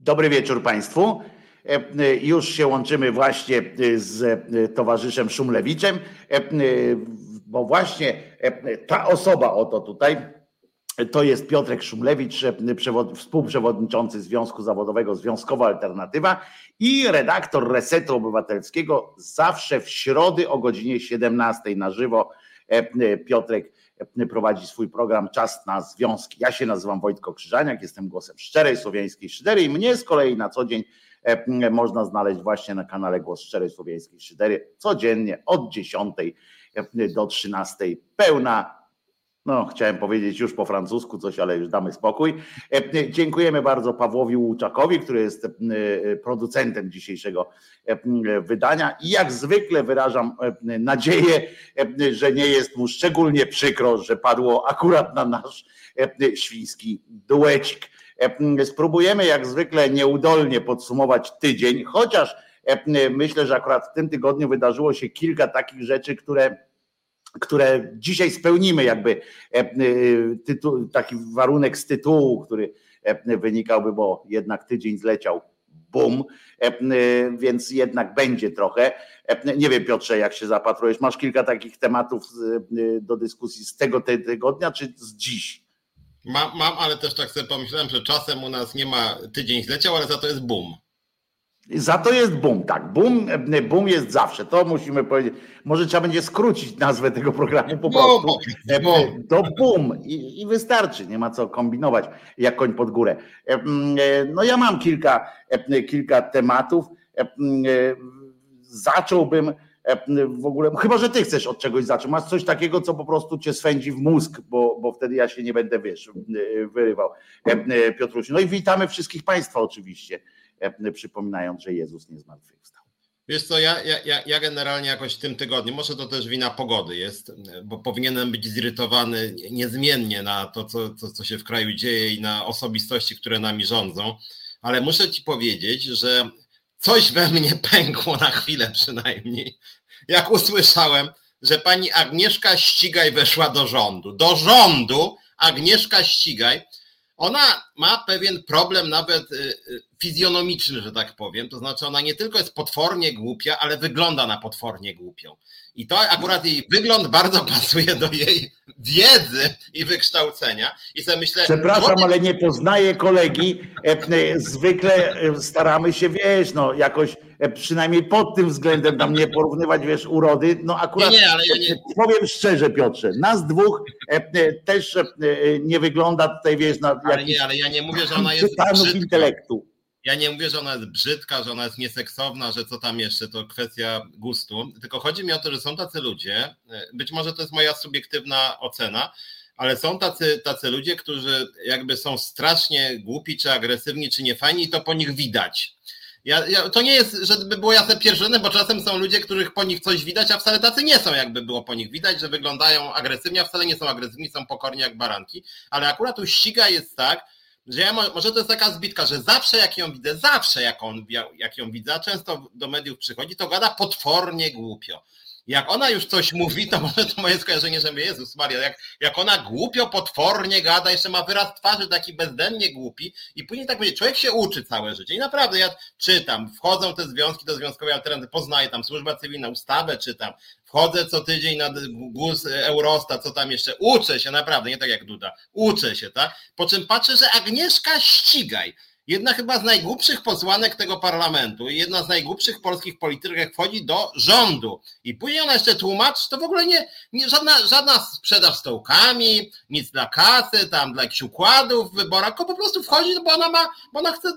Dobry wieczór Państwu. E, e, już się łączymy właśnie e, z towarzyszem Szumlewiczem, bo właśnie ta osoba oto tutaj, to jest Piotrek Szumlewicz, współprzewodniczący Związku Zawodowego Związkowa Alternatywa i redaktor Resetu Obywatelskiego zawsze w środy o godzinie 17 na żywo. Piotrek prowadzi swój program Czas na Związki. Ja się nazywam Wojtko Krzyżaniak, jestem głosem szczerej słowiańskiej szydery i mnie z kolei na co dzień e, można znaleźć właśnie na kanale Głos Szczerej Słowiańskiej Szydery codziennie od 10 e, do 13 pełna no, chciałem powiedzieć już po francusku coś, ale już damy spokój. E, dziękujemy bardzo Pawłowi Łuczakowi, który jest e, producentem dzisiejszego e, wydania i jak zwykle wyrażam nadzieję, że nie jest mu szczególnie przykro, że padło akurat na nasz świński duecik. Spróbujemy jak zwykle nieudolnie podsumować tydzień, chociaż myślę, że akurat w tym tygodniu wydarzyło się kilka takich rzeczy, które które dzisiaj spełnimy, jakby e, e, tytuł, taki warunek z tytułu, który e, wynikałby, bo jednak tydzień zleciał bum, więc jednak będzie trochę. Nie wiem, Piotrze, jak się zapatrujesz. Masz kilka takich tematów do dyskusji z tego tygodnia, czy z dziś? Mam, mam, ale też tak sobie pomyślałem, że czasem u nas nie ma tydzień zleciał, ale za to jest boom. Za to jest boom, tak. Boom, boom jest zawsze. To musimy powiedzieć. Może trzeba będzie skrócić nazwę tego programu po prostu. To boom I, i wystarczy. Nie ma co kombinować jak koń pod górę. No ja mam kilka, kilka tematów. Zacząłbym w ogóle, chyba że ty chcesz od czegoś zacząć. Masz coś takiego, co po prostu cię swędzi w mózg, bo, bo wtedy ja się nie będę, wiesz, wyrywał. Piotrusiu. No i witamy wszystkich Państwa oczywiście. E, przypominając, że Jezus nie zmartwychwstał. Wiesz co, ja, ja, ja generalnie jakoś w tym tygodniu, może to też wina pogody jest, bo powinienem być zirytowany niezmiennie na to, co, co, co się w kraju dzieje i na osobistości, które nami rządzą, ale muszę ci powiedzieć, że coś we mnie pękło na chwilę przynajmniej, jak usłyszałem, że pani Agnieszka Ścigaj weszła do rządu. Do rządu Agnieszka Ścigaj ona ma pewien problem nawet y, y, fizjonomiczny, że tak powiem. To znaczy, ona nie tylko jest potwornie głupia, ale wygląda na potwornie głupią. I to akurat jej wygląd bardzo pasuje do jej wiedzy i wykształcenia. I sobie myślę. Przepraszam, ale nie poznaję kolegi. E, e, zwykle e, staramy się, wiesz, no jakoś przynajmniej pod tym względem tam nie porównywać, wiesz, urody. No akurat nie, nie, ale ja nie... powiem szczerze, Piotrze, nas dwóch też nie wygląda tutaj, wiesz, na ale nie, ale ja nie mówię, że ona jest intelektu. Ja nie mówię, że ona jest brzydka, że ona jest nieseksowna, że co tam jeszcze, to kwestia gustu. Tylko chodzi mi o to, że są tacy ludzie, być może to jest moja subiektywna ocena, ale są tacy, tacy ludzie, którzy jakby są strasznie głupi, czy agresywni, czy niefajni i to po nich widać. Ja, ja, to nie jest, żeby było jasne pierzone, bo czasem są ludzie, których po nich coś widać, a wcale tacy nie są, jakby było po nich widać, że wyglądają agresywnie, a wcale nie są agresywni, są pokorni jak baranki. Ale akurat u ściga jest tak, że może to jest taka zbitka, że zawsze jak ją widzę, zawsze jak, on, jak ją widzę, a często do mediów przychodzi, to gada potwornie głupio. Jak ona już coś mówi, to może to moje skojarzenie, że Jezus Maria, jak, jak ona głupio, potwornie gada, jeszcze ma wyraz twarzy taki bezdennie głupi i później tak będzie, człowiek się uczy całe życie i naprawdę ja czytam, wchodzą te związki do związkowej alternatywy, poznaję tam służba cywilna, ustawę czytam, wchodzę co tydzień na głos Eurosta, co tam jeszcze, uczę się naprawdę, nie tak jak Duda, uczę się, tak? Po czym patrzę, że Agnieszka Ścigaj, jedna chyba z najgłupszych posłanek tego parlamentu i jedna z najgłupszych polskich polityków wchodzi do rządu. I później ona jeszcze tłumaczy, to w ogóle nie, nie żadna, żadna sprzedaż stołkami, nic dla kasy, tam dla jakichś układów w wyborach, tylko po prostu wchodzi, bo ona ma, bo ona chce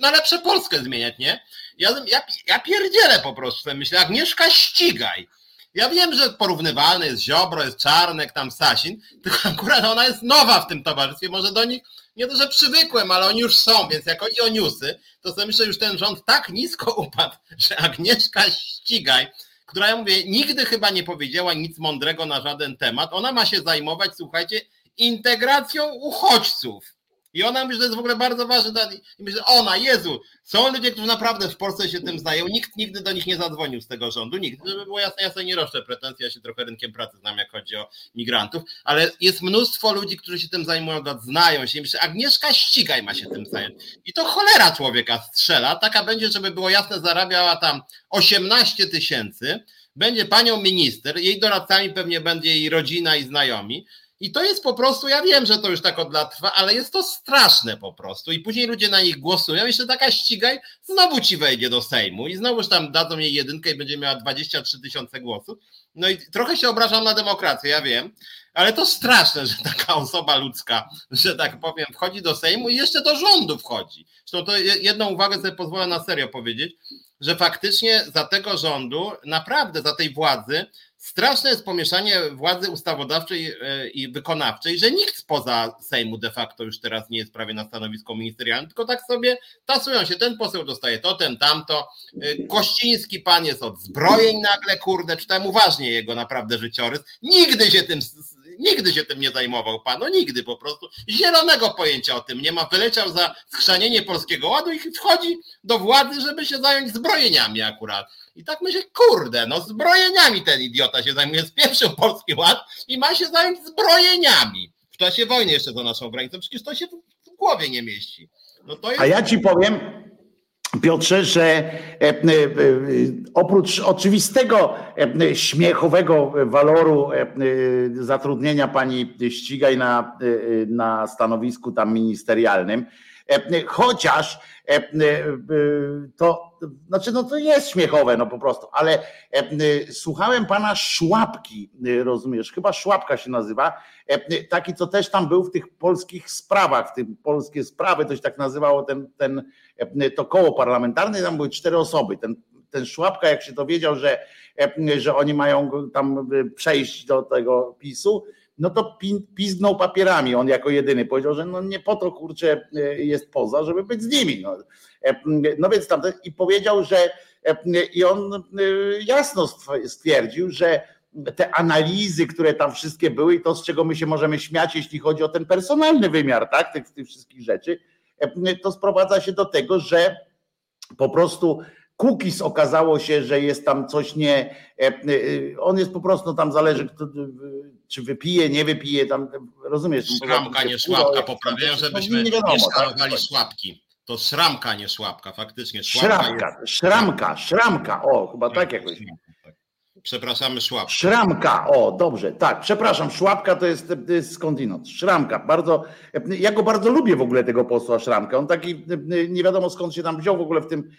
na lepsze Polskę zmieniać, nie? Ja, ja, ja pierdzielę po prostu, myślę, Agnieszka ścigaj. Ja wiem, że porównywalny jest Ziobro, jest Czarnek, tam Sasin, tylko akurat ona jest nowa w tym towarzystwie, może do nich nie to, że przywykłem, ale oni już są, więc jak chodzi o newsy, to sobie myślę, że już ten rząd tak nisko upadł, że Agnieszka Ścigaj, która ja mówię, nigdy chyba nie powiedziała nic mądrego na żaden temat, ona ma się zajmować, słuchajcie, integracją uchodźców. I ona mówi, że to jest w ogóle bardzo ważne. I myślę, ona, Jezu, są ludzie, którzy naprawdę w Polsce się tym znają. Nikt nigdy do nich nie zadzwonił z tego rządu. Nikt. Żeby było jasne, ja sobie nie roszczę pretensji, ja się trochę rynkiem pracy znam, jak chodzi o migrantów, ale jest mnóstwo ludzi, którzy się tym zajmują, znają się. I myślę, Agnieszka Ścigaj ma się tym zająć. I to cholera człowieka strzela. Taka będzie, żeby było jasne, zarabiała tam 18 tysięcy. Będzie panią minister, jej doradcami pewnie będzie jej rodzina i znajomi. I to jest po prostu, ja wiem, że to już tak od lat trwa, ale jest to straszne po prostu. I później ludzie na nich głosują. Jeszcze taka ścigaj, znowu ci wejdzie do Sejmu i znowuż tam dadzą jej jedynkę i będzie miała 23 tysiące głosów. No i trochę się obrażam na demokrację, ja wiem, ale to straszne, że taka osoba ludzka, że tak powiem, wchodzi do Sejmu i jeszcze do rządu wchodzi. Zresztą to jedną uwagę sobie pozwolę na serio powiedzieć, że faktycznie za tego rządu, naprawdę za tej władzy, straszne jest pomieszanie władzy ustawodawczej e, i wykonawczej, że nikt spoza Sejmu de facto już teraz nie jest prawie na stanowisku ministerialnym, tylko tak sobie tasują się. Ten poseł dostaje to, ten tamto. E, Kościński pan jest od zbrojeń nagle, kurde, czytałem uważnie jego naprawdę życiorys. Nigdy się tym Nigdy się tym nie zajmował pan, no nigdy po prostu. Zielonego pojęcia o tym nie ma. Wyleciał za skrzanienie polskiego ładu i wchodzi do władzy, żeby się zająć zbrojeniami akurat. I tak myślę, kurde, no zbrojeniami ten idiota się zajmuje z pierwszym polski ład i ma się zająć zbrojeniami. W czasie wojny jeszcze za naszą granicą, przecież to się w głowie nie mieści. No jest... A ja ci powiem, Piotrze, że e, e, e, oprócz oczywistego śmiechowego waloru zatrudnienia pani Ścigaj na, na stanowisku tam ministerialnym, chociaż to znaczy no to jest śmiechowe no po prostu, ale słuchałem pana Szłapki, rozumiesz, chyba Szłapka się nazywa, taki co też tam był w tych polskich sprawach, w tym polskie sprawy, to się tak nazywało ten, ten to koło parlamentarne, tam były cztery osoby. Ten, ten Szłapka, jak się dowiedział, że, że oni mają tam przejść do tego PiSu, no to piznął papierami. On jako jedyny powiedział, że no nie po to kurczę jest poza, żeby być z nimi. No, no więc tam i powiedział, że i on jasno stwierdził, że te analizy, które tam wszystkie były i to, z czego my się możemy śmiać, jeśli chodzi o ten personalny wymiar, tak, tych, tych wszystkich rzeczy, to sprowadza się do tego, że po prostu Cookies okazało się, że jest tam coś nie. On jest po prostu tam zależy, czy wypije, nie wypije, tam rozumiesz. Szramka, nie szłapka, poprawiają, żebyśmy nie, wiadomo, nie szkalowali tak? szłapki. To szramka, nie szłapka, faktycznie. Szramka, jest... szramka, szramka, o, chyba tak jakoś. Przepraszamy, Szłapka. Szramka, o dobrze, tak, przepraszam, Szłapka to jest, to jest skądinąd. Szramka, bardzo, ja go bardzo lubię w ogóle tego posła Szramka. On taki, nie wiadomo skąd się tam wziął w ogóle w tym,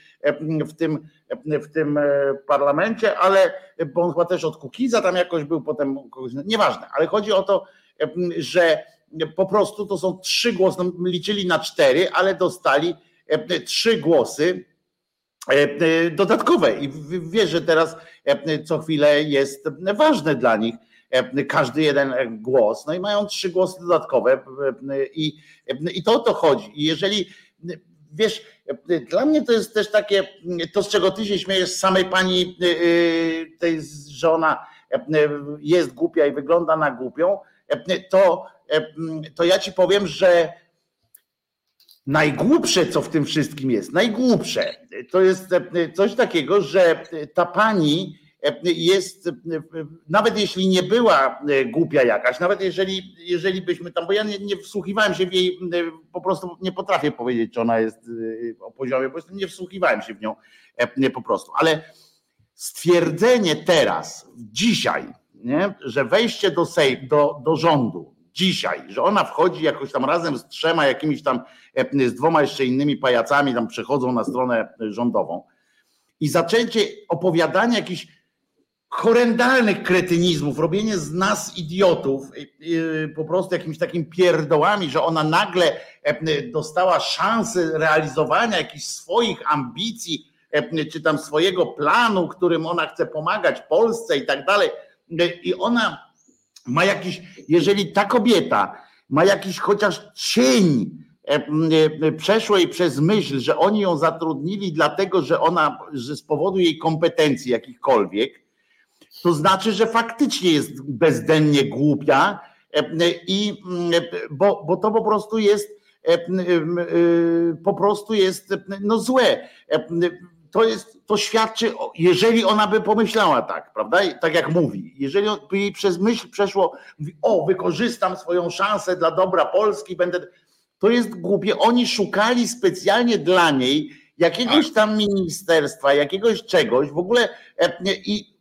w tym, w tym parlamencie, ale bo on chyba też od Kukiza tam jakoś był, potem, nieważne, ale chodzi o to, że po prostu to są trzy głosy, no, liczyli na cztery, ale dostali trzy głosy E, dodatkowe i wiesz, że teraz e, co chwilę jest ważne dla nich e, każdy jeden głos, no i mają trzy głosy dodatkowe i, i to o to chodzi. I jeżeli wiesz, dla mnie to jest też takie, to z czego ty się śmiejesz samej pani tej, że ona jest głupia i wygląda na głupią, to, to ja ci powiem, że Najgłupsze, co w tym wszystkim jest, najgłupsze, to jest e, coś takiego, że ta pani e, jest, e, nawet jeśli nie była głupia jakaś, nawet jeżeli, jeżeli byśmy tam, bo ja nie, nie wsłuchiwałem się w jej, po prostu nie potrafię powiedzieć, czy ona jest o poziomie, po prostu nie wsłuchiwałem się w nią po prostu, ale stwierdzenie teraz, dzisiaj, nie, że wejście do, sejm, do, do rządu dzisiaj, że ona wchodzi jakoś tam razem z trzema jakimiś tam, e, z dwoma jeszcze innymi pajacami, tam przechodzą na stronę rządową i zaczęcie opowiadania jakichś horrendalnych kretynizmów, robienie z nas idiotów, po prostu jakimiś takim pierdołami, że ona nagle e, dostała szansę realizowania jakichś swoich ambicji, e, czy tam swojego planu, którym ona chce pomagać Polsce i tak dalej. I ona ma jakiś, jeżeli ta kobieta ma jakiś chociaż cień e, e, przeszłej przez myśl, że oni ją zatrudnili dlatego, że ona, że z powodu jej kompetencji jakichkolwiek, to znaczy, że faktycznie jest bezdennie głupia e, i bo, bo to po prostu jest po prostu jest no złe. To jest, to świadczy, jeżeli ona by pomyślała tak, prawda? Tak jak mówi, jeżeli by jej przez myśl przeszło, mówi, o, wykorzystam swoją szansę dla dobra Polski, będę. To jest głupie. Oni szukali specjalnie dla niej jakiegoś tak. tam ministerstwa, jakiegoś czegoś, w ogóle i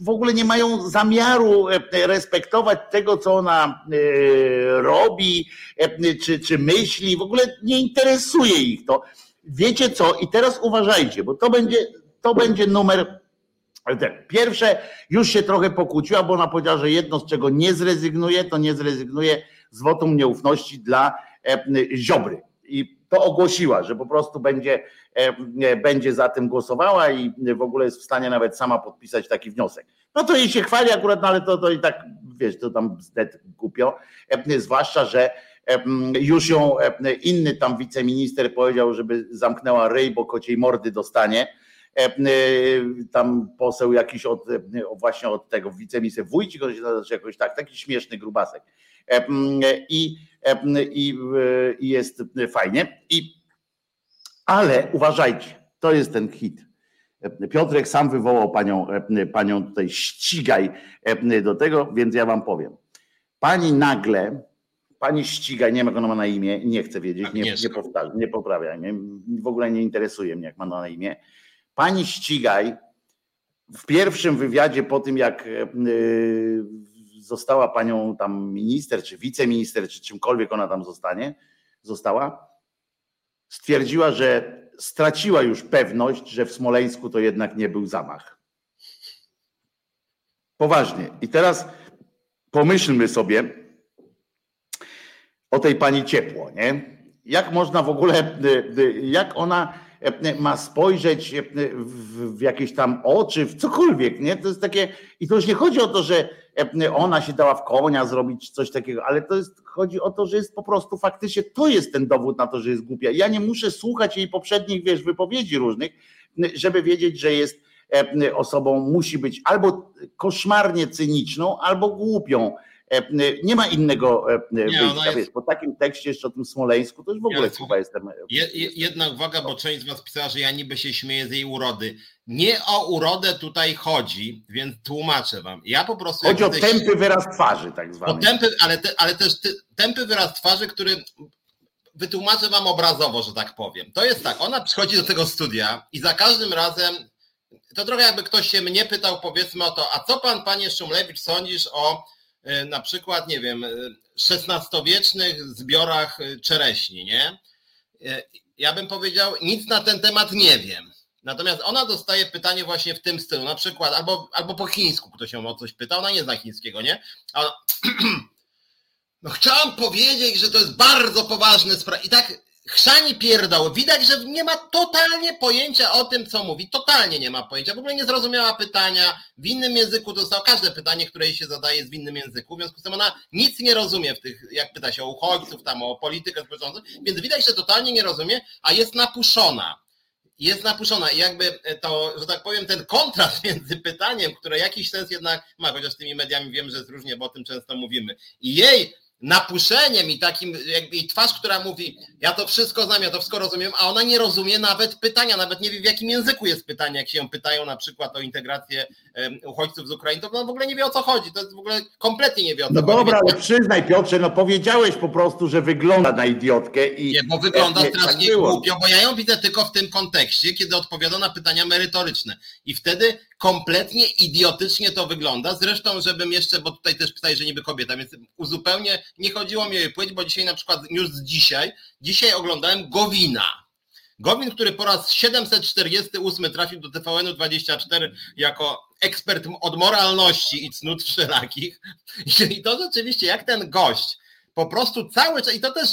w ogóle nie mają zamiaru e, respektować tego, co ona e, robi, e, czy, czy myśli, w ogóle nie interesuje ich to. Wiecie co? I teraz uważajcie, bo to będzie, to będzie numer. Pierwsze, już się trochę pokłóciła, bo ona powiedziała, że jedno z czego nie zrezygnuje, to nie zrezygnuje z wotum nieufności dla Ziobry. I to ogłosiła, że po prostu będzie E, będzie za tym głosowała i w ogóle jest w stanie nawet sama podpisać taki wniosek. No to jej się chwali akurat, no ale to, to i tak, wiesz, to tam zdet głupio, e, zwłaszcza, że e, już ją inny tam wiceminister powiedział, żeby zamknęła ryj, bo kociej mordy dostanie. Tam poseł jakiś od, właśnie od tego wiceminister Wójcik, jakoś tak, taki śmieszny grubasek. I, i, i jest fajnie. I ale uważajcie, to jest ten hit. Piotrek sam wywołał panią, panią tutaj ścigaj do tego, więc ja wam powiem. Pani nagle, pani ścigaj, nie wiem jak ona ma na imię, nie chcę wiedzieć, nie, nie, powtarza, nie poprawia, nie, w ogóle nie interesuje mnie jak ma na imię. Pani ścigaj w pierwszym wywiadzie po tym jak została panią tam minister, czy wiceminister, czy czymkolwiek ona tam zostanie, została, stwierdziła, że straciła już pewność, że w Smoleńsku to jednak nie był zamach. Poważnie. I teraz pomyślmy sobie o tej pani ciepło, nie? Jak można w ogóle, y, y, jak ona E, ma spojrzeć e, w jakieś tam oczy, w cokolwiek, nie? To jest takie, i to już nie chodzi o to, że e, ona się dała w konia zrobić coś takiego, ale to jest, chodzi o to, że jest po prostu faktycznie, to jest ten dowód na to, że jest głupia. Ja nie muszę słuchać jej poprzednich, wiesz, wypowiedzi różnych, żeby wiedzieć, że jest osobą, musi być albo koszmarnie cyniczną, albo głupią E, nie ma innego e, wyjścia, jest... po takim tekście jeszcze o tym Smoleńsku, to już w ogóle ja, chyba jestem... E, jedna uwaga, bo część z was pisała, że ja niby się śmieję z jej urody. Nie o urodę tutaj chodzi, więc tłumaczę wam. Ja po prostu... Chodzi o tępy wyraz twarzy tak zwany. Tępy, ale, te, ale też ty, tępy wyraz twarzy, który wytłumaczę wam obrazowo, że tak powiem. To jest tak, ona przychodzi do tego studia i za każdym razem to trochę jakby ktoś się mnie pytał, powiedzmy o to, a co pan, panie Szumlewicz, sądzisz o E, na przykład, nie wiem, XVI-wiecznych zbiorach e, czereśni, nie? E, ja bym powiedział, nic na ten temat nie wiem. Natomiast ona dostaje pytanie właśnie w tym stylu, na przykład, albo, albo po chińsku ktoś ją o coś pyta, ona nie zna chińskiego, nie? A ona, no chciałam powiedzieć, że to jest bardzo poważny sprawa. I tak chrzani pierdol. Widać, że nie ma totalnie pojęcia o tym, co mówi. Totalnie nie ma pojęcia. W ogóle nie zrozumiała pytania. W innym języku dostał każde pytanie, które jej się zadaje jest w innym języku. W związku z tym ona nic nie rozumie w tych, jak pyta się o uchodźców, tam o politykę społeczną. Więc widać, że totalnie nie rozumie, a jest napuszona. Jest napuszona i jakby to, że tak powiem, ten kontrast między pytaniem, które jakiś sens jednak ma, chociaż z tymi mediami wiem, że jest różnie, bo o tym często mówimy, i jej napuszeniem i takim jakby jej twarz, która mówi, ja to wszystko znam, ja to wszystko rozumiem, a ona nie rozumie nawet pytania, nawet nie wie w jakim języku jest pytanie, jak się ją pytają na przykład o integrację uchodźców z Ukrainy, to ona w ogóle nie wie o co chodzi, to jest w ogóle kompletnie nie wie o co no chodzi. No dobra, ale przyznaj Piotrze, no powiedziałeś po prostu, że wygląda na idiotkę i... Nie, bo wygląda nie, strasznie tak głupio, bo ja ją widzę tylko w tym kontekście, kiedy odpowiada na pytania merytoryczne i wtedy kompletnie idiotycznie to wygląda. Zresztą, żebym jeszcze, bo tutaj też pisali, że niby kobieta, więc uzupełnię, nie chodziło mi o jej płeć, bo dzisiaj na przykład już z dzisiaj, dzisiaj oglądałem Gowina. Gowin, który po raz 748 trafił do TVN-u 24 jako ekspert od moralności i cnót wszelakich. I to rzeczywiście, jak ten gość po prostu cały czas, i to też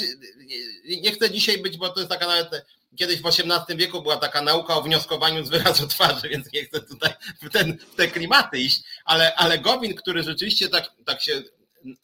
nie chcę dzisiaj być, bo to jest taka nawet kiedyś w XVIII wieku była taka nauka o wnioskowaniu z wyrazu twarzy, więc nie chcę tutaj w, ten, w te klimaty iść, ale, ale Gowin, który rzeczywiście tak, tak się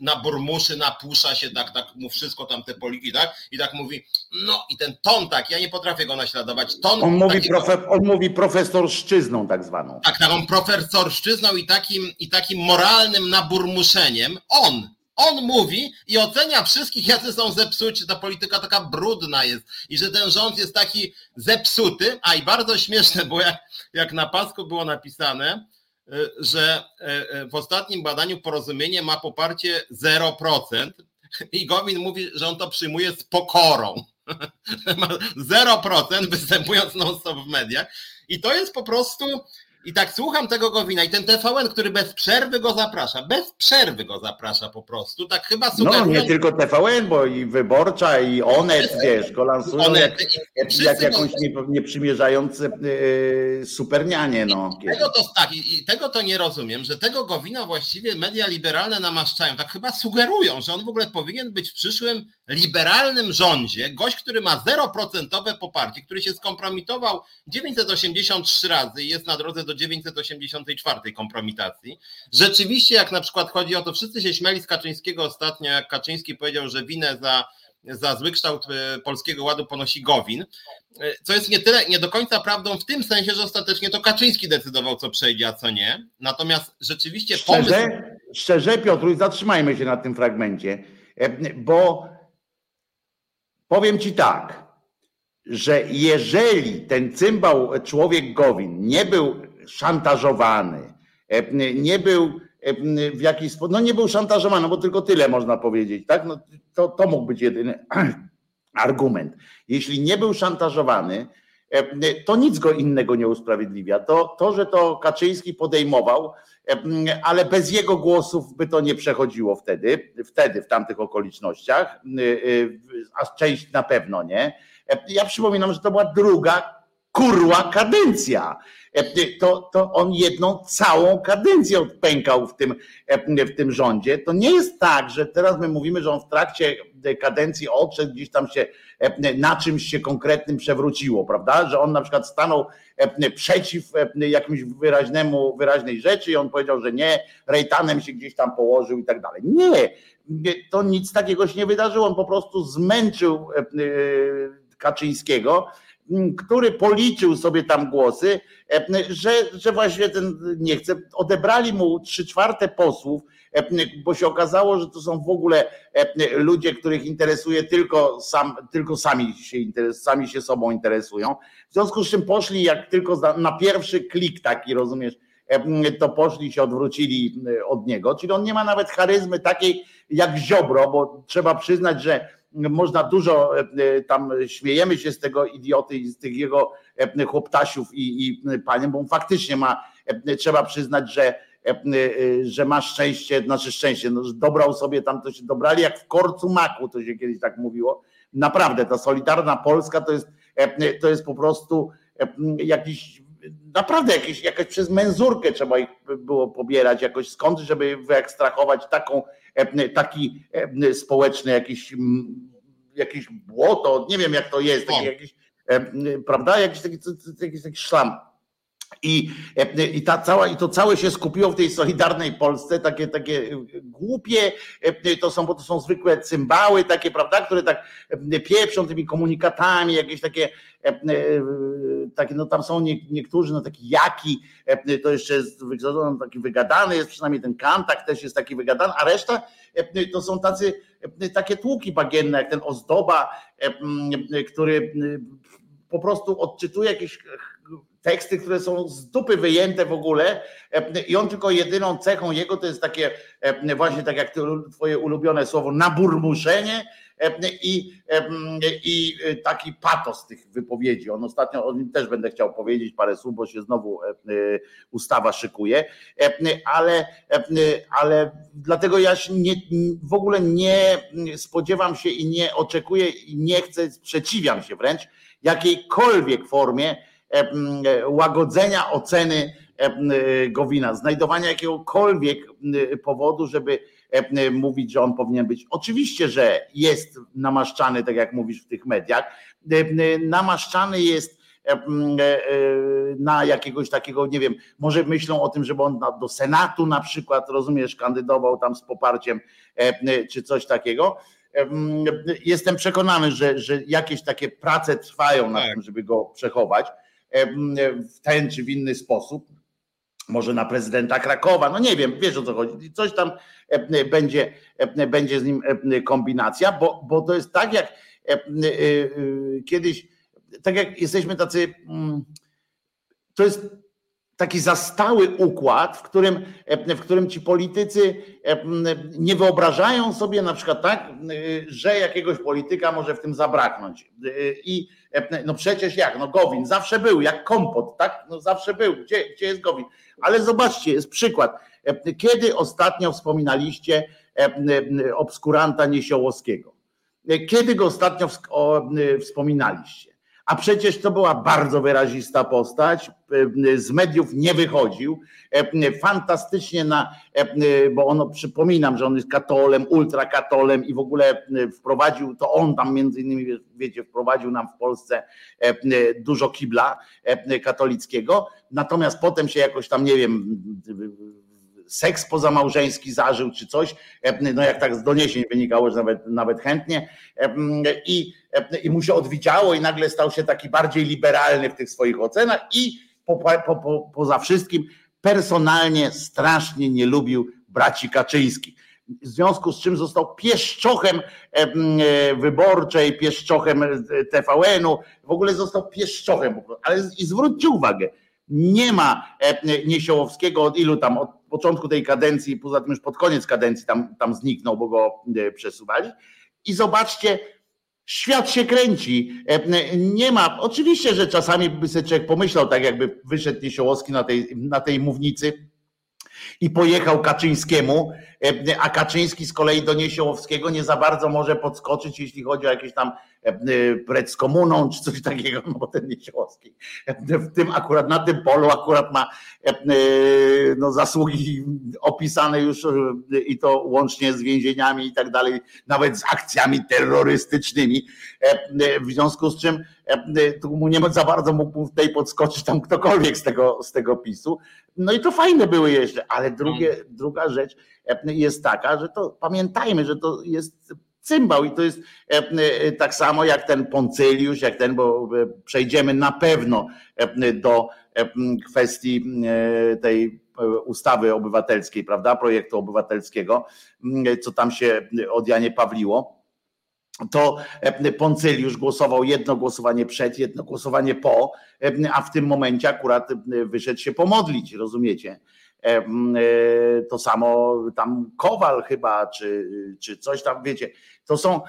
na burmuszy, napusza się, tak, tak mu wszystko tam te poliki, tak? I tak mówi, no i ten ton tak, ja nie potrafię go naśladować. Ton on, mówi takiego, profe, on mówi profesorszczyzną tak zwaną. Tak, taką profesorszczyzną i takim, i takim moralnym naburmuszeniem. On, On mówi i ocenia wszystkich, jacy są zepsuci, ta polityka taka brudna jest i że ten rząd jest taki zepsuty, a i bardzo śmieszne, bo jak, jak na pasku było napisane, że y, y, w ostatnim badaniu porozumienie ma poparcie 0% i Gowin mówi, że on to przyjmuje z pokorą. 0% występując non-stop w mediach. I to jest po prostu i tak słucham tego Gowina i ten TVN, który bez przerwy go zaprasza, bez przerwy go zaprasza po prostu, tak chyba sugerują... No nie tylko TVN, bo i Wyborcza i Onet, wiesz, go lansują Onet, jak, jak jakąś nie, nieprzymierzające yy, supernianie. No, I tego, to, tak, i, tego to nie rozumiem, że tego Gowina właściwie media liberalne namaszczają, tak chyba sugerują, że on w ogóle powinien być w przyszłym liberalnym rządzie, gość, który ma 0% poparcie, który się skompromitował 983 razy i jest na drodze do 984 kompromitacji. Rzeczywiście, jak na przykład chodzi o to, wszyscy się śmiali z Kaczyńskiego ostatnio, jak Kaczyński powiedział, że winę za, za zły kształt e, Polskiego Ładu ponosi Gowin, e, co jest nie tyle, nie do końca prawdą w tym sensie, że ostatecznie to Kaczyński decydował, co przejdzie, a co nie. Natomiast rzeczywiście pomysł... Szczerze, szczerze Piotruś, zatrzymajmy się na tym fragmencie, e, bo powiem Ci tak, że jeżeli ten cymbał człowiek Gowin nie był szantażowany, e, nie był e, w jakiś sposób, no nie był szantażowany, bo tylko tyle można powiedzieć, tak? No to, to mógł być jedyny argument. Jeśli nie był szantażowany, e, to nic go innego nie usprawiedliwia. To, to, że to Kaczyński podejmował, ale bez jego głosów by to nie przechodziło wtedy, wtedy w tamtych okolicznościach, a część na pewno nie. Ja przypominam, że to była druga kurła kadencja. To, to on jedną całą kadencję odpękał w tym, w tym rządzie. To nie jest tak, że teraz my mówimy, że on w trakcie kadencji odszedł, gdzieś tam się na czymś się konkretnym przewróciło, prawda? Że on na przykład stanął przeciw jakimś wyraźnemu, wyraźnej rzeczy i on powiedział, że nie, rejtanem się gdzieś tam położył i tak dalej. Nie, to nic takiego się nie wydarzyło. On po prostu zmęczył Kaczyńskiego który policzył sobie tam głosy, e, że, że właśnie ten nie chce. Odebrali mu trzy czwarte posłów, e, bo się okazało, że to są w ogóle e, ludzie, których interesuje tylko, sam, tylko sami, się interes, sami się sobą interesują. W związku z czym poszli jak tylko na pierwszy klik taki, rozumiesz, to poszli się odwrócili od niego. Czyli on nie ma nawet charyzmy takiej jak Ziobro, bo trzeba przyznać, że można dużo e, e, tam śmiejemy się z tego idioty i z tych jego e, chłoptasiów i, i paniem, bo on faktycznie ma, trzeba przyznać, że że ma szczęście, znaczy szczęście, no, dobrał sobie tam, to się dobrali jak w korcu maku, to się kiedyś tak mówiło. Naprawdę, ta Solidarna Polska to jest, to jest po prostu jakiś, naprawdę jakieś, jakaś przez menzurkę trzeba ich było pobierać jakoś skąd, żeby wyekstrahować taką E, taki e, społeczny jakiś, jakiś błoto, nie wiem jak to jest, taki jakiś, e, prawda, jakiś taki, jakiś taki szlam. I, i, ta cała, I to całe się skupiło w tej solidarnej Polsce, takie, takie głupie, to są, bo to są zwykłe cymbały, takie, prawda, które tak pieprzą tymi komunikatami, jakieś takie, takie no tam są nie, niektórzy, no taki jaki, to jeszcze jest taki wygadany, jest przynajmniej ten kantak też jest taki wygadany, a reszta to są tacy, takie tłuki bagienne, jak ten ozdoba, który po prostu odczytuje jakieś teksty, które są z dupy wyjęte w ogóle i on tylko jedyną cechą jego to jest takie właśnie tak jak twoje ulubione słowo naburmuszenie i, i taki patos tych wypowiedzi. On ostatnio, o nim też będę chciał powiedzieć parę słów, bo się znowu ustawa szykuje, ale, ale dlatego ja nie, w ogóle nie spodziewam się i nie oczekuję i nie chcę, sprzeciwiam się wręcz jakiejkolwiek formie łagodzenia oceny Gowina, znajdowania jakiegokolwiek powodu, żeby mówić, że on powinien być. Oczywiście, że jest namaszczany, tak jak mówisz w tych mediach, namaszczany jest e, e, na jakiegoś takiego, nie wiem, może myślą o tym, żeby on do Senatu na przykład, rozumiesz, kandydował tam z poparciem, czy coś takiego jestem przekonany, że, że jakieś takie prace trwają nad tak. tym, żeby go przechować w ten czy w inny sposób. może na prezydenta Krakowa, no nie wiem, wiesz o co chodzi, coś tam będzie, będzie z nim kombinacja, bo, bo to jest tak jak kiedyś, tak jak jesteśmy tacy, mm, to jest taki zastały układ, w którym, w którym ci politycy nie wyobrażają sobie na przykład tak, że jakiegoś polityka może w tym zabraknąć. I no przecież jak, no Gowin zawsze był, jak kompot, tak? No zawsze był. Gdzie, gdzie jest Gowin? Ale zobaczcie, jest przykład. Kiedy ostatnio wspominaliście obskuranta Niesiołowskiego? Kiedy go ostatnio wspominaliście? A przecież to była bardzo wyrazista postać, e, z mediów nie wychodził, e, fantastycznie na, e, bo ono przypominam, że on jest katolem, ultrakatolem i w ogóle wprowadził, to on tam między innymi, wiecie, wprowadził nam w Polsce dużo kibla katolickiego, natomiast potem się jakoś tam, nie wiem, seks pozamałżeński zażył czy coś, no jak tak z doniesień wynikało, że nawet, nawet chętnie i, i mu się odwidziało i nagle stał się taki bardziej liberalny w tych swoich ocenach i po, po, po, poza wszystkim personalnie strasznie nie lubił braci Kaczyńskich. W związku z czym został pieszczochem wyborczej, pieszczochem TVN-u, w ogóle został pieszczochem. Ale i zwróćcie uwagę, nie ma Niesiołowskiego od ilu tam, od początku tej kadencji, poza tym już pod koniec kadencji tam, tam zniknął, bo go e, przesuwali. I zobaczcie, świat się kręci. E, nie ma, oczywiście, że czasami by sobie człowiek pomyślał, tak jakby wyszedł Niesiołowski na tej, na tej mównicy i pojechał Kaczyńskiemu, e, a Kaczyński z kolei do Niesiołowskiego nie za bardzo może podskoczyć, jeśli chodzi o jakieś tam pred z komuną, czy coś takiego, no bo ten Niesiołowski w tym akurat, na tym polu akurat ma no, zasługi opisane już i to łącznie z więzieniami i tak dalej, nawet z akcjami terrorystycznymi, w związku z czym tu mu nie za bardzo mógł tutaj podskoczyć tam ktokolwiek z tego, z tego PiSu. No i to fajne były jeszcze, ale drugie, druga rzecz jest taka, że to pamiętajmy, że to jest cymbał i to jest e, e, tak samo jak ten Poncyliusz, jak ten, bo e, przejdziemy na pewno do kwestii tej ustawy obywatelskiej, prawda, projektu obywatelskiego, co tam się od Janie Pawliło to Poncyliusz głosował jedno głosowanie przed, jedno głosowanie po, a w tym momencie akurat wyszedł się pomodlić, rozumiecie? E, to samo tam Kowal chyba, czy, czy coś tam, wiecie, to są,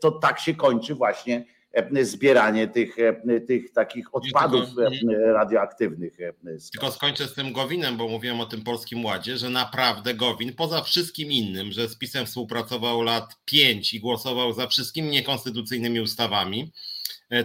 to tak się kończy właśnie zbieranie tych, tych takich odpadów radioaktywnych. Tylko skończę z tym Gowinem, bo mówiłem o tym Polskim Ładzie, że naprawdę Gowin, poza wszystkim innym, że z PiSem współpracował lat pięć i głosował za wszystkimi niekonstytucyjnymi ustawami, E,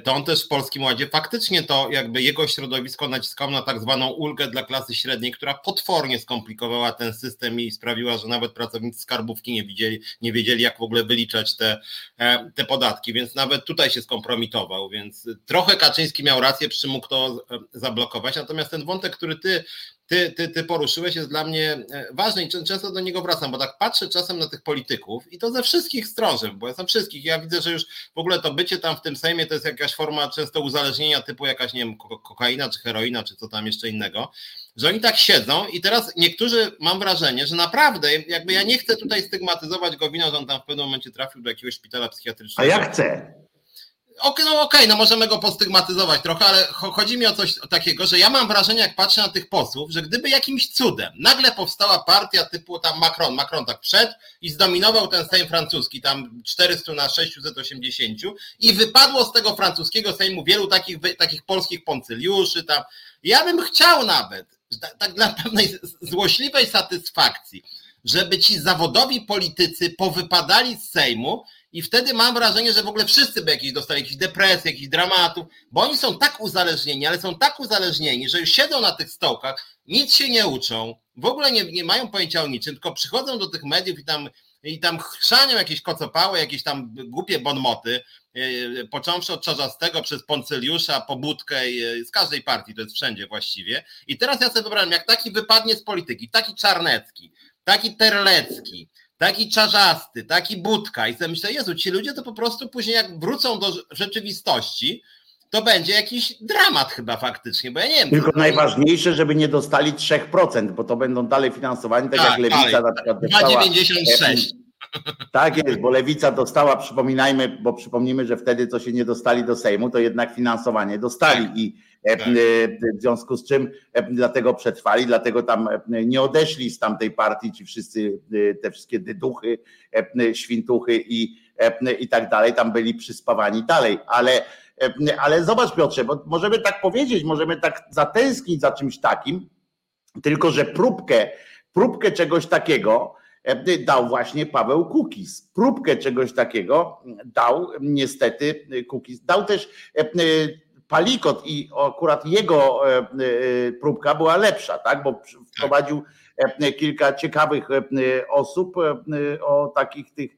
to on też w Polskim Ładzie. Faktycznie to jakby jego środowisko naciskało na tak zwaną ulgę dla klasy średniej, która potwornie skomplikowała ten system i sprawiła, że nawet pracownicy skarbówki nie, widzieli, nie wiedzieli, jak w ogóle wyliczać te, e, te podatki, więc nawet tutaj się skompromitował, więc trochę Kaczyński miał rację, przy mógł to e, zablokować, natomiast ten wątek, który ty ty, ty, ty poruszyłeś, jest dla mnie e, ważny i często do niego wracam, bo tak patrzę czasem na tych polityków i to ze wszystkich stron, bo jestem wszystkich. Ja widzę, że już w ogóle to bycie tam w tym Sejmie to jest jakaś forma często uzależnienia typu jakaś, nie wiem, kokaina czy heroina, czy co tam jeszcze innego, że oni tak siedzą i teraz niektórzy, mam wrażenie, że naprawdę, jakby ja nie chcę tutaj stygmatyzować Gowina, że on tam w pewnym momencie trafił do jakiegoś szpitala psychiatrycznego. A ja chcę. Okay, no okej, no możemy go postygmatyzować trochę, ale chodzi mi o coś takiego, że ja mam wrażenie, jak patrzę na tych posłów, że gdyby jakimś cudem nagle powstała partia typu tam Macron, Macron tak wszedł i zdominował ten Sejm francuski, tam 400 na 680 i wypadło z tego francuskiego Sejmu wielu takich, takich polskich poncyliuszy tam. Ja bym chciał nawet, tak dla pewnej złośliwej satysfakcji, żeby ci zawodowi politycy powypadali z Sejmu i wtedy mam wrażenie, że w ogóle wszyscy by jakieś dostali jakieś depresje, jakichś dramatów, bo oni są tak uzależnieni, ale są tak uzależnieni, że już siedzą na tych stołkach, nic się nie uczą, w ogóle nie, nie mają pojęcia o niczym, tylko przychodzą do tych mediów i tam i tam chrzanią jakieś kocopały, jakieś tam głupie bonmoty, yy, począwszy od Czarzastego przez Poncyliusza, Pobudkę, yy, z każdej partii, to jest wszędzie właściwie. I teraz ja sobie wyobrażam, jak taki wypadnie z polityki, taki Czarnecki, taki Terlecki, taki czarzasty, taki budka i sobie myślę, Jezu, ci ludzie to po prostu później jak wrócą do rzeczywistości, to będzie jakiś dramat chyba faktycznie, bo ja nie wiem. Tylko to... najważniejsze, żeby nie dostali 3%, bo to będą dalej finansowani, tak, tak jak Lewica dalej. na przykład dostała. 2,96. Tak jest, bo Lewica dostała, przypominajmy, bo przypomnimy, że wtedy co się nie dostali do Sejmu, to jednak finansowanie dostali tak. i. w związku z czym dlatego przetrwali, dlatego tam nie odeszli z tamtej partii ci wszyscy, te wszystkie dyduchy, świntuchy i, i tak dalej, tam byli przyspawani dalej, ale ale zobacz Piotrze, bo możemy tak powiedzieć, możemy tak zatęsknić za czymś takim, tylko że próbkę, próbkę czegoś takiego dał właśnie Paweł Kukis. Próbkę czegoś takiego dał niestety Kukis. Dał też Palikot i akurat jego próbka była lepsza, tak? bo wprowadził kilka ciekawych osób o takich tych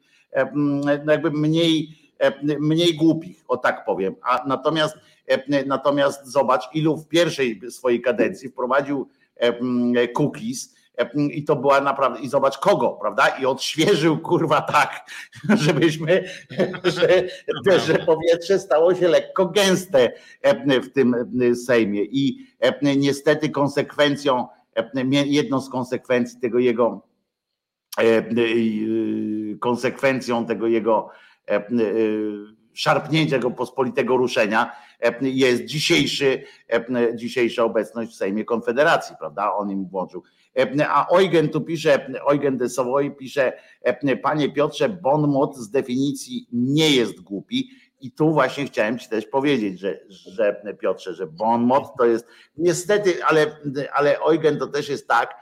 jakby mniej E, mniej głupich, o tak powiem. A natomiast, e, natomiast zobacz, ilu w pierwszej swojej kadencji wprowadził e, cookies, i to była naprawdę, i zobacz kogo, prawda? I odświeżył kurwa tak, żebyśmy, że, że powietrze stało się lekko gęste w tym Sejmie. I niestety konsekwencją, jedną z konsekwencji tego jego, konsekwencją tego jego E, e, szarpnięcia tego pospolitego ruszenia e, jest dzisiejszy, dzisiejsza obecność w Sejmie Konfederacji, prawda? On im włączył. A Eugen tu pisze, Eugen de Savoy pisze, panie Piotrze, Bonmot z definicji nie jest głupi. I tu właśnie chciałem ci też powiedzieć, że, że Piotrze, że Bonmot to jest niestety, ale, ale Eugen to też jest tak,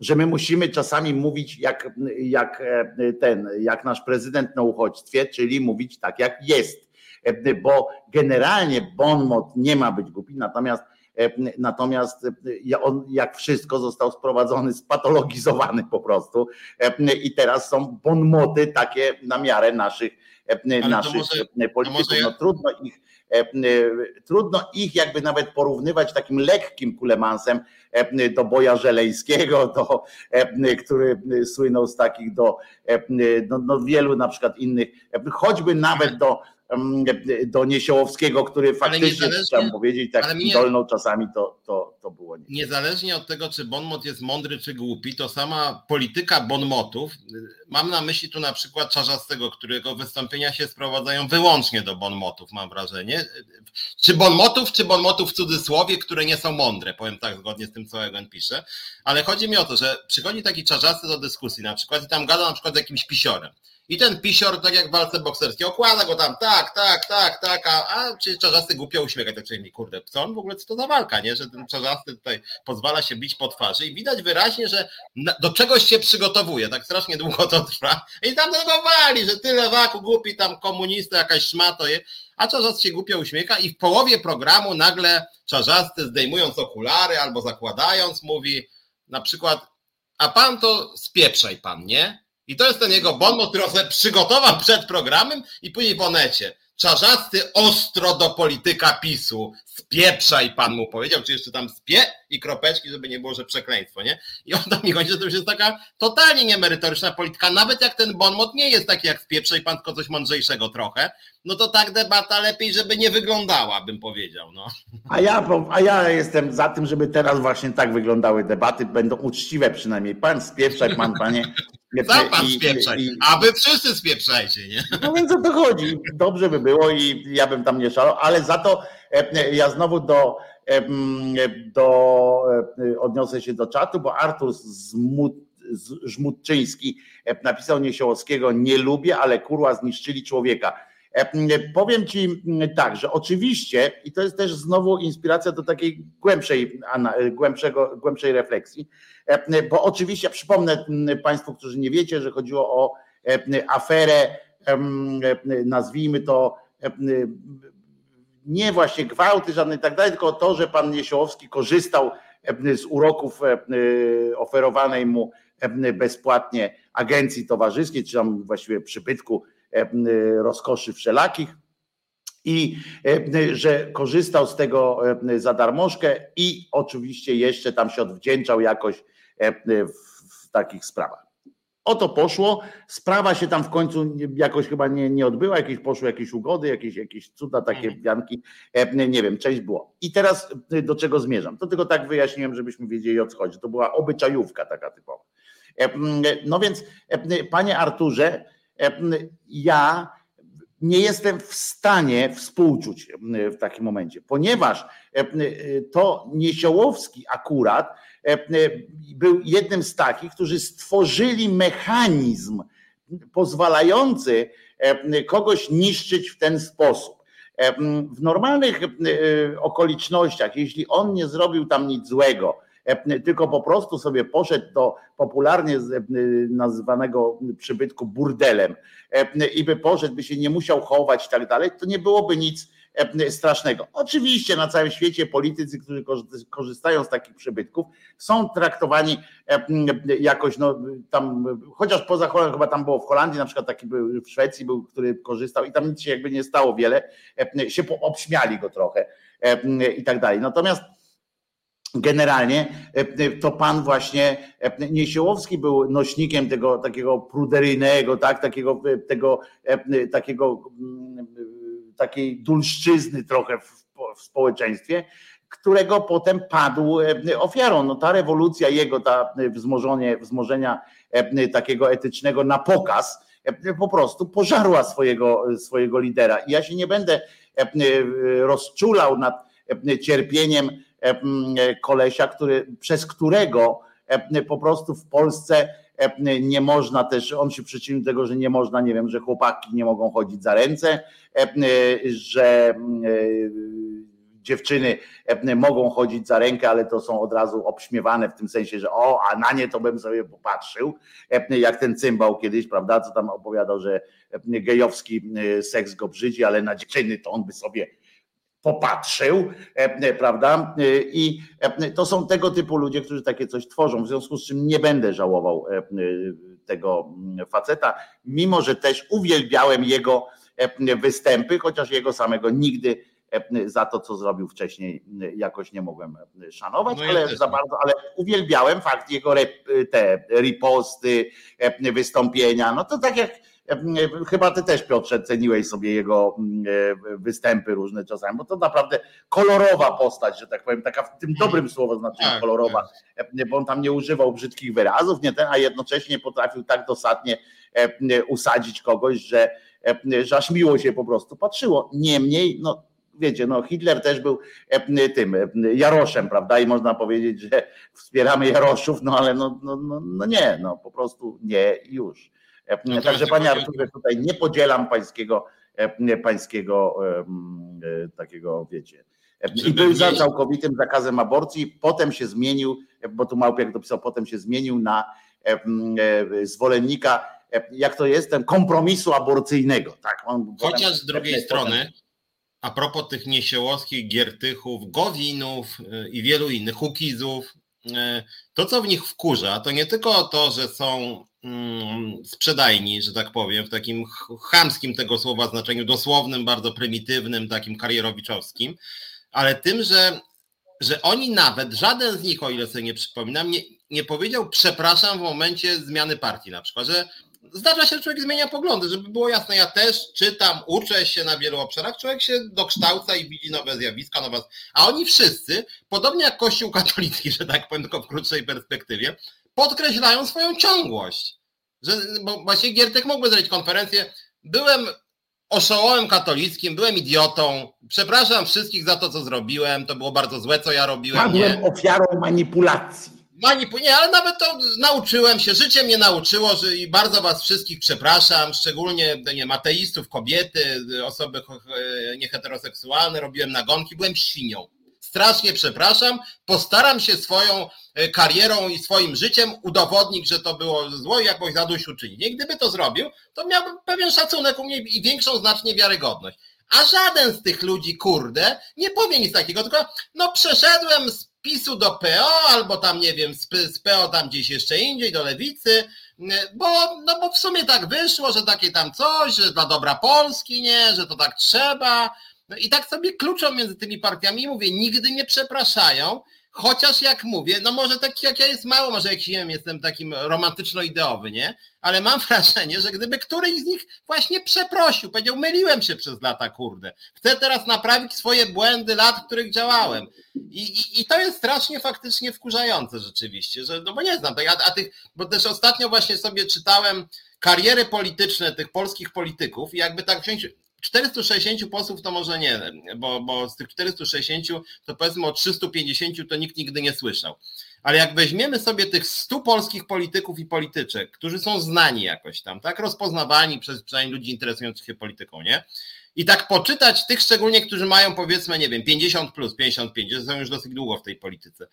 że my musimy czasami mówić jak, jak e, ten, jak nasz prezydent na uchodźstwie, czyli mówić tak jak jest. E, bo generalnie Bonmot nie ma być głupi, natomiast e, Natomiast on, jak wszystko, został sprowadzony, spatologizowany po prostu. I teraz są bonmoty takie na miarę naszych, naszych może, polityków. No trudno ich E, e, trudno ich jakby nawet porównywać takim lekkim kulemansem e, do Boja Żeleńskiego, do, który słynął z takich do, do, do wielu na przykład innych, choćby nawet do do Niesiołowskiego, który faktycznie, trzeba powiedzieć, tak mnie, dolną czasami to, to, to było nie. Niezależnie od tego, czy Bonmot jest mądry czy głupi, to sama polityka Bonmotów, mam na myśli tu na przykład Czarzastego, którego wystąpienia się sprowadzają wyłącznie do Bonmotów, mam wrażenie. Czy Bonmotów, czy Bonmotów w cudzysłowie, które nie są mądre, powiem tak zgodnie z tym, co Egon pisze, ale chodzi mi o to, że przychodzi taki Czarzasty do dyskusji na przykład i tam gada na przykład z jakimś pisiorem i ten pisior, tak jak w walce bokserskiej, okłada go tam, tak, tak, tak, tak, a, a czy czarzasty głupio uśmiecha, tak mi kurde, co on w ogóle, co to za walka, nie, że ten czarzasty tutaj pozwala się bić po twarzy i widać wyraźnie, że do czegoś się przygotowuje, tak strasznie długo to trwa. I tam tego wali, że tyle waku, głupi tam komunista, jakaś szmato je, a czarzasty się głupio uśmiecha i w połowie programu nagle czarzasty zdejmując okulary albo zakładając mówi na przykład, a pan to spieprzaj pan, nie? I to jest ten jego bonmot, który on przygotował przed programem i później w onecie. Czarzasty ostro do polityka PiSu. Spieprzaj, pan mu powiedział, czy jeszcze tam spie i kropeczki, żeby nie było, że przekleństwo, nie? I on tam mi chodzi, że to już jest taka totalnie niemerytoryczna polityka. Nawet jak ten bonmot nie jest taki jak spieprzaj pan, tylko coś mądrzejszego trochę, no to tak debata lepiej, żeby nie wyglądała, bym powiedział. No. A, ja, a ja jestem za tym, żeby teraz właśnie tak wyglądały debaty, będą uczciwe przynajmniej. Pan spieprzaj, pan, panie. Sam pan spieprzaj, a wy wszyscy spieprzajcie, nie? No więc o to chodzi. Dobrze by było i ja bym tam nie szalał, ale za to ja znowu do, e, do e, odniosę się do czatu, bo Artur Zmut, Żmudczyński napisał Niesiołowskiego, nie lubię, ale kurła zniszczyli człowieka. Powiem Ci tak, że oczywiście, i to jest też znowu inspiracja do takiej głębszej, głębszego, głębszej refleksji, bo oczywiście, przypomnę Państwu, którzy nie wiecie, że chodziło o aferę, nazwijmy to nie właśnie gwałty żadne i tak dalej, tylko to, że pan Niesiołowski korzystał z uroków oferowanej mu bezpłatnie agencji towarzyskiej, czy tam właściwie przybytku E, rozkoszy wszelakich i e, że korzystał z tego za darmożkę i oczywiście jeszcze tam się odwdzięczał jakoś w takich sprawach. O to poszło, sprawa się tam w końcu jakoś chyba nie, nie odbyła, jakieś poszły jakieś ugody, jakieś, jakieś cuda, takie mhm. wianki, e, nie wiem, część było. I teraz e, do czego zmierzam? To tylko tak wyjaśniłem, żebyśmy wiedzieli o co chodzi. To była obyczajówka taka typowa. E, no więc, panie Arturze, ja nie jestem w stanie współczuć w takim momencie, ponieważ to Niesiołowski akurat był jednym z takich, którzy stworzyli mechanizm pozwalający e, kogoś niszczyć w ten sposób. W normalnych okolicznościach, jeśli on nie zrobił tam nic złego, tylko po prostu sobie poszedł do popularnie nazywanego przybytku burdelem i by poszedł, by się nie musiał chować i tak dalej, to nie byłoby nic E, strasznego. Oczywiście na całym świecie politycy, którzy korzystają z takich przybytków, są traktowani e, jakoś, no tam, chociaż poza Holandią, chyba tam było w Holandii, na przykład taki był w Szwecji, był, który korzystał i tam nic się jakby nie stało wiele, e, się obśmiali go trochę i tak dalej. Natomiast generalnie to pan właśnie Niesiełowski był nośnikiem tego takiego pruderyjnego, tak, takiego, tego, takiego takiej dulszczyzny trochę w, w społeczeństwie, którego potem padł e, ofiarą. No ta rewolucja jego, ta wzmożenie, wzmożenia e, takiego etycznego na pokaz e, po prostu pożarła swojego, swojego lidera. I ja się nie będę rozczulał nad cierpieniem kolesia, który, przez którego po prostu w Polsce E, nie można też, on się przyczynił do tego, że nie można, nie wiem, że chłopaki nie mogą chodzić za ręce, e, że dziewczyny mogą chodzić za rękę, ale to są od razu obśmiewane w tym sensie, że o, a na nie to bym sobie popatrzył, jak ten cymbał kiedyś, prawda, co tam opowiadał, że gejowski seks go brzydzi, ale na dziewczyny to on by sobie popatrzył, e, e, prawda? E, I to są tego typu ludzie, którzy takie coś tworzą, w związku z czym nie będę żałował tego mm, faceta, mimo że też uwielbiałem jego występy, chociaż jego samego nigdy za to, co zrobił wcześniej, jakoś nie mogłem szanować, no ale za bardzo, ale uwielbiałem fakt jego te riposty, wystąpienia. No to tak jak Chyba ty też, Piotrze, ceniłeś sobie jego mm, e, występy różne czasami, bo to naprawdę kolorowa postać, że tak powiem, taka w tym dobrym słowo znaczeniu tak, kolorowa, tak. bo on tam nie używał brzydkich wyrazów, nie ten, a jednocześnie potrafił tak dosadnie usadzić kogoś, że, że aż miło się po prostu patrzyło. Niemniej, no wiecie, no Hitler też był tym Jaroszem, prawda? I można powiedzieć, że wspieramy Jaroszów, no ale no, no, no, no nie, no po prostu nie już. No Także panie Arturze, tutaj nie podzielam pańskiego, pańskiego e, takiego, wiecie. I był za całkowitym zakazem aborcji, potem się zmienił, bo tu Małpiak dopisał, potem się zmienił na e, zwolennika, jak to jest, ten kompromisu aborcyjnego. Tak, on Chociaż z drugiej strony, a propos tych niesiełowskich, giertychów, gowinów e, i wielu innych, hukizów, to co w nich wkurza, to nie tylko to, że są Mm, sprzedajni, że tak powiem, w takim chamskim tego słowa znaczeniu, dosłownym, bardzo prymitywnym, takim karierowiczowskim, ale tym, że, że oni nawet, żaden z nich, o ile sobie nie przypominam, nie, nie powiedział przepraszam w momencie zmiany partii. Na przykład, że zdarza się, że człowiek zmienia poglądy, żeby było jasne, ja też czytam, uczę się na wielu obszarach, człowiek się dokształca i widzi nowe zjawiska, nowe, a oni wszyscy, podobnie jak Kościół katolicki, że tak powiem, tylko w krótszej perspektywie, podkreślają swoją ciągłość. Że, bo właśnie Giertek mógłby zrobić konferencję. Byłem oszołomem katolickim, byłem idiotą. Przepraszam wszystkich za to, co zrobiłem. To było bardzo złe, co ja robiłem. Padłem ofiarą manipulacji. Manipu nie, ale nawet to nauczyłem się, życie mnie nauczyło, że i bardzo was wszystkich przepraszam, szczególnie nie, ateistów, kobiety, osoby nieheteroseksualne, robiłem nagonki, byłem świnią strasznie przepraszam, postaram się swoją e, karierą i swoim życiem udowodnić, że to było zło i jakoś zadośćuczynić. I gdyby to zrobił, to miałbym pewien szacunek u mnie i większą znacznie wiarygodność. A żaden z tych ludzi, kurde, nie powie nic takiego, tylko no przeszedłem z PiSu do PO, albo tam nie wiem, z PO tam gdzieś jeszcze indziej, do lewicy, bo, no bo w sumie tak wyszło, że takie tam coś, że dla dobra Polski, nie, że to tak trzeba, no i tak sobie kluczą między tymi partiami mówię, nigdy nie przepraszają, chociaż jak mówię, no może taki jak ja jest mało, może jak nie wiem, jestem takim romantyczno-ideowy, nie? Ale mam wrażenie, że gdyby któryś z nich właśnie przeprosił, powiedział, myliłem się przez lata, kurde. Chcę teraz naprawić swoje błędy lat, w których działałem. I, i, i to jest strasznie faktycznie wkurzające rzeczywiście, że, no bo nie znam, tak, a, a tych, bo też ostatnio właśnie sobie czytałem kariery polityczne tych polskich polityków i jakby tak wziąć 460 posłów to może nie, bo, bo z tych 460 to powiedzmy o 350 to nikt nigdy nie słyszał. Ale jak weźmiemy sobie tych 100 polskich polityków i polityczek, którzy są znani jakoś tam, tak, rozpoznawani przez przynajmniej ludzi interesujących się polityką, nie? I tak poczytać tych szczególnie, którzy mają powiedzmy, nie wiem, 50 plus, 55, że są już dosyć długo w tej polityce,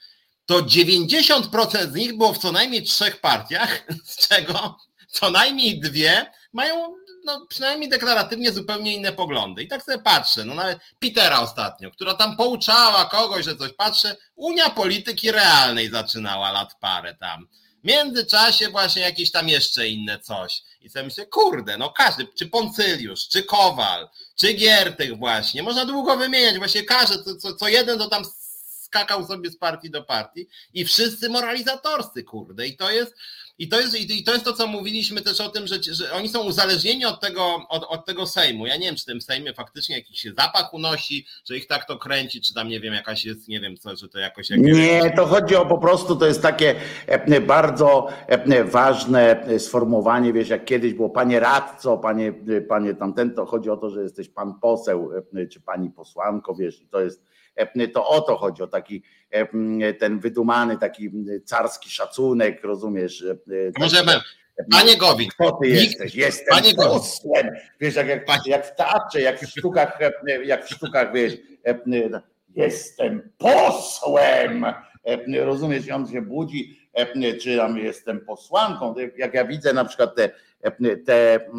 to 90% z nich było w co najmniej trzech partiach, z czego co najmniej dwie mają no, przynajmniej deklaratywnie zupełnie inne poglądy. I tak sobie patrzę, no nawet Petera ostatnio, która tam pouczała kogoś, że coś patrzę, Unia Polityki Realnej zaczynała lat parę tam. W międzyczasie właśnie jakieś tam jeszcze inne coś. I sobie myślę, kurde, no każdy, czy Poncyliusz, czy Kowal, czy Giertych właśnie, można długo wymieniać, właśnie każdy, co, co, co jeden to tam skakał sobie z partii do partii i wszyscy moralizatorscy, kurde. I to jest, i to jest, i to jest to, co mówiliśmy też o tym, że, że oni są uzależnieni od tego, od, od tego Sejmu. Ja nie wiem, czy tym Sejmie faktycznie jakiś się zapach unosi, że ich tak to kręci, czy tam nie wiem, jakaś jest, nie wiem co, że to jakoś. Nie, to chodzi o po prostu, to jest takie e, bardzo e, ważne sformułowanie, wiesz, jak kiedyś było panie radco, panie, panie tamten, to chodzi o to, że jesteś pan poseł, e, czy pani posłanko, wiesz, to jest to o to chodzi, o taki ten wydumany, taki carski szacunek, rozumiesz? Możemy. Panie Gowin. Kto ty jesteś? Jestem Panie posłem. Wiesz, jak, jak, jak w teatrze, jak w sztukach, jak w sztukach, wiesz, jestem posłem. Rozumiesz, i on się budzi, czy tam jestem posłanką. Jak ja widzę na przykład te, te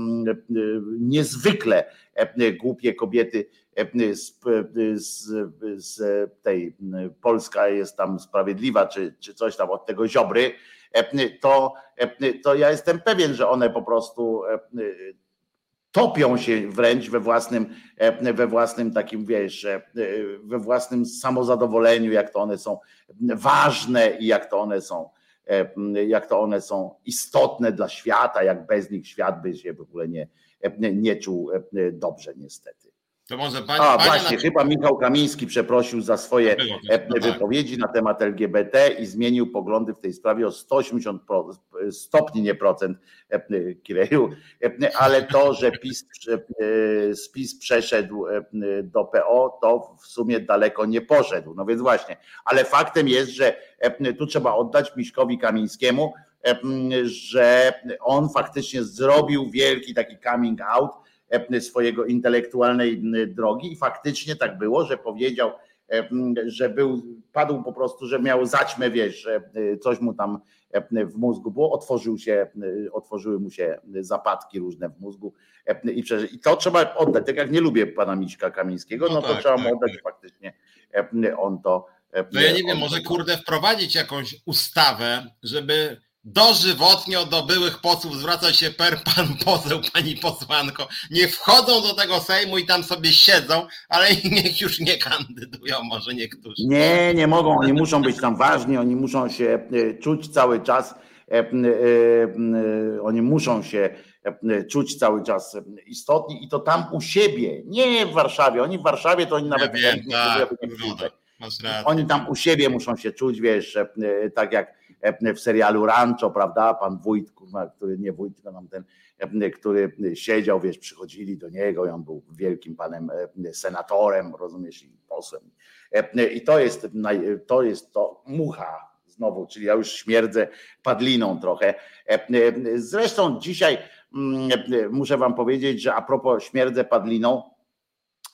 niezwykle głupie kobiety, z, z, z tej Polska jest tam sprawiedliwa, czy, czy coś tam od tego ziobry, to, to ja jestem pewien, że one po prostu topią się wręcz we własnym, we własnym takim, wiesz, we własnym samozadowoleniu, jak to one są ważne i jak to one są, jak to one są istotne dla świata, jak bez nich świat by się w ogóle nie, nie czuł dobrze niestety. To może pani, A pani właśnie, na... chyba Michał Kamiński przeprosił za swoje tak. wypowiedzi na temat LGBT i zmienił poglądy w tej sprawie o 180 stopni, nie procent Kireju, ale to, że PiS, spis przeszedł do PO, to w sumie daleko nie poszedł. No więc właśnie, ale faktem jest, że tu trzeba oddać Miśkowi Kamińskiemu, że on faktycznie zrobił wielki taki coming out, E, swojego intelektualnej drogi i faktycznie tak było, że powiedział, e, że był, padł po prostu, że miał zaćmę, wiesz, że e, coś mu tam w mózgu było, otworzył się, otworzyły mu się zapadki różne w mózgu i, i to trzeba oddać, tak jak nie lubię pana Miśka Kamińskiego, no, no to tak, trzeba mu tak, oddać tak. faktycznie on to. No ja nie wiem, może kurde wprowadzić jakąś ustawę, żeby dożywotnio do byłych posłów zwraca się per pan poseł, pani posłanko. Nie wchodzą do tego Sejmu i tam sobie siedzą, ale niech już nie kandydują, może niektórzy. Nie, nie mogą, oni muszą być tam ważni, oni muszą się e, czuć cały czas, e, e, oni muszą się czuć cały czas istotni i to tam u siebie, nie w Warszawie. Oni w Warszawie to oni nawet ja wiem, tak, nie Oni tam u siebie muszą się czuć, wiesz, tak jak w serialu Rancho, prawda? Pan wójt, który nie wójt, tylko nam ten, e, który siedział, wiesz, przychodzili do niego i on był wielkim panem e, senatorem, rozumiesz, i posłem. I to jest, to jest to mucha znowu, czyli ja już śmierdzę padliną trochę. Zresztą dzisiaj mm, muszę wam powiedzieć, że a propos śmierdzę padliną,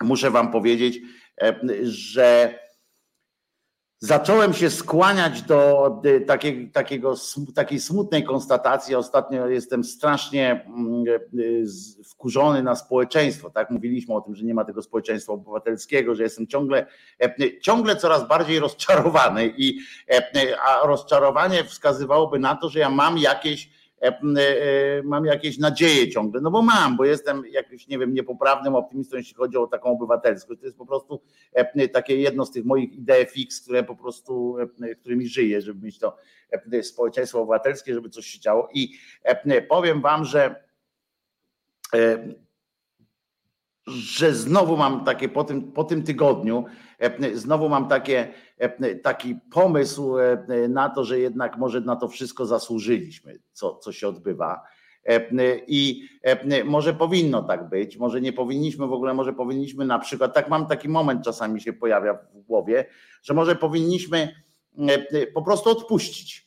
muszę wam powiedzieć, że zacząłem się skłaniać do takiej, takiego, takiej smutnej konstatacji. Ostatnio jestem strasznie mm, wkurzony na społeczeństwo. Tak mówiliśmy o tym, że nie ma tego społeczeństwa obywatelskiego, że jestem ciągle, ciągle coraz bardziej rozczarowany i a rozczarowanie wskazywałoby na to, że ja mam jakieś mam jakieś nadzieje ciągle, no bo mam, bo jestem jakimś, nie wiem, niepoprawnym optymistą, jeśli chodzi o taką obywatelskość. To jest po prostu takie jedno z tych moich idei fix, które po prostu, którymi żyję, żeby mieć to społeczeństwo obywatelskie, żeby coś się działo. I powiem wam, że że znowu mam takie po tym, po tym tygodniu, znowu mam takie, taki pomysł na to, że jednak może na to wszystko zasłużyliśmy, co, co się odbywa. I może powinno tak być, może nie powinniśmy w ogóle, może powinniśmy na przykład, tak mam taki moment czasami się pojawia w głowie, że może powinniśmy po prostu odpuścić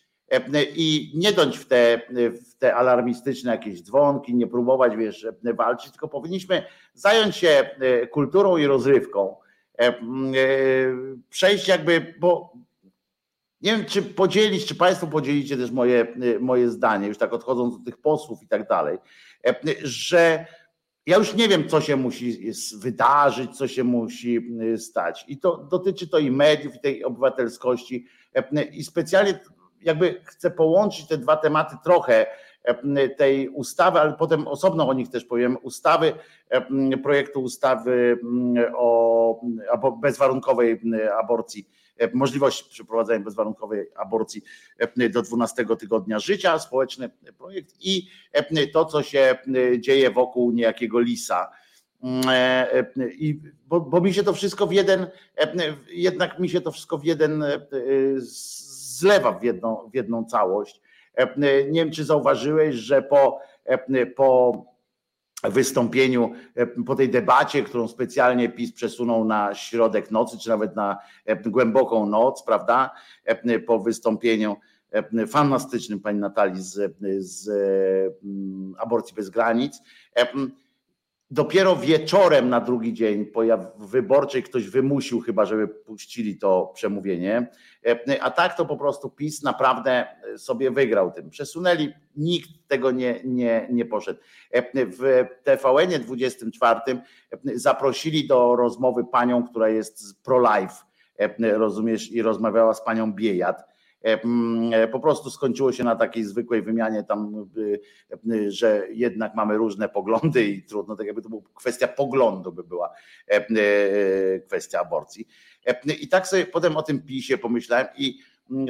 i nie dąć w te, w te alarmistyczne jakieś dzwonki, nie próbować, wiesz, walczyć, tylko powinniśmy zająć się e, kulturą i rozrywką. E, e, przejść jakby, bo nie wiem, czy podzielić, czy Państwo podzielicie też moje, moje zdanie, już tak odchodząc od tych posłów i tak dalej, że ja już nie wiem, co się musi wydarzyć, co się musi stać. I to dotyczy to i mediów, i tej obywatelskości. I specjalnie jakby chcę połączyć te dwa tematy trochę e, tej ustawy, ale potem osobno o nich też powiem, ustawy, e, projektu ustawy o bezwarunkowej aborcji, e, możliwość przeprowadzenia bezwarunkowej aborcji do 12 tygodnia życia, społeczny projekt i to, co się dzieje wokół niejakiego lisa. I, bo, bo mi się to wszystko w jeden, jednak mi się to wszystko w jeden zlewa w jedną, w jedną całość. E, nie wiem, czy zauważyłeś, że po, e, po wystąpieniu, e, po tej debacie, którą specjalnie PiS przesunął na środek nocy, czy nawet na głęboką noc, prawda? Po wystąpieniu fantastycznym pani Natalii z, z Aborcji Bez Granic Dopiero wieczorem na drugi dzień pojaw wyborczej ktoś wymusił chyba, żeby puścili to przemówienie. E, a tak to po prostu PiS naprawdę sobie wygrał tym. Przesunęli, nikt tego nie, nie, nie poszedł. E, w TVN 24 e, zaprosili do rozmowy panią, która jest pro-life, rozumiesz, i rozmawiała z panią Biejat E, e, po prostu skończyło się na takiej zwykłej wymianie tam, e, że jednak mamy różne poglądy i trudno, tak jakby to była kwestia poglądu by była kwestia aborcji. I tak sobie potem o tym pisie pomyślałem i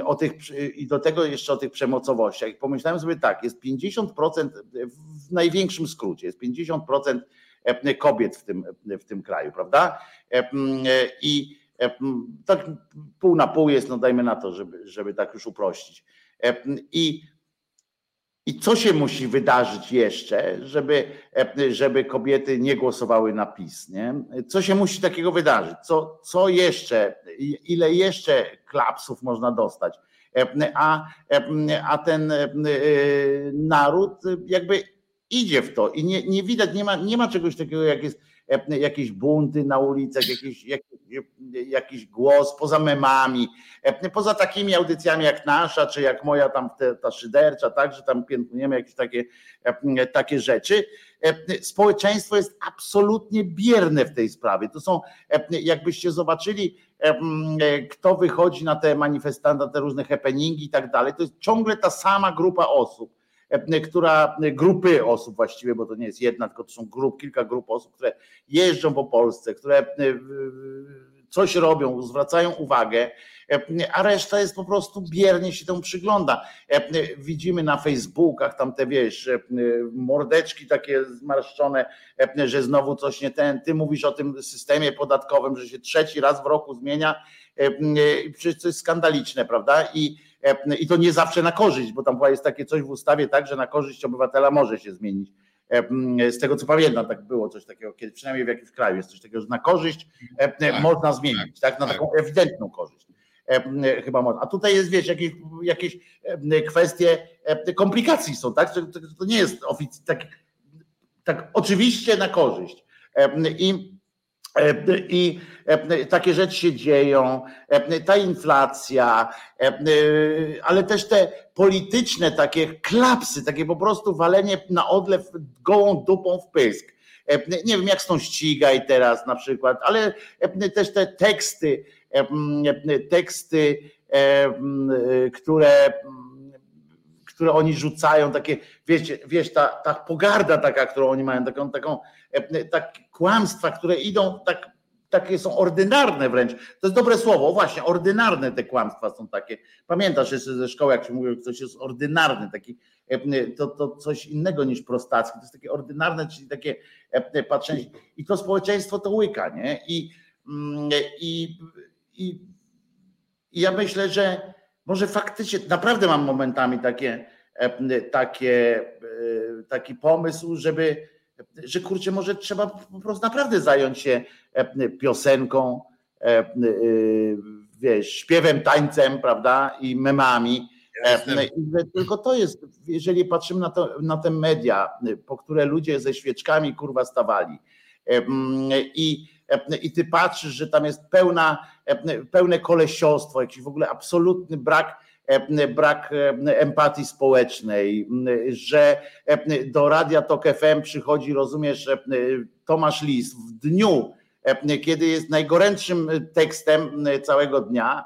o tych, i do tego jeszcze o tych przemocowościach. I pomyślałem sobie tak, jest 50% w największym skrócie, jest 50% kobiet w tym, w tym kraju, prawda? I E, tak pół na pół jest, no dajmy na to, żeby, żeby tak już uprościć. E, I, I co się musi wydarzyć jeszcze, żeby, e, żeby kobiety nie głosowały na PiS? Nie? Co się musi takiego wydarzyć? Co, co jeszcze, ile jeszcze klapsów można dostać? A, a ten naród jakby idzie w to i nie, nie widać, nie ma, nie ma czegoś takiego, jak jest jakieś bunty na ulicach, jakiś, jakiś, jakiś głos poza memami, poza takimi audycjami jak nasza, czy jak moja tam ta szydercza, tak, że tam piętnujemy jakieś takie, takie rzeczy. Społeczeństwo jest absolutnie bierne w tej sprawie. To są, jakbyście zobaczyli, kto wychodzi na te manifestanty, na te różne happeningi i tak dalej, to jest ciągle ta sama grupa osób która e, grupy osób właściwie, bo to nie jest jedna, tylko to są grup, kilka grup osób, które jeżdżą po Polsce, które e, coś robią, zwracają uwagę, a reszta jest po prostu biernie się temu przygląda. Widzimy na Facebookach tam te, wiesz, mordeczki takie zmarszczone, że znowu coś nie ten, ty mówisz o tym systemie podatkowym, że się trzeci raz w roku zmienia, przecież to jest skandaliczne, prawda? I E, i to nie zawsze na korzyść, bo tam jest takie coś w ustawie, tak, że na korzyść obywatela może się zmienić. E, z tego co pamiętam, tak było coś takiego, kiedy przynajmniej w jakimś kraju jest coś takiego, że na korzyść e, tak, można zmienić, tak, na tak. taką ewidentną korzyść. Chyba można. A tutaj jest, wiesz, jakieś, jakieś kwestie komplikacji są, tak? To nie jest oficjalnie tak, tak oczywiście na korzyść. I E, I e, takie rzeczy się dzieją, e, ta inflacja, ale też te polityczne takie klapsy, takie po prostu walenie na odlew gołą dupą w pysk. Nie wiem, jak z tą ścigaj teraz na przykład, ale też te teksty, teksty, które które oni rzucają, takie, wiecie, wiesz, ta, ta pogarda taka, którą oni mają, taką, taką, takie kłamstwa, które idą tak takie są ordynarne wręcz. To jest dobre słowo, właśnie, ordynarne te kłamstwa są takie. Pamiętasz jeszcze ze szkoły, jak się mówi, że ktoś jest ordynarny, taki, to, to coś innego niż prostacki. To jest takie ordynarne, czyli takie patrzenie. I to społeczeństwo to łyka, nie? I, mm, i, i, i ja myślę, że może faktycznie, naprawdę mam momentami takie, takie, e, taki pomysł, żeby że kurczę, może trzeba po prostu naprawdę zająć się e, piosenką, e, e, wiesz, śpiewem, tańcem, prawda, i memami. tylko to jest, jeżeli patrzymy na, to, na te media, po które ludzie ze świeczkami kurwa stawali i, i ty patrzysz, że tam jest pełna, pełne kolesiostwo, jakiś w ogóle absolutny brak brak empatii społecznej, że do Radia Tok FM przychodzi, rozumiesz, Tomasz Lis w dniu, kiedy jest najgorętszym tekstem całego dnia,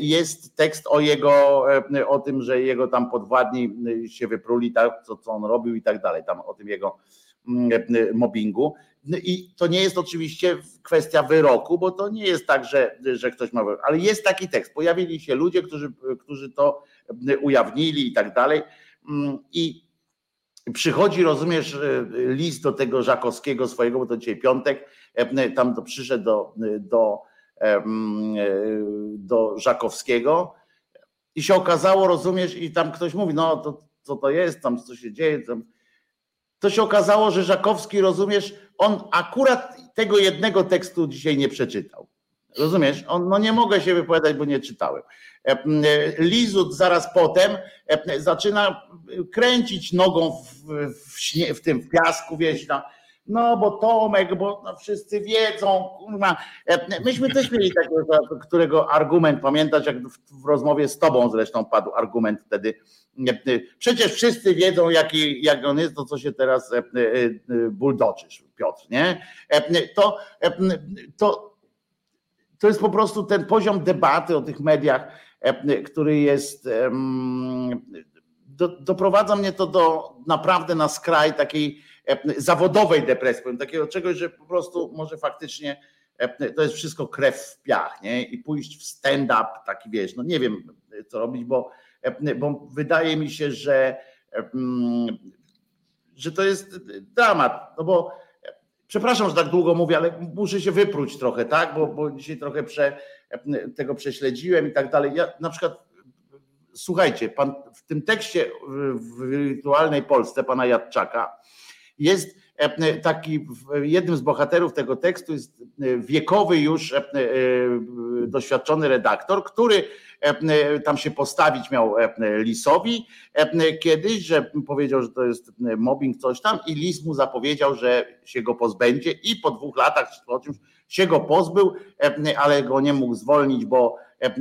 jest tekst o jego, o tym, że jego tam podwładni się wypruli, tak, co, co on robił i tak dalej, tam o tym jego mobbingu. No I to nie jest oczywiście kwestia wyroku, bo to nie jest tak, że, że ktoś ma wyrok, ale jest taki tekst. Pojawili się ludzie, którzy, którzy to ujawnili i tak dalej. Mm, I przychodzi, rozumiesz, list do tego Żakowskiego swojego, bo to dzisiaj piątek, tam to przyszedł do, do, do Żakowskiego i się okazało, rozumiesz, i tam ktoś mówi, no to co to jest, tam co się dzieje, to się okazało, że Żakowski, rozumiesz, on akurat tego jednego tekstu dzisiaj nie przeczytał. Rozumiesz? On, no nie mogę się wypowiadać, bo nie czytałem. E, e, Lizut zaraz potem e, zaczyna kręcić nogą w, w, w tym w piasku, wieś tam. No bo Tomek, bo no, wszyscy wiedzą, kurwa. Myśmy też mieli takiego, którego argument, pamiętasz, jak w, w rozmowie z tobą zresztą padł argument wtedy, Przecież wszyscy wiedzą, jaki, jak on jest, to co się teraz e, e, buldoczysz, Piotr, nie? E, to, to, to jest po prostu ten poziom debaty o tych mediach, który jest. Do, doprowadza mnie to do naprawdę na skraj takiej zawodowej depresji, powiem, takiego czegoś, że po prostu może faktycznie to jest wszystko krew w piach, nie? I pójść w stand-up, taki wiesz, no nie wiem co robić, bo bo wydaje mi się, że, mm, że to jest dramat. No bo przepraszam, że tak długo mówię, ale muszę się wypróć trochę, tak? Bo, bo dzisiaj trochę prze, tego prześledziłem i tak dalej. Ja na przykład słuchajcie, pan w tym tekście w wirtualnej Polsce pana Jadczaka jest taki, jednym z bohaterów tego tekstu jest wiekowy już doświadczony redaktor, który E, tam się postawić miał e, Lisowi e, kiedyś, że powiedział, że to jest mobbing, coś tam i Lis mu zapowiedział, że się go pozbędzie i po dwóch latach o czymś się go pozbył, ale go nie mógł zwolnić, bo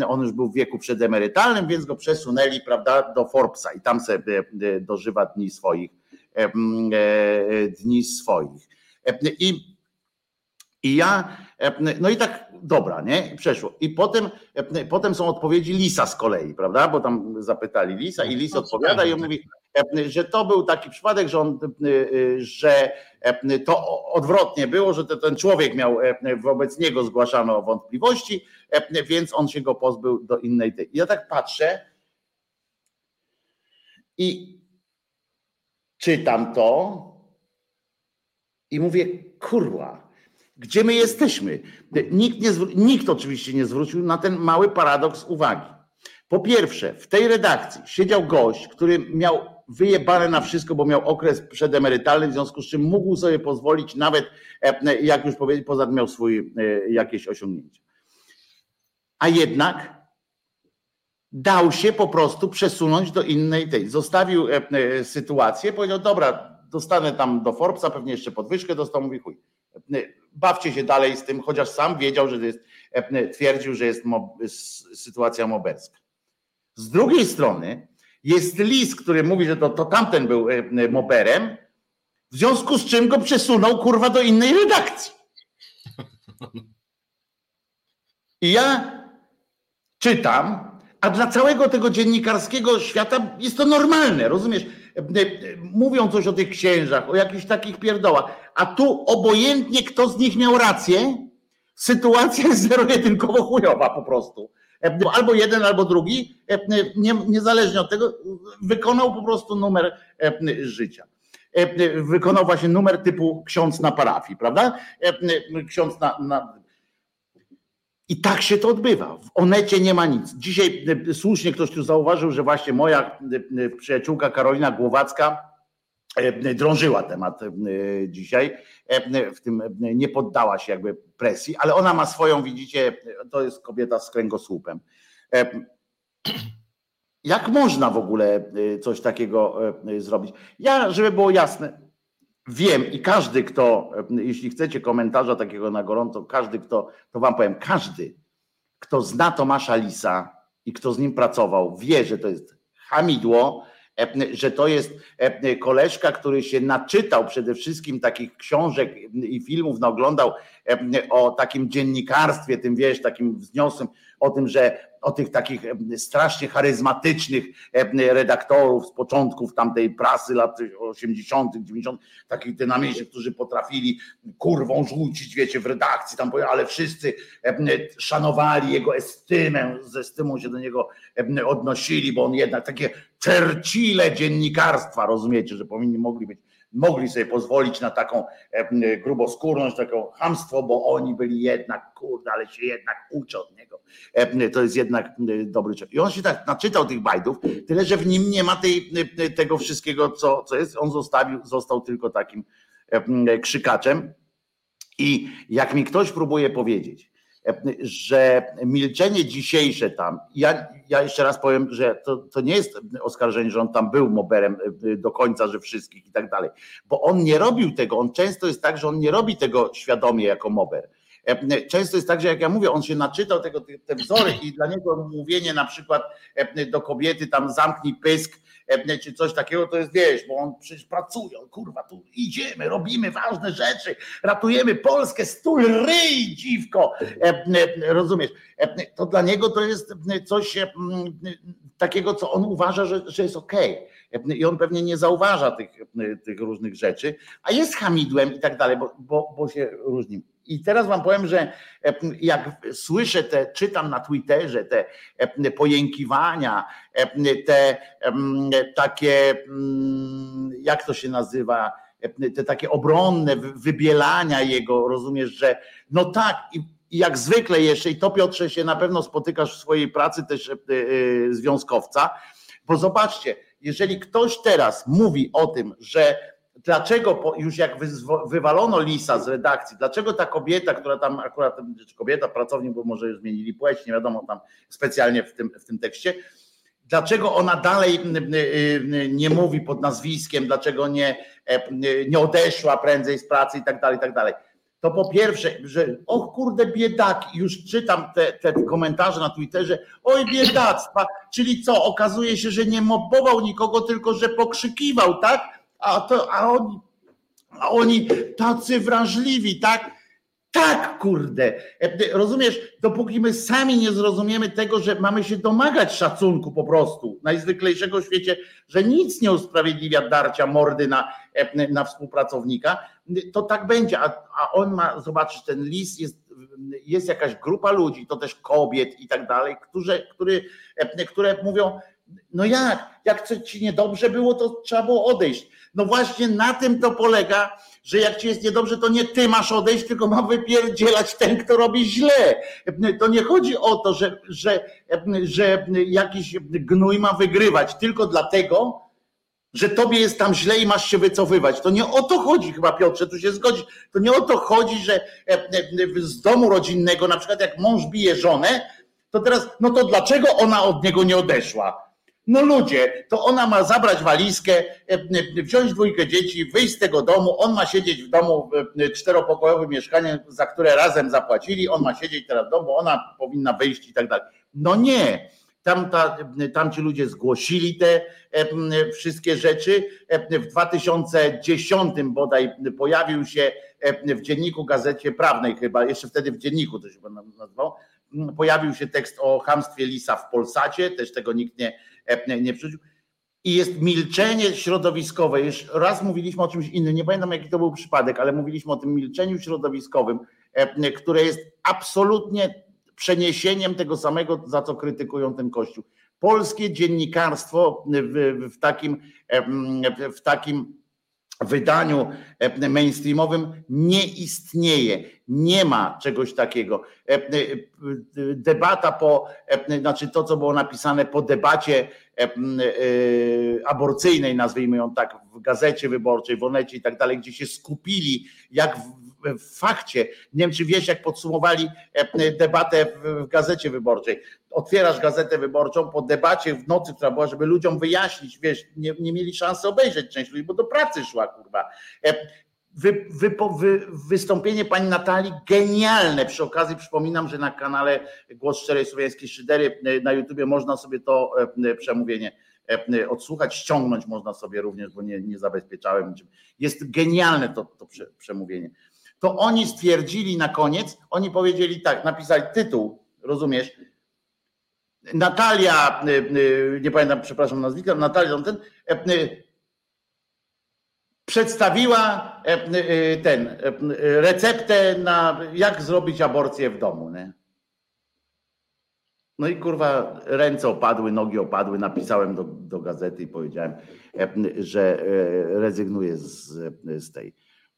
on już był w wieku przedemerytalnym, więc go przesunęli, prawda, do Forbesa i tam sobie dożywa dni swoich, dni swoich. I, i ja, no i tak dobra, nie? Przeszło. I potem, e, potem są odpowiedzi Lisa z kolei, prawda? Bo tam zapytali Lisa i Lis odpowiada i on mówi, e, że to był taki przypadek, że, on, e, że to odwrotnie było, że ten człowiek miał, wobec niego zgłaszano wątpliwości, więc on się go pozbył do innej tej. Ja tak patrzę i czytam to i mówię, kurwa, gdzie my jesteśmy? Nikt, nie, nikt oczywiście nie zwrócił na ten mały paradoks uwagi. Po pierwsze, w tej redakcji siedział gość, który miał wyjebane na wszystko, bo miał okres przedemerytalny, w związku z czym mógł sobie pozwolić nawet, e, jak już powiedzieć, poza tym miał swój e, jakieś osiągnięcia. A jednak dał się po prostu przesunąć do innej tej. Zostawił e, sytuację, powiedział, dobra, dostanę tam do Forbesa, pewnie jeszcze podwyżkę dostał, mówi chuj bawcie się dalej z tym, chociaż sam wiedział, że jest, e, twierdził, że jest mob, sytuacja moberska. Z drugiej strony jest list, który mówi, że to, to tamten był e, moberem, w związku z czym go przesunął kurwa do innej redakcji. I ja czytam a dla całego tego dziennikarskiego świata jest to normalne, rozumiesz? Mówią coś o tych księżach, o jakichś takich pierdołach, a tu obojętnie kto z nich miał rację, sytuacja jest zero-jedynkowo chujowa po prostu. Albo jeden, albo drugi, nie, niezależnie od tego, wykonał po prostu numer życia. Wykonał właśnie numer typu ksiądz na parafii, prawda? Ksiądz na, na i tak się to odbywa. W Onecie nie ma nic. Dzisiaj e, słusznie ktoś tu zauważył, że właśnie moja e, przyjaciółka Karolina Głowacka e, drążyła temat dzisiaj. W tym nie poddała się jakby presji, ale ona ma swoją, widzicie, to jest kobieta z kręgosłupem. Jak można w ogóle coś takiego zrobić? Ja, żeby było jasne, wiem i każdy, kto, jeśli chcecie komentarza takiego na gorąco, każdy, kto, to wam powiem, każdy, kto zna Tomasza Lisa i kto z nim pracował, wie, że to jest hamidło, że to jest koleżka, który się naczytał przede wszystkim takich książek i filmów, naoglądał o takim dziennikarstwie, tym wiesz, takim wzniosłym, o tym, że o tych takich strasznie charyzmatycznych redaktorów z początków tamtej prasy lat 80., 90., takich dynamicznych, którzy potrafili kurwą rzucić, wiecie, w redakcji, tam ale wszyscy szanowali jego estymę, ze estymą się do niego odnosili, bo on jednak takie czercile dziennikarstwa, rozumiecie, że powinni mogli być mogli sobie pozwolić na taką gruboskórność, taką hamstwo, bo oni byli jednak, kurde, ale się jednak uczą od niego. To jest jednak dobry człowiek. I on się tak naczytał tych bajdów, tyle że w nim nie ma tej, tego wszystkiego, co, co jest. On zostawił, został tylko takim krzykaczem. I jak mi ktoś próbuje powiedzieć, że milczenie dzisiejsze tam, ja, ja jeszcze raz powiem, że to, to nie jest oskarżenie, że on tam był moberem e, do końca, że wszystkich i tak dalej, bo on nie robił tego, on często jest tak, że on nie robi tego świadomie jako mober. E, często jest tak, że jak ja mówię, on się naczytał tego, te, te wzory i dla niego mówienie na przykład e, do kobiety tam zamknij pysk, czy coś takiego, to jest wiesz, bo on przecież pracuje, kurwa, tu idziemy, robimy ważne rzeczy, ratujemy Polskę, stój ryj, dziwko, rozumiesz? To dla niego to jest coś takiego, co on uważa, że, że jest okej. Okay. I on pewnie nie zauważa tych, tych różnych rzeczy, a jest hamidłem i tak dalej, bo, bo, bo się różni. I teraz wam powiem, że jak słyszę te, czytam na Twitterze te pojękiwania, te takie, mm, jak to się nazywa, te takie obronne wybielania jego, rozumiesz, że no tak, i, jak zwykle jeszcze, i to Piotrze się na pewno spotykasz w swojej pracy też e, e, związkowca, bo zobaczcie, jeżeli ktoś teraz mówi o tym, że dlaczego już jak wywalono Lisa z redakcji, dlaczego ta kobieta, która tam akurat, czy kobieta, pracownik, bo może już zmienili płeć, nie wiadomo tam specjalnie w tym, w tym tekście, dlaczego ona dalej nie mówi pod nazwiskiem, dlaczego nie, e, nie odeszła prędzej z pracy i tak dalej, i tak dalej. To po pierwsze, że och kurde biedaki, już czytam te, te komentarze na Twitterze, oj biedactwa, czyli co, okazuje się, że nie mobował nikogo, tylko że pokrzykiwał, tak? A, to, a, oni, a oni tacy wrażliwi, tak? Tak, kurde. Rozumiesz, dopóki my sami nie zrozumiemy tego, że mamy się domagać szacunku po prostu, najzwyklejszego w świecie, że nic nie usprawiedliwia darcia mordy na, na współpracownika, to tak będzie. A, a on ma, zobaczyć, ten list jest, jest jakaś grupa ludzi, to też kobiet i tak dalej, którzy, który, które mówią, no jak, jak ci niedobrze było, to trzeba było odejść no właśnie na tym to polega, że jak ci jest niedobrze, to nie ty masz odejść, tylko ma wypierdzielać ten, kto robi źle. To nie chodzi o to, że, że, że jakiś gnój ma wygrywać tylko dlatego, że tobie jest tam źle i masz się wycofywać. To nie o to chodzi chyba Piotrze, tu się zgodzić. To nie o to chodzi, że z domu rodzinnego, na przykład jak mąż bije żonę, to teraz, no to dlaczego ona od niego nie odeszła? No ludzie, to ona ma zabrać walizkę, e, e, wziąć dwójkę dzieci, wyjść z tego domu, on ma siedzieć w domu e, czteropokojowym mieszkaniu, za które razem zapłacili, on ma siedzieć teraz w domu, ona powinna wyjść i tak dalej. No nie, Tam, ta, tam ci ludzie zgłosili te wszystkie rzeczy. W 2010 bodaj pojawił się w dzienniku Gazecie Prawnej chyba, jeszcze wtedy w dzienniku to się nazywał, pojawił się tekst o hamstwie Lisa w Polsacie, też tego nikt nie, nie przerzucił. I jest milczenie środowiskowe. Już raz mówiliśmy o czymś innym, nie pamiętam jaki to był przypadek, ale mówiliśmy o tym milczeniu środowiskowym, które jest absolutnie przeniesieniem tego samego, za co krytykują ten Kościół. Polskie dziennikarstwo w, w takim, w takim wydaniu mainstreamowym nie istnieje. Nie ma czegoś takiego. Debata po, znaczy to, co było napisane po debacie aborcyjnej, nazwijmy ją tak, w gazecie wyborczej, w Onecie i tak dalej, gdzie się skupili, jak w fakcie. Nie wiem, czy wiesz, jak podsumowali e, debatę w gazecie wyborczej. Otwierasz gazetę wyborczą po debacie w nocy, która była, żeby ludziom wyjaśnić, wiesz, nie, nie mieli szansy obejrzeć część ludzi, bo do pracy szła, kurwa. E, wy, wy, wy, wystąpienie pani Natalii genialne. Przy okazji przypominam, że na kanale Głos Szczerej Słowiańskiej Szydery e, na YouTubie można sobie to przemówienie odsłuchać, ściągnąć można sobie również, bo nie, nie zabezpieczałem. Jest genialne to, to przemówienie to oni stwierdzili na koniec, oni powiedzieli tak, napisali tytuł, rozumiesz? Natalia, nie pamiętam, przepraszam nazwiska, Natalia ten, e, przedstawiła e, ten e, receptę na jak zrobić aborcję w domu. Nie? No i kurwa, ręce opadły, nogi opadły. Napisałem do, do gazety i powiedziałem, że rezygnuję z, z tej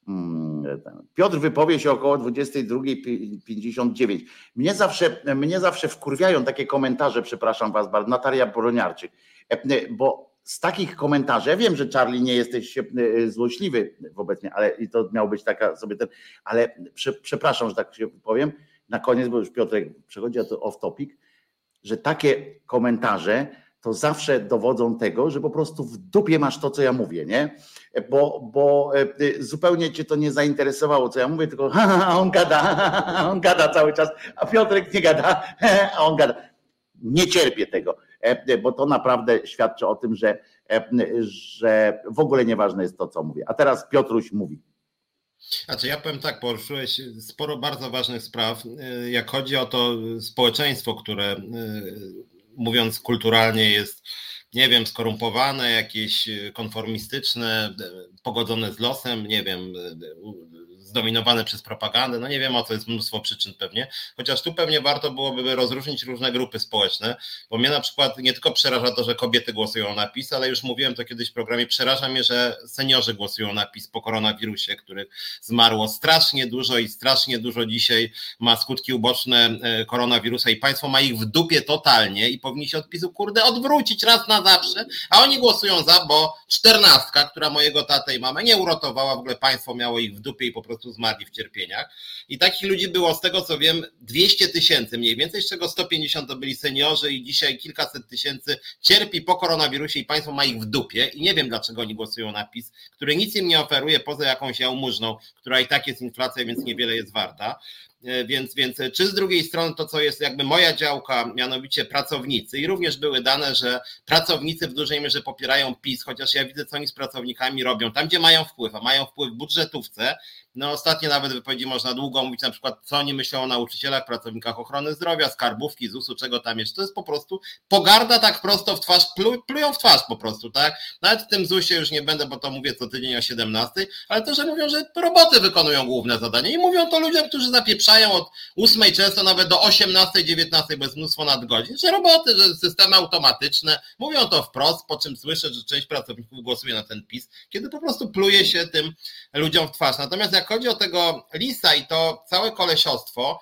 Mm, Piotr wypowie się około 22.59. Mnie zawsze, mnie zawsze wkurwiają takie komentarze, przepraszam was bardzo, Natalia Boroniarczyk, e, bo z takich komentarzy, ja wiem, że Charlie nie jesteś e, złośliwy wobec mnie, ale i to miał być taka sobie ten, ale prze, przepraszam, że tak się powiem, na koniec, bo już Piotrek przechodzi, a to off topic, że takie komentarze to zawsze dowodzą tego, że po prostu w dupie masz to, co ja mówię, nie? Bo, bo e, zupełnie cię to nie zainteresowało, co ja mówię, tylko ha, ha, on gada, on gada cały czas, a Piotrek nie gada, a on gada. Nie cierpię tego, bo to naprawdę świadczy o tym, że, e, że w ogóle nieważne jest to, co mówię. A teraz Piotruś mówi. Znaczy ja powiem tak, poruszyłeś sporo bardzo ważnych spraw. Jak chodzi o to społeczeństwo, które mówiąc kulturalnie, jest, nie wiem, skorumpowane, jakieś konformistyczne, pogodzone z losem, nie wiem, zdominowane przez propagandę. No nie wiem o co jest mnóstwo przyczyn pewnie, chociaż tu pewnie warto byłoby rozróżnić różne grupy społeczne, bo mnie na przykład nie tylko przeraża to, że kobiety głosują na PiS, ale już mówiłem to kiedyś w programie, przeraża mnie, że seniorzy głosują na PiS po koronawirusie, których zmarło strasznie dużo i strasznie dużo dzisiaj ma skutki uboczne e, koronawirusa i państwo ma ich w dupie totalnie i powinni się od PiSu kurde odwrócić raz na zawsze, a oni głosują za, bo czternastka, która mojego tatę i mamę nie uratowała, w ogóle państwo miało ich w dupie i po prostu prostu zmarli w cierpieniach. I takich ludzi było, z tego co wiem, 200 tysięcy mniej więcej, z czego 150 to byli seniorzy i dzisiaj kilkaset tysięcy cierpi po koronawirusie i państwo ma ich w dupie i nie wiem dlaczego oni głosują na PiS, który nic im nie oferuje poza jakąś jałmużną, która i tak jest inflacja, więc niewiele jest warta. E, więc, więc czy z drugiej strony to, co jest jakby moja działka, mianowicie pracownicy, i również były dane, że pracownicy w dużej mierze popierają PiS, chociaż ja widzę, co oni z pracownikami robią, tam gdzie mają wpływ, a mają wpływ w budżetówce, no ostatnie nawet wypowiedzi można długo mówić, na przykład co oni myślą o nauczycielach, pracownikach ochrony zdrowia, skarbówki, ZUS-u, czego tam jeszcze. To jest po prostu pogarda tak prosto w twarz, plują w twarz po prostu, tak? Nawet w tym ZUS-ie już nie będę, bo to mówię co tydzień o 17, ale to, że mówią, że roboty wykonują główne zadanie i mówią to ludziom, którzy zapieprzają od 8 często nawet do 18, 19, bo jest mnóstwo nadgodzin, że roboty, że systemy automatyczne, mówią to wprost, po czym słyszę, że część pracowników głosuje na ten PiS, kiedy po prostu pluje się tym ludziom w twarz. Natomiast jak chodzi o tego lisa i to całe kolesiostwo,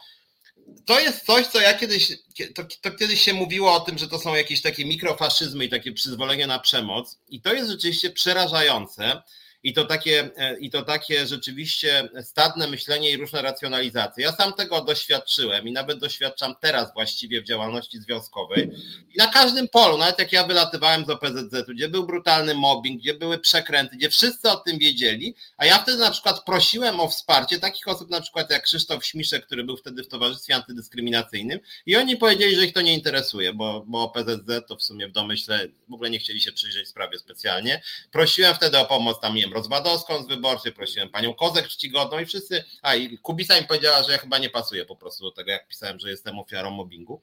to jest coś, co ja kiedyś, to, to, kiedyś się mówiło o tym, że to są jakieś takie mikrofaszyzmy i takie przyzwolenie na przemoc i to jest rzeczywiście przerażające i to takie, e, i to takie rzeczywiście stadne myślenie i różne racjonalizacje. Ja sam tego doświadczyłem i nawet doświadczam teraz właściwie w działalności związkowej. I na każdym polu, nawet jak ja wylatywałem z OPZZ-u, gdzie był brutalny mobbing, gdzie były przekręty, gdzie wszyscy o tym wiedzieli, a ja wtedy na przykład prosiłem o wsparcie takich osób na przykład jak Krzysztof Śmiszek, który był wtedy w Towarzystwie Antydyskryminacyjnym i oni powiedzieli, że ich to nie interesuje, bo, bo OPZZ to w sumie w domyśle w ogóle nie chcieli się przyjrzeć sprawie specjalnie. Prosiłem wtedy o pomoc tam, wiem, Rozwadowską z wyborczej, prosiłem panią Kozek czcigodną i wszyscy, a i Kubisa mi powiedziała, że ja chyba nie pasuję po prostu do tego, jak pisałem, że jestem ofiarą mobbingu.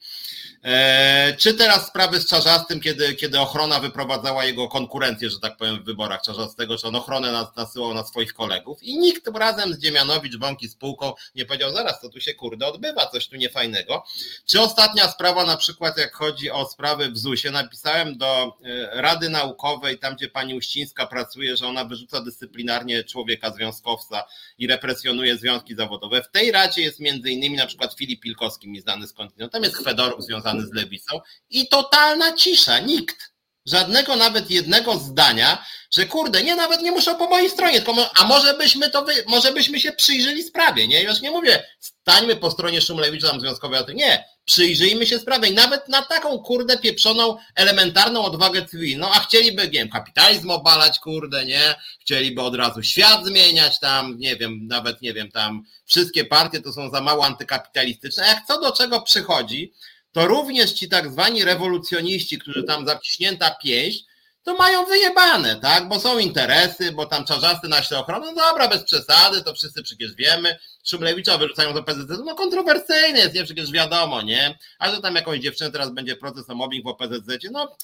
Eee, czy teraz sprawy z Czarzastym, kiedy, kiedy ochrona wyprowadzała jego konkurencję, że tak powiem, w wyborach Czarzastego, czy on ochronę nas, nasyłał na swoich kolegów i nikt razem z Dziemianowicz, Bąki spółką nie powiedział, zaraz, to tu się kurde odbywa, coś tu niefajnego. Czy ostatnia sprawa, na przykład jak chodzi o sprawy w ZUS-ie, napisałem do e, Rady Naukowej, tam gdzie pani Uścińska pracuje, że ona wyrzuca dyscyplinarnie człowieka związkowca i represjonuje związki zawodowe. W tej radzie jest między innymi na przykład Filip Pilkowski, mi znany skądinąd, tam jest Chwedorów związany z Lewicą i totalna cisza, nikt. Żadnego nawet jednego zdania, że kurde, nie, nawet nie muszą po mojej stronie, tylko, a może byśmy to, wy, może byśmy się przyjrzeli sprawie, nie? Już nie mówię, stańmy po stronie Szumlewicza tam związkowej, nie, przyjrzyjmy się sprawie. I nawet na taką kurde pieprzoną, elementarną odwagę cywilną, a chcieliby, nie wiem, kapitalizm obalać, kurde, nie, chcieliby od razu świat zmieniać tam, nie wiem, nawet, nie wiem, tam wszystkie partie to są za mało antykapitalistyczne, a jak co do czego przychodzi, to również ci tak zwani rewolucjoniści, którzy tam zaciśnięta pięść, to mają wyjebane, tak? Bo są interesy, bo tam czarzasty naśle ochrony, no dobra, bez przesady, to wszyscy przecież wiemy. Szumlewicza wyrzucają do PZZ, no kontrowersyjny jest, nie? Przecież wiadomo, nie? A że tam jakąś dziewczynę teraz będzie proces o mobbing w OPZZ, no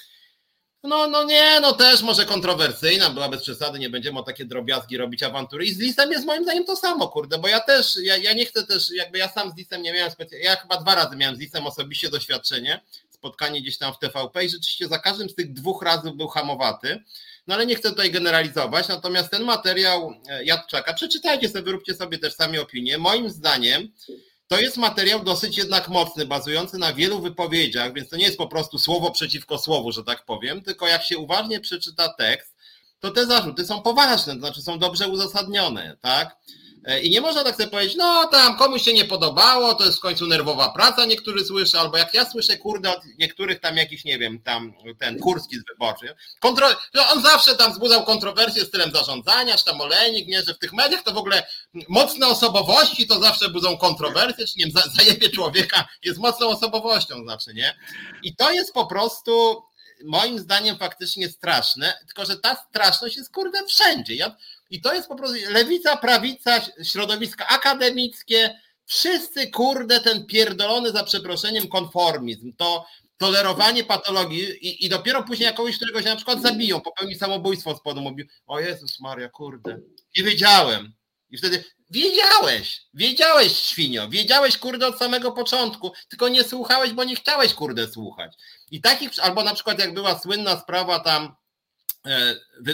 no, no nie, no też może kontrowersyjna była bez przesady, nie będziemy o takie drobiazgi robić awantury. I z listem jest moim zdaniem to samo, kurde, bo ja też, ja, ja nie chcę też, jakby ja sam z listem nie miałem specjalnie, ja chyba dwa razy miałem z listem osobiście doświadczenie, spotkanie gdzieś tam w TVP i rzeczywiście za każdym z tych dwóch razów był hamowaty. No ale nie chcę tutaj generalizować, natomiast ten materiał e, Jadczaka, przeczytajcie sobie, wyróbcie sobie też sami opinię. Moim zdaniem to jest materiał dosyć jednak mocny, bazujący na wielu wypowiedziach, więc to nie jest po prostu słowo przeciwko słowu, że tak powiem, tylko jak się uważnie przeczyta tekst, to te zarzuty są poważne, to znaczy są dobrze uzasadnione, tak? E, I nie można tak sobie powiedzieć, no tam komuś się nie podobało, to jest w końcu nerwowa praca, niektórzy słyszę, albo jak ja słyszę, kurde, od niektórych tam jakiś, nie wiem, tam ten Kurski z wyborczy, kontro... on zawsze tam wzbudzał kontrowersje stylem zarządzania, czy tam olejnik, nie, że w tych mediach to w ogóle mocne osobowości to zawsze budzą kontrowersje, czy nie wiem, zajebie człowieka jest mocną osobowością, znaczy, nie? I to jest po prostu moim zdaniem faktycznie straszne, tylko że ta straszność jest kurde wszędzie. Ja i to jest po prostu lewica, prawica, środowiska akademickie, wszyscy kurde ten pierdolony za przeproszeniem konformizm, to tolerowanie patologii i, i dopiero później jakoś, którego się na przykład zabiją, popełni samobójstwo z podu, mówi, o Jezus Maria, kurde, nie wiedziałem. I wtedy wiedziałeś, wiedziałeś świnio, wiedziałeś kurde od samego początku, tylko nie słuchałeś, bo nie chciałeś kurde słuchać. I takich, albo na przykład jak była słynna sprawa tam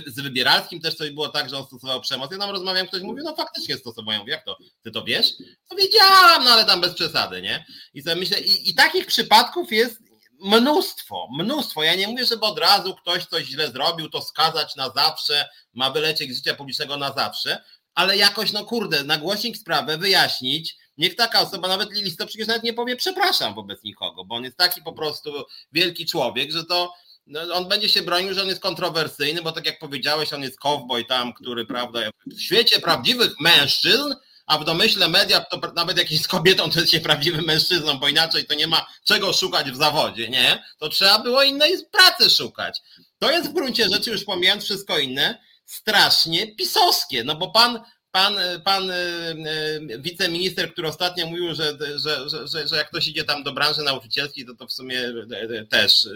z Wybieralskim też coś było tak, że on stosował przemoc. Ja tam rozmawiam, ktoś mówi, no faktycznie stosował. Jak to? Ty to wiesz? No wiedziałam, no ale tam bez przesady, nie? I sobie myślę, i, i takich przypadków jest mnóstwo, mnóstwo. Ja nie mówię, żeby od razu ktoś coś źle zrobił, to skazać na zawsze, ma wylecieć z życia publicznego na zawsze, ale jakoś, no kurde, nagłośnić sprawę, wyjaśnić, niech taka osoba, nawet Lilisto przecież nawet nie powie przepraszam wobec nikogo, bo on jest taki po prostu wielki człowiek, że to no, on będzie się bronił, że on jest kontrowersyjny, bo tak jak powiedziałeś, on jest cowboy tam, który, prawda, w świecie prawdziwych mężczyzn, a w domyśle media to nawet jak jest kobietą, to jest się prawdziwym mężczyzną, bo inaczej to nie ma czego szukać w zawodzie, nie? To trzeba było innej pracy szukać. To jest w gruncie rzeczy, już pomijając wszystko inne, strasznie pisowskie, no bo pan, pan, pan e, e, wiceminister, który ostatnio mówił, że, że, że, że jak ktoś idzie tam do branży nauczycielskiej, to to w sumie e, też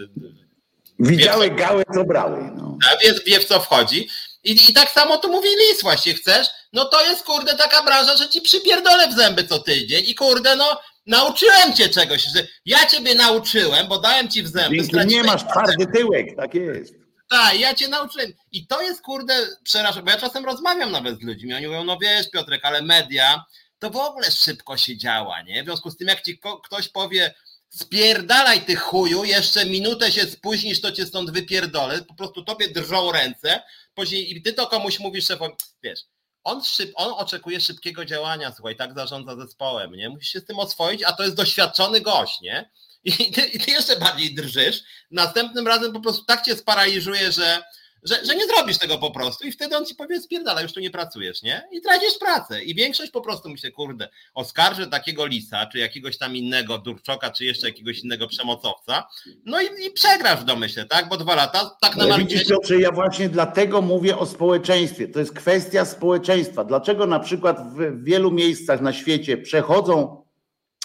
Widziały wie, gałę, co brały. No. Wie, wie w co wchodzi. I, I tak samo tu mówi Lis właśnie, chcesz? No to jest kurde taka branża, że ci przypierdolę w zęby co tydzień i kurde no nauczyłem cię czegoś, że ja ciebie nauczyłem, bo dałem ci w zęby. Dzięki nie masz twardy tyłek, tak jest. Tak, ja cię nauczyłem. I to jest kurde przerażające, bo ja czasem rozmawiam nawet z ludźmi, oni mówią, no wiesz Piotrek, ale media to w ogóle szybko się działa, nie? W związku z tym jak ci ktoś powie spierdalaj ty chuju, jeszcze minutę się spóźnisz, to cię stąd wypierdolę, po prostu tobie drżą ręce, później i ty to komuś mówisz szefowi, wiesz, on, szyb, on oczekuje szybkiego działania, słuchaj, tak zarządza zespołem, nie? Musisz się z tym oswoić, a to jest doświadczony gość, nie? I ty, i ty jeszcze bardziej drżysz, następnym razem po prostu tak cię sparaliżuje, że że, że nie zrobisz tego po prostu i wtedy on ci powie spierdala, już tu nie pracujesz, nie? I tracisz pracę. I większość po prostu myślę, kurde, oskarży takiego lisa, czy jakiegoś tam innego durczoka, czy jeszcze jakiegoś innego przemocowca, no i, i przegrasz w domyśle, tak? Bo dwa lata tak na Widzisz, Piotrze, ja właśnie dlatego mówię o społeczeństwie. To jest kwestia społeczeństwa. Dlaczego na przykład w wielu miejscach na świecie przechodzą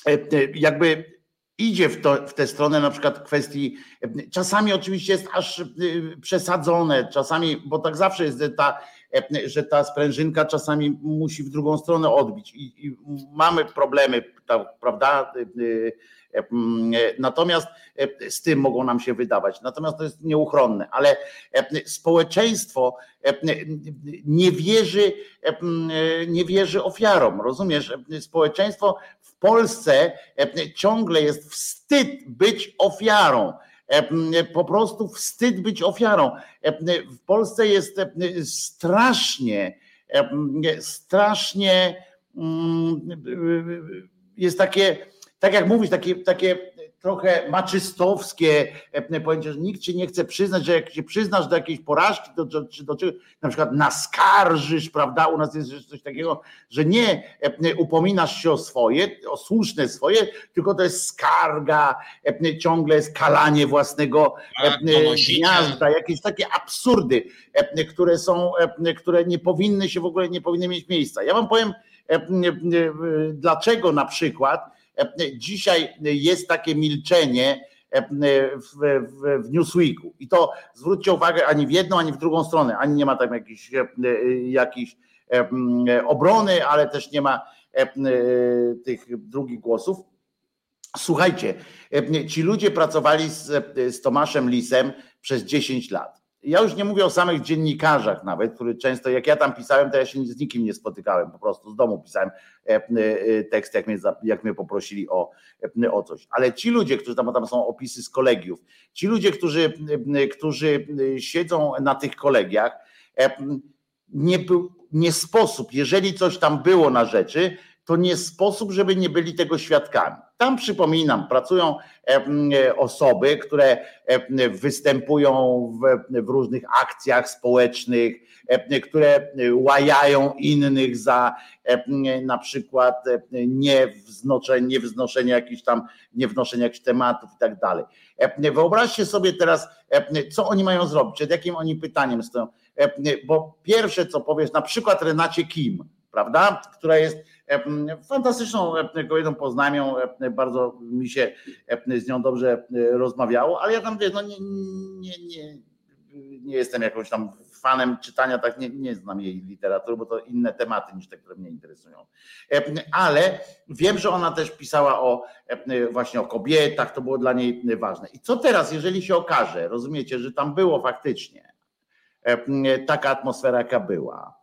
e, e, jakby idzie w, to, w tę stronę na przykład kwestii, czasami oczywiście jest aż y, przesadzone, czasami, bo tak zawsze jest ta, że ta sprężynka czasami musi w drugą stronę odbić i, i mamy problemy, prawda? Y, y, natomiast z tym mogą nam się wydawać, natomiast to jest nieuchronne, ale społeczeństwo nie wierzy, nie wierzy ofiarom, rozumiesz? Społeczeństwo Polsce e, ciągle jest wstyd być ofiarą. E, po prostu wstyd być ofiarą. E, w Polsce jest strasznie, strasznie mm, jest takie, tak jak mówisz, takie, takie trochę maczystowskie e, pojęcie, że nikt ci nie chce przyznać, że jak się przyznasz do jakiejś porażki, to, czy do czego na przykład naskarżysz, prawda? U nas jest coś takiego, że nie e, upominasz się o swoje, o słuszne swoje, tylko to jest skarga, e, ciągle jest kalanie własnego tak, gniazda, jakieś takie absurdy, które są, które nie powinny się w ogóle nie powinny mieć miejsca. Ja wam powiem, dlaczego na przykład Dzisiaj jest takie milczenie w, w, w Newsweeku. I to zwróćcie uwagę, ani w jedną, ani w drugą stronę. Ani nie ma tam jakiejś, jakiejś obrony, ale też nie ma tych drugich głosów. Słuchajcie, ci ludzie pracowali z, z Tomaszem Lisem przez 10 lat. Ja już nie mówię o samych dziennikarzach nawet, który często, jak ja tam pisałem, to ja się z nikim nie spotykałem, po prostu z domu pisałem e, e, tekst, jak mnie, jak mnie poprosili o, e, o coś. Ale ci ludzie, którzy tam, tam są opisy z kolegiów, ci ludzie, którzy, którzy siedzą na tych kolegiach, nie, nie sposób, jeżeli coś tam było na rzeczy, to nie sposób, żeby nie byli tego świadkami. Tam przypominam, pracują e, osoby, które występują w, w różnych akcjach społecznych, które łajają innych za na przykład niewznoszenie, niewznoszenie jakichś tam, niewnoszenie jakichś tematów i tak dalej. Wyobraźcie sobie teraz, co oni mają zrobić, przed jakim oni pytaniem stoją. Bo pierwsze, co powiesz, na przykład Renacie Kim, prawda, która jest fantastyczną kobietą, poznałem ją, bardzo mi się z nią dobrze rozmawiało, ale ja tam wiesz, no nie, nie, nie, nie jestem jakąś tam fanem czytania, tak nie, nie znam jej literatury, bo to inne tematy niż te, które mnie interesują. Ale wiem, że ona też pisała o właśnie o kobietach, to było dla niej ważne. I co teraz, jeżeli się okaże, rozumiecie, że tam było faktycznie taka atmosfera, jaka była,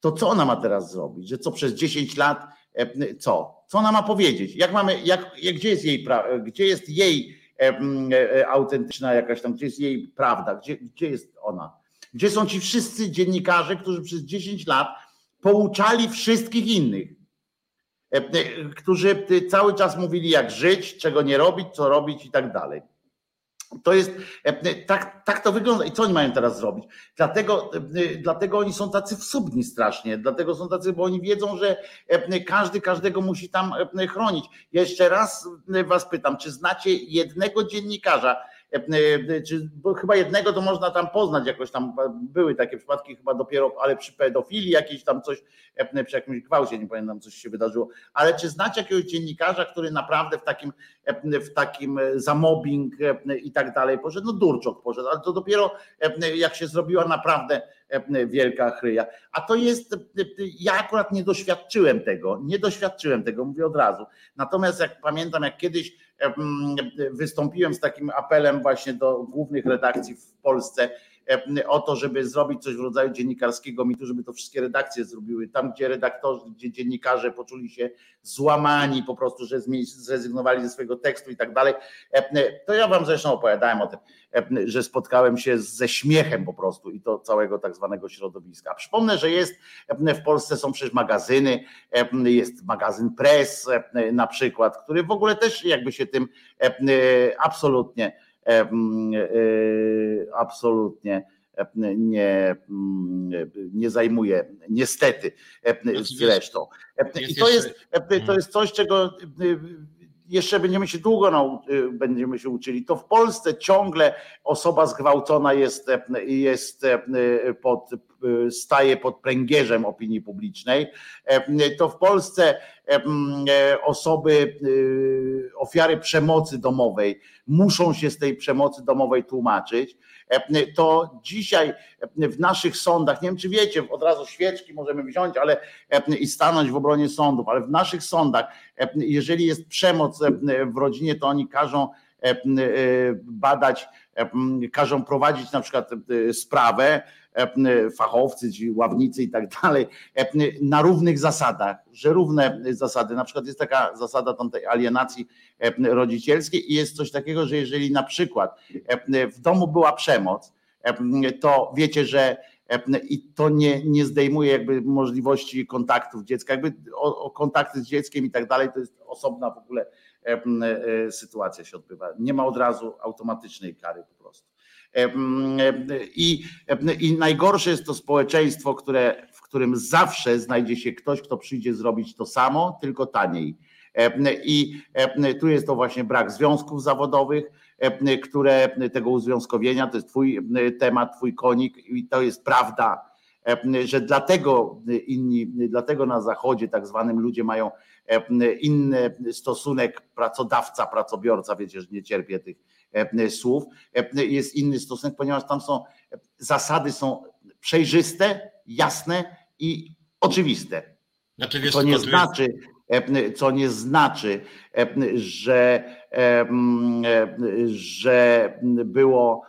to co ona ma teraz zrobić? Że co przez 10 lat, e, co? Co ona ma powiedzieć? Jak mamy, jak, gdzie jest jej, gdzie jest jej e, e, autentyczna jakaś tam, gdzie jest jej prawda, gdzie, gdzie jest ona? Gdzie są ci wszyscy dziennikarze, którzy przez 10 lat pouczali wszystkich innych, którzy cały czas mówili, jak żyć, czego nie robić, co robić i tak dalej. To jest, e, tak, tak to wygląda. I co oni mają teraz zrobić? Dlatego, e, dlatego oni są tacy wsubni strasznie, dlatego są tacy, bo oni wiedzą, że e, każdy każdego musi tam chronić. Jeszcze raz was pytam, czy znacie jednego dziennikarza, bo chyba jednego to można tam poznać jakoś tam, były takie przypadki chyba dopiero, ale przy pedofilii jakieś tam coś, przy jakimś gwałcie, nie pamiętam, coś się wydarzyło, ale czy znacie jakiegoś dziennikarza, który naprawdę w takim, w takim e, za mobbing i tak dalej poszedł, no Durczok poszedł, ale to dopiero jak się zrobiła naprawdę wielka chryja. A to jest, ja akurat nie doświadczyłem tego, nie doświadczyłem tego, mówię od razu. Natomiast jak pamiętam, jak kiedyś wystąpiłem z takim apelem właśnie do głównych redakcji w Polsce, o to, żeby zrobić coś w rodzaju dziennikarskiego mitu, żeby to wszystkie redakcje zrobiły. Tam, gdzie redaktorzy, gdzie dziennikarze poczuli się złamani po prostu, że zrezygnowali ze swojego tekstu i tak dalej. To ja wam zresztą opowiadałem o tym, że spotkałem się ze śmiechem po prostu i to całego tak zwanego środowiska. Przypomnę, że jest w Polsce są przecież magazyny, jest magazyn Press na przykład, który w ogóle też jakby się tym absolutnie absolutnie nie, nie zajmuje, niestety zresztą. I to jest, to jest coś, czego jeszcze będziemy się długo będziemy się uczyli. To w Polsce ciągle osoba zgwałcona jest, jest pod, staje pod pręgierzem opinii publicznej. To w Polsce osoby, ofiary przemocy domowej muszą się z tej przemocy domowej tłumaczyć. To dzisiaj w naszych sądach, nie wiem czy wiecie, od razu świeczki możemy wziąć ale i stanąć w obronie sądów, ale w naszych sądach, jeżeli jest przemoc w rodzinie, to oni każą badać, każą prowadzić na przykład sprawę E, fachowcy, ci ławnicy i tak dalej, e, na równych zasadach, że równe zasady, na przykład jest taka zasada tej alienacji e, rodzicielskiej i jest coś takiego, że jeżeli na przykład w domu była przemoc, to wiecie, że i to nie, nie zdejmuje jakby możliwości kontaktów dziecka, jakby o, o kontakty z dzieckiem i tak dalej, to jest osobna w ogóle sytuacja się odbywa. Nie ma od razu automatycznej kary po prostu. I, I najgorsze jest to społeczeństwo, które, w którym zawsze znajdzie się ktoś, kto przyjdzie zrobić to samo, tylko taniej. I tu jest to właśnie brak związków zawodowych, które tego uzwiązkowienia, to jest twój temat, twój konik i to jest prawda, że dlatego inni, dlatego na zachodzie tak zwanym ludzie mają inny stosunek pracodawca, pracobiorca, wiecie, że nie cierpię tych E, słów, e, jest inny stosunek, ponieważ tam są zasady są przejrzyste, jasne i oczywiste. Znaczy, wiesz, to nie znaczy, e, co nie znaczy, że, że było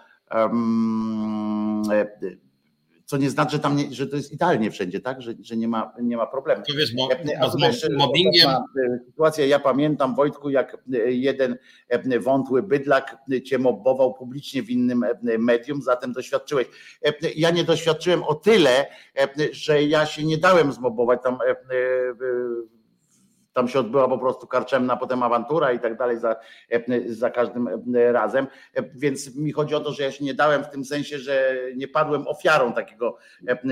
co nie znaczy, że, tam nie, że to jest idealnie wszędzie, tak? Że, że nie, ma, nie ma problemu. To wiesz, mo, z mobbingiem... Sytuacja, ja pamiętam Wojtku, jak jeden wątły bydlak cię mobbował publicznie w innym medium, zatem doświadczyłeś. Ja nie doświadczyłem o tyle, że ja się nie dałem zmobować tam tam się odbyła po prostu karczemna, potem awantura i tak dalej za, za każdym razem. Więc mi chodzi o to, że ja się nie dałem w tym sensie, że nie padłem ofiarą takiego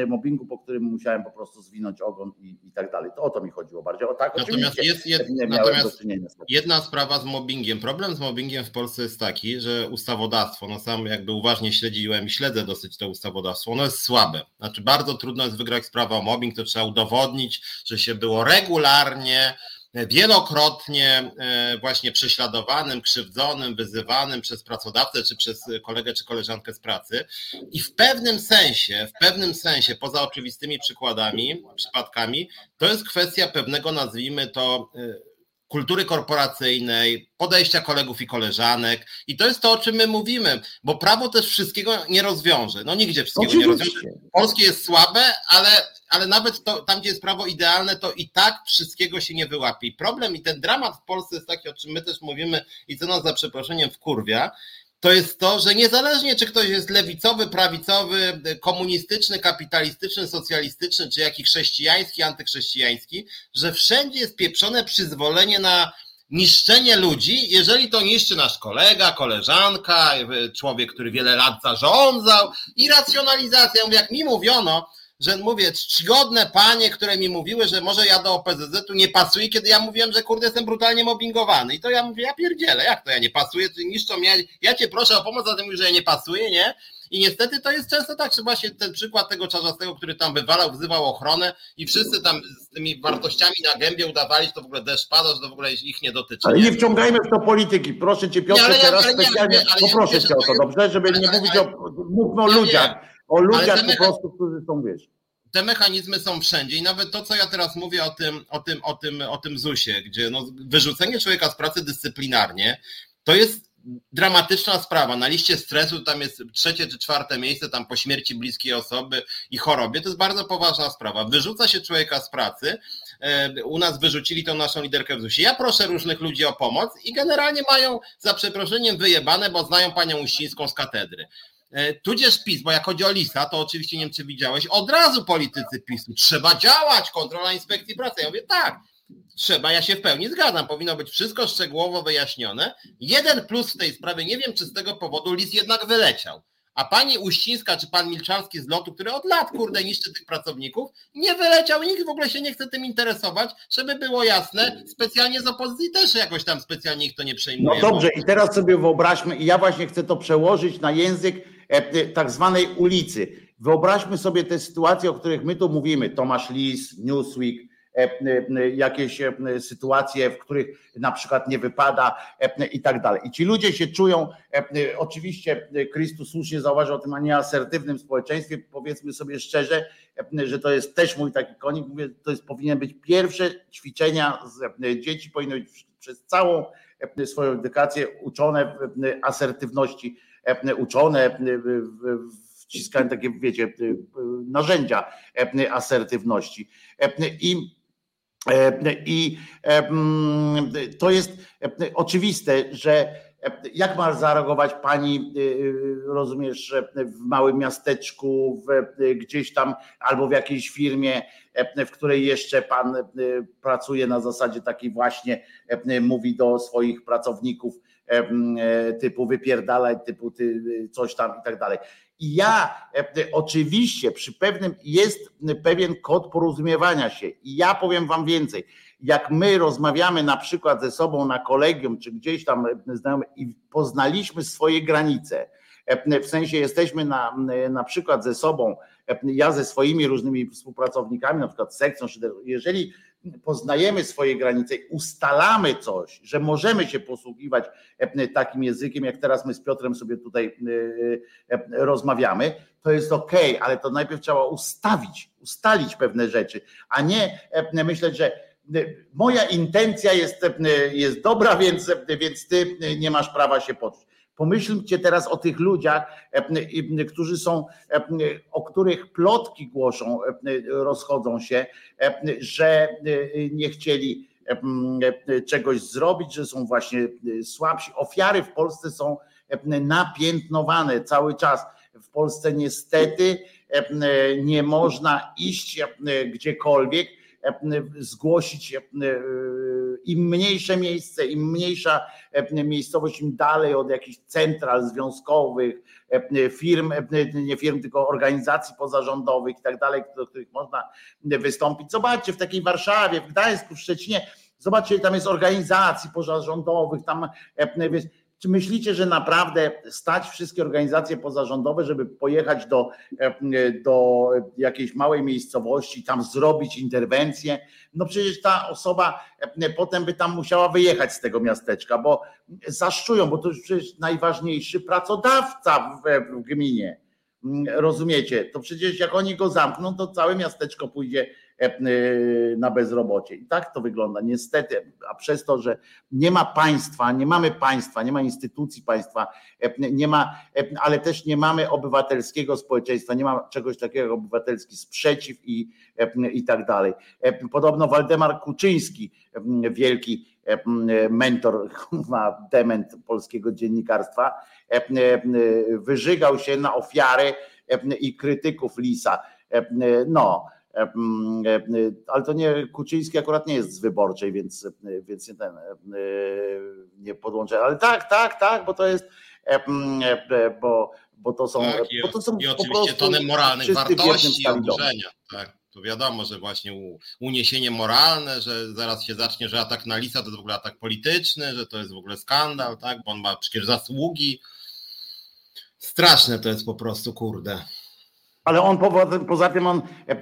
mobbingu, po którym musiałem po prostu zwinąć ogon i, i tak dalej. To o to mi chodziło bardziej. O tak, natomiast jest jed, natomiast jedna sprawa z mobbingiem. Problem z mobbingiem w Polsce jest taki, że ustawodawstwo, no sam jakby uważnie śledziłem i śledzę dosyć to ustawodawstwo, ono jest słabe. Znaczy bardzo trudno jest wygrać sprawę o mobbing, to trzeba udowodnić, że się było regularnie wielokrotnie e, właśnie prześladowanym, krzywdzonym, wyzywanym przez pracodawcę, czy przez kolegę, czy koleżankę z pracy. I w pewnym sensie, w pewnym sensie, poza oczywistymi przykładami, przypadkami, to jest kwestia pewnego, nazwijmy to, e, kultury korporacyjnej, podejścia kolegów i koleżanek. I to jest to, o czym my mówimy, bo prawo też wszystkiego nie rozwiąże. No nigdzie wszystkiego Oczywiście. nie rozwiąże. Polskie jest słabe, ale, ale nawet to, tam, gdzie jest prawo idealne, to i tak wszystkiego się nie wyłapie. I problem i ten dramat w Polsce jest taki, o czym my też mówimy i co nas za przeproszeniem wkurwia, to jest to, że niezależnie czy ktoś jest lewicowy, prawicowy, komunistyczny, kapitalistyczny, socjalistyczny, czy jakiś chrześcijański, antychrześcijański, że wszędzie jest pieprzone przyzwolenie na niszczenie ludzi, jeżeli to niszczy nasz kolega, koleżanka, człowiek, który wiele lat zarządzał i racjonalizacja. Jak mi mówiono, że mówię, czcigodne panie, które mi mówiły, że może ja do OPZZ-u nie pasuję, kiedy ja mówiłem, że kurde jestem brutalnie mobbingowany. I to ja mówię, ja pierdzielę, jak to ja nie pasuję, czy niszczą mnie, ja cię proszę o pomoc, za tym, że ja nie pasuję, nie? I niestety to jest często tak, że właśnie ten przykład tego czarzastego, który tam wywalał, wzywał ochronę i wszyscy tam z tymi wartościami na gębie udawali, że to w ogóle deszcz pada, że to w ogóle ich nie dotyczy. Ale nie wciągajmy w to polityki. Proszę cię Piotrze, nie, teraz specjalnie poproszę cię o to, dobrze? Żeby nie mówić o, mówmy o ludziach o ludziach po prostu, którzy są, wiesz. Te mechanizmy są wszędzie i nawet to, co ja teraz mówię o tym, o tym, o tym, o tym ZUS-ie, gdzie no, wyrzucenie człowieka z pracy dyscyplinarnie, to jest dramatyczna sprawa. Na liście stresu tam jest trzecie czy czwarte miejsce, tam po śmierci bliskiej osoby i chorobie. To jest bardzo poważna sprawa. Wyrzuca się człowieka z pracy. E, u nas wyrzucili tą naszą liderkę w ZUS-ie. Ja proszę różnych ludzi o pomoc i generalnie mają za przeproszeniem wyjebane, bo znają panią Uścińską z katedry. E, tudzież PiS, bo jak chodzi o Lisa, to oczywiście nie wiem, czy widziałeś, od razu politycy PiSu, trzeba działać, kontrola inspekcji pracy. Ja mówię, tak, trzeba, ja się w pełni zgadzam, powinno być wszystko szczegółowo wyjaśnione. Jeden plus w tej sprawie, nie wiem, czy z tego powodu Lis jednak wyleciał. A pani Uścińska czy pan Milczarski z lotu, który od lat, kurde, niszczy tych pracowników, nie wyleciał, nikt w ogóle się nie chce tym interesować, żeby było jasne, specjalnie z opozycji też jakoś tam specjalnie ich to nie przejmuje. No dobrze, i teraz sobie wyobraźmy, i ja właśnie chcę to przełożyć na język tak zwanej ulicy. Wyobraźmy sobie te sytuacje, o których my tu mówimy. Tomasz Lis, Newsweek, e, jakieś sytuacje, w których na przykład nie wypada i tak dalej. I ci ludzie się czują, oczywiście Chrystus słusznie zauważył o tym, a nie asertywnym społeczeństwie, powiedzmy sobie szczerze, że to jest też mój taki konik, mówię, to jest powinien być pierwsze ćwiczenia z dzieci, powinny być przez całą swoją edukację uczone asertywności E, uczone, e, wciskają takie, wiecie, e, narzędzia asertywności. I, i to jest oczywiste, że jak ma zareagować pani, rozumiesz, w małym miasteczku, w, gdzieś tam, albo w jakiejś firmie, w której jeszcze pan pracuje na zasadzie takiej właśnie, mówi do swoich pracowników, E, typu wypierdalać, typu ty, coś tam i tak dalej. I ja oczywiście przy pewnym jest pewien kod porozumiewania się. I ja powiem wam więcej. Jak my rozmawiamy na przykład ze sobą na kolegium, czy gdzieś tam znamy i poznaliśmy swoje granice, w sensie jesteśmy na, na przykład ze sobą, ja ze swoimi różnymi współpracownikami, na przykład sekcją, jeżeli poznajemy swoje granice, ustalamy coś, że możemy się posługiwać e, takim językiem, jak teraz my z Piotrem sobie tutaj e, e, rozmawiamy, to jest ok, ale to najpierw trzeba ustawić, ustalić pewne rzeczy, a nie myśleć, że moja intencja jest, jest dobra, więc, więc ty nie masz prawa się poczuć. Pomyślcie teraz o tych ludziach, e, którzy są, e, o których plotki głoszą, e, rozchodzą się, że nie chcieli czegoś zrobić, że są właśnie słabsi. Ofiary w Polsce są napiętnowane cały czas. W Polsce niestety nie można iść gdziekolwiek zgłosić im mniejsze miejsce, im mniejsza miejscowość, im dalej od jakichś central związkowych, firm, nie firm, tylko organizacji pozarządowych i tak dalej, do których można wystąpić. Zobaczcie w takiej Warszawie, w Gdańsku, w Szczecinie, zobaczcie, tam jest organizacji pozarządowych, tam czy myślicie, że naprawdę stać wszystkie organizacje pozarządowe, żeby pojechać do, do jakiejś małej miejscowości, tam zrobić interwencję? No przecież ta osoba potem by tam musiała wyjechać z tego miasteczka, bo zaszczują, bo to już przecież najważniejszy pracodawca w, w gminie. Rozumiecie? To przecież jak oni go zamkną, to całe miasteczko pójdzie E, e, na bezrobocie. I tak to wygląda, niestety, a przez to, że nie ma państwa, nie mamy państwa, nie ma instytucji państwa, e, nie ma, ale też nie mamy obywatelskiego społeczeństwa, nie ma czegoś takiego jak obywatelski sprzeciw i, i tak dalej. Podobno Waldemar Kuczyński, wielki mentor, dement polskiego dziennikarstwa, wyżygał się na ofiary i krytyków Lisa. No, E, e, ale to nie, Kuczyński akurat nie jest z wyborczej, więc, więc nie, ten, e, nie podłączę, ale tak, tak, tak, bo to jest, bo, bo to są, tak, bo to są i oczywiście tonem moralnych wartości i oburzenia, tak. To wiadomo, że właśnie uniesienie moralne, że zaraz się zacznie, że atak na Lisa to jest w ogóle atak polityczny, że to jest w ogóle skandal, tak, bo on ma przecież zasługi. Straszne to jest po prostu, kurde. Ale on poza tym on e,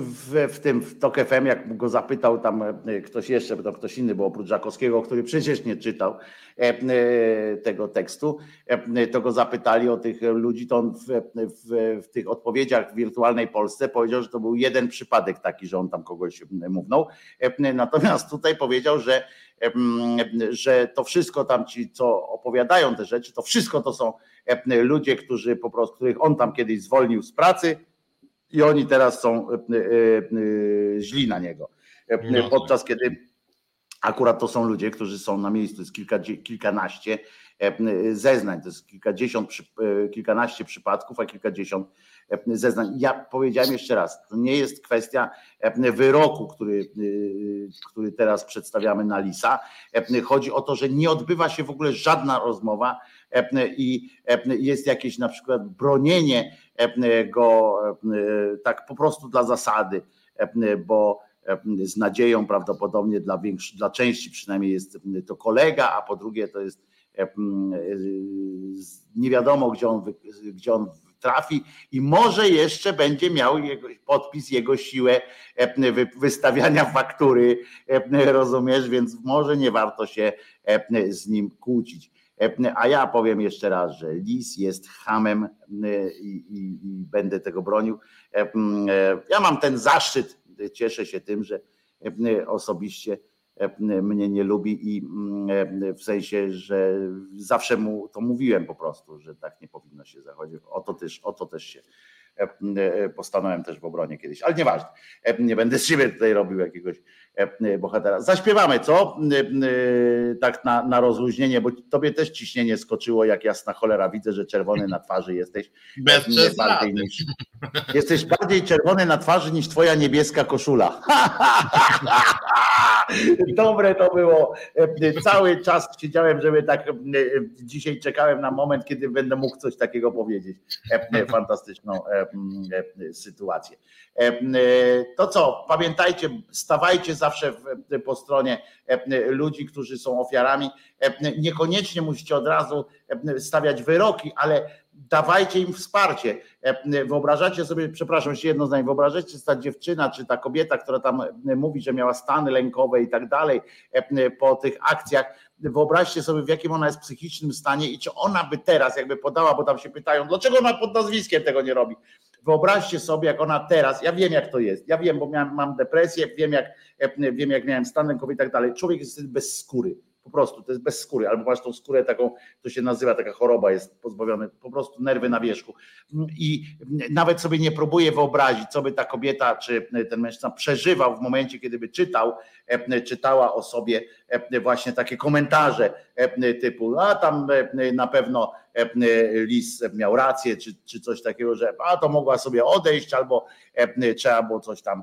w, w tym w TOK FM, jak go zapytał tam e, ktoś jeszcze, to ktoś inny, bo oprócz Żakowskiego, który przecież nie czytał e, tego tekstu, to go zapytali o tych ludzi, to on w, w, w tych odpowiedziach w wirtualnej Polsce powiedział, że to był jeden przypadek taki, że on tam kogoś mównął. Natomiast tutaj powiedział, że że to wszystko tam ci, co opowiadają te rzeczy, to wszystko to są ludzie, którzy po prostu, których on tam kiedyś zwolnił z pracy i oni teraz są źli na niego. No Podczas kiedy akurat to są ludzie, którzy są na miejscu, jest kilka, kilkanaście zeznań, to jest kilkadziesiąt, kilkanaście przypadków, a kilkadziesiąt zeznań. Ja powiedziałem jeszcze raz, to nie jest kwestia wyroku, który, który teraz przedstawiamy na Lisa. Chodzi o to, że nie odbywa się w ogóle żadna rozmowa i jest jakieś na przykład bronienie go tak po prostu dla zasady, bo z nadzieją prawdopodobnie dla, większości, dla części przynajmniej jest to kolega, a po drugie to jest nie wiadomo, gdzie on, gdzie on trafi i może jeszcze będzie miał jego, podpis, jego siłę wystawiania faktury, rozumiesz, więc może nie warto się z nim kłócić. A ja powiem jeszcze raz, że Lis jest hamem i, i, i będę tego bronił. Ja mam ten zaszczyt, cieszę się tym, że osobiście mnie nie lubi i w sensie, że zawsze mu to mówiłem po prostu, że tak nie powinno się zachodzić. O to też, o to też się postanowiłem też w obronie kiedyś, ale nieważne. Nie będę z siebie tutaj robił jakiegoś bohatera. Zaśpiewamy, co? Tak na, na rozluźnienie, bo tobie też ciśnienie skoczyło, jak jasna cholera. Widzę, że czerwony na twarzy jesteś. Bez bardziej niż, Jesteś bardziej czerwony na twarzy niż twoja niebieska koszula. Dobre to było. Cały czas siedziałem, żeby tak dzisiaj czekałem na moment, kiedy będę mógł coś takiego powiedzieć. Fantastyczną sytuację. To co, pamiętajcie, stawajcie zawsze po stronie ludzi, którzy są ofiarami. Niekoniecznie musicie od razu stawiać wyroki, ale dawajcie im wsparcie. Wyobrażacie sobie, przepraszam, jeszcze jedno zdanie, wyobrażacie ta dziewczyna czy ta kobieta, która tam mówi, że miała stany lękowe i tak dalej po tych akcjach, wyobraźcie sobie, w jakim ona jest psychicznym stanie i czy ona by teraz jakby podała, bo tam się pytają, dlaczego ona pod nazwiskiem tego nie robi. Wyobraźcie sobie, jak ona teraz, ja wiem jak to jest, ja wiem, bo miałem, mam depresję, wiem jak, wiem jak miałem stan i tak dalej. Człowiek jest bez skóry po prostu, to jest bez skóry, albo masz tą skórę taką, to się nazywa taka choroba, jest pozbawiony, po prostu nerwy na wierzchu. I nawet sobie nie próbuję wyobrazić, co by ta kobieta czy ten mężczyzna przeżywał w momencie, kiedy by czytał, czytała o sobie właśnie takie komentarze typu, a tam na pewno Lis miał rację, czy, czy coś takiego, że a to mogła sobie odejść, albo trzeba było coś tam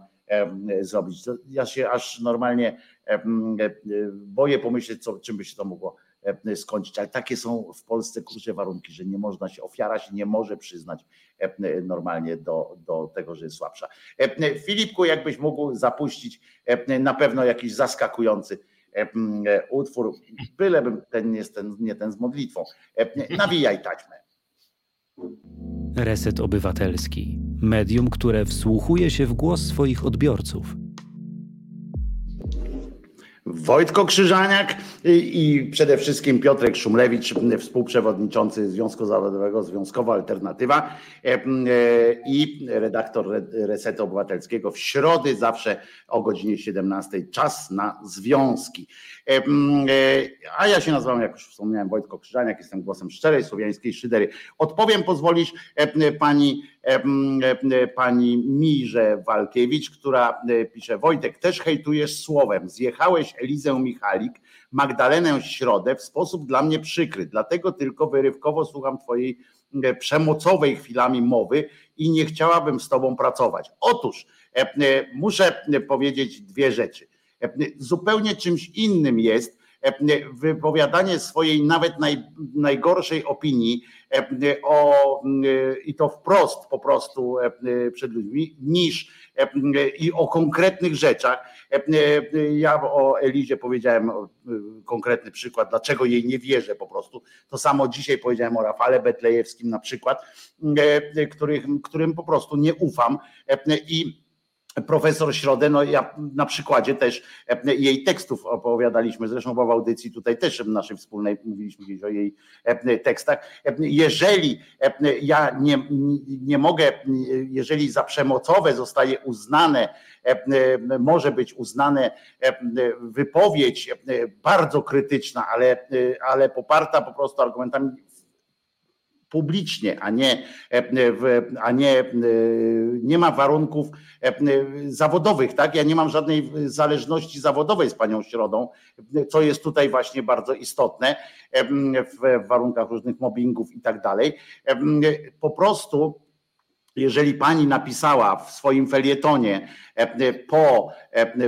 zrobić. Ja się aż normalnie boję pomyśleć, co, czym by się to mogło skończyć, ale takie są w Polsce kurcze warunki, że nie można się, ofiara się nie może przyznać normalnie do, do tego, że jest słabsza. Filipku, jakbyś mógł zapuścić na pewno jakiś zaskakujący utwór, bylebym ten nie ten, nie ten z modlitwą. Nawijaj taśmę. Reset Obywatelski. Medium, które wsłuchuje się w głos swoich odbiorców Wojtko Krzyżaniak i, przede wszystkim Piotrek Szumlewicz, współprzewodniczący Związku Zawodowego Związkowa Alternatywa e, e, i redaktor Resetu Obywatelskiego w środy zawsze o godzinie 17 czas na związki. E, a ja się nazywam, jak już wspomniałem, Wojtko Krzyżaniak, jestem głosem szczerej słowiańskiej szydery. Odpowiem pozwolisz pani pani Mirze Walkiewicz, która pisze: Wojtek, też hejtujesz słowem. Zjechałeś Elizę Michalik, Magdalenę Środę w sposób dla mnie przykry. Dlatego tylko wyrywkowo słucham Twojej przemocowej chwilami mowy i nie chciałabym z Tobą pracować. Otóż muszę powiedzieć dwie rzeczy. Zupełnie czymś innym jest wypowiadanie swojej nawet naj, najgorszej opinii o, i to wprost po prostu przed ludźmi, niż i o konkretnych rzeczach. Ja o Elizie powiedziałem konkretny przykład, dlaczego jej nie wierzę po prostu. To samo dzisiaj powiedziałem o Rafale Betlejewskim na przykład, którym po prostu nie ufam i profesor Środę, no ja na przykładzie też e, jej tekstów opowiadaliśmy, zresztą w audycji tutaj też w naszej wspólnej mówiliśmy gdzieś o jej e, tekstach. E, jeżeli ja nie, nie mogę, jeżeli za przemocowe zostaje uznane, może być uznane wypowiedź bardzo krytyczna, ale, ale poparta po prostu argumentami publicznie, a nie, a nie, nie ma warunków zawodowych, tak? Ja nie mam żadnej zależności zawodowej z panią Środą, co jest tutaj właśnie bardzo istotne w warunkach różnych mobbingów i tak dalej. Po prostu jeżeli pani napisała w swoim felietonie po,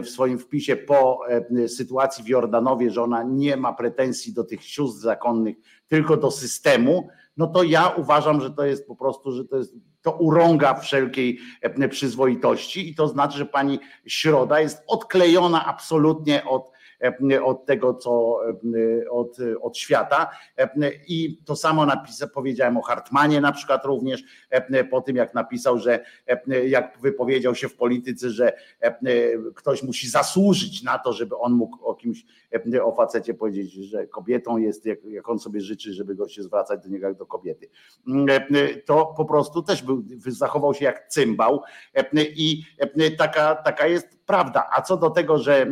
w swoim wpisie po sytuacji w Jordanowie, że ona nie ma pretensji do tych sióstr zakonnych, tylko do systemu, no to ja uważam, że to jest po prostu, że to jest to urąga wszelkiej przyzwoitości i to znaczy, że pani Środa jest odklejona absolutnie od od tego, co od, od świata. I to samo napisa, powiedziałem o Hartmanie na przykład również, po tym jak napisał, że jak wypowiedział się w polityce, że ktoś musi zasłużyć na to, żeby on mógł o kimś, o facecie powiedzieć, że kobietą jest, jak, jak on sobie życzy, żeby go się zwracać do niego jak do kobiety. To po prostu też był, zachował się jak cymbał i taka, taka jest prawda. A co do tego, że e, e,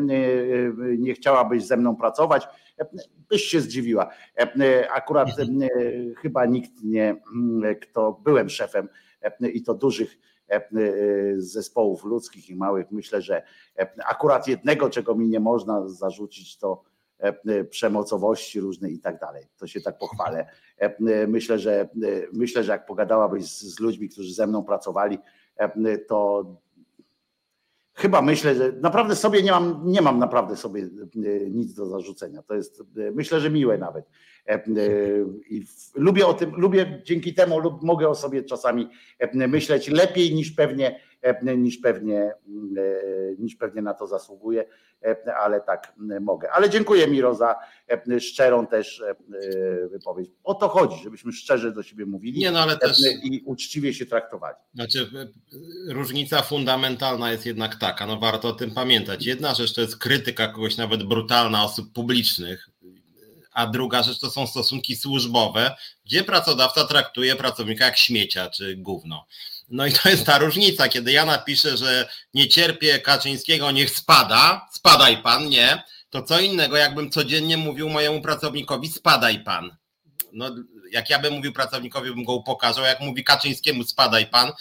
nie chciałabyś ze mną pracować, e, byś się zdziwiła. Akurat chyba nikt nie, kto byłem szefem i to dużych zespołów ludzkich i małych, myślę, że akurat jednego, czego mi nie można zarzucić, to przemocowości różnej i tak dalej. To się tak pochwalę. Myślę, że myślę, że jak pogadałabyś z ludźmi, którzy ze mną pracowali, to Chyba myślę, że naprawdę sobie nie mam, nie mam naprawdę sobie e, nic do zarzucenia. To jest, e, myślę, że miłe nawet. E, I lubię o tym, lubię dzięki temu lub mogę o sobie czasami myśleć lepiej niż pewnie niż pewnie, e, niż pewnie na to zasługuje, e, ale tak mogę. Ale dziękuję Miro za szczerą też wypowiedź. O to chodzi, żebyśmy szczerze do siebie mówili Nie, no, ale też... i uczciwie się traktowali. Znaczy, różnica fundamentalna jest jednak taka, no warto o tym pamiętać. Jedna rzecz to jest krytyka kogoś nawet brutalna osób publicznych, a druga rzecz to są stosunki służbowe, gdzie pracodawca traktuje pracownika jak śmiecia czy gówno. No i to jest ta różnica, kiedy ja napiszę, że nie cierpię Kaczyńskiego, niech spada, spadaj pan, nie, to co innego, jakbym codziennie mówił mojemu pracownikowi, spadaj pan. No, jak ja bym mówił pracownikowi, bym go upokarzał, jak mówi Kaczyńskiemu, spadaj pan,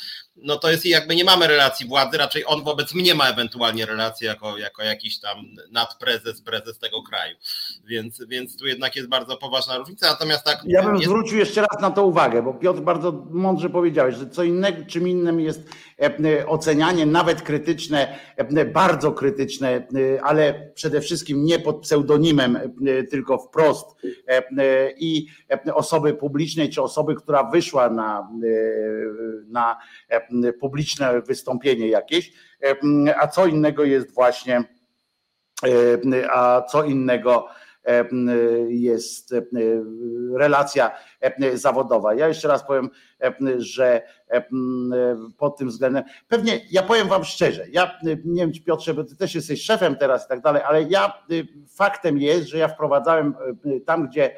no to jest jakby nie mamy relacji władzy, raczej on wobec mnie ma ewentualnie relację jako, jako jakiś tam nadprezes, prezes tego kraju. Więc, więc tu jednak jest bardzo poważna różnica. Natomiast tak. Ja bym jest... zwrócił jeszcze raz na to uwagę, bo Piotr bardzo mądrze powiedziałeś, że co innego, czym innym jest e, ocenianie, nawet krytyczne, e, bardzo krytyczne, e, ale przede wszystkim nie pod pseudonimem, tylko wprost i osoby publicznej, czy osoby, która wyszła na, na publiczne wystąpienie jakieś, a co innego jest właśnie, a co innego jest relacja zawodowa. Ja jeszcze raz powiem, że pod tym względem, pewnie ja powiem Wam szczerze, ja nie wiem, Piotrze, bo Ty też jesteś szefem teraz i tak dalej, ale ja faktem jest, że ja wprowadzałem tam, gdzie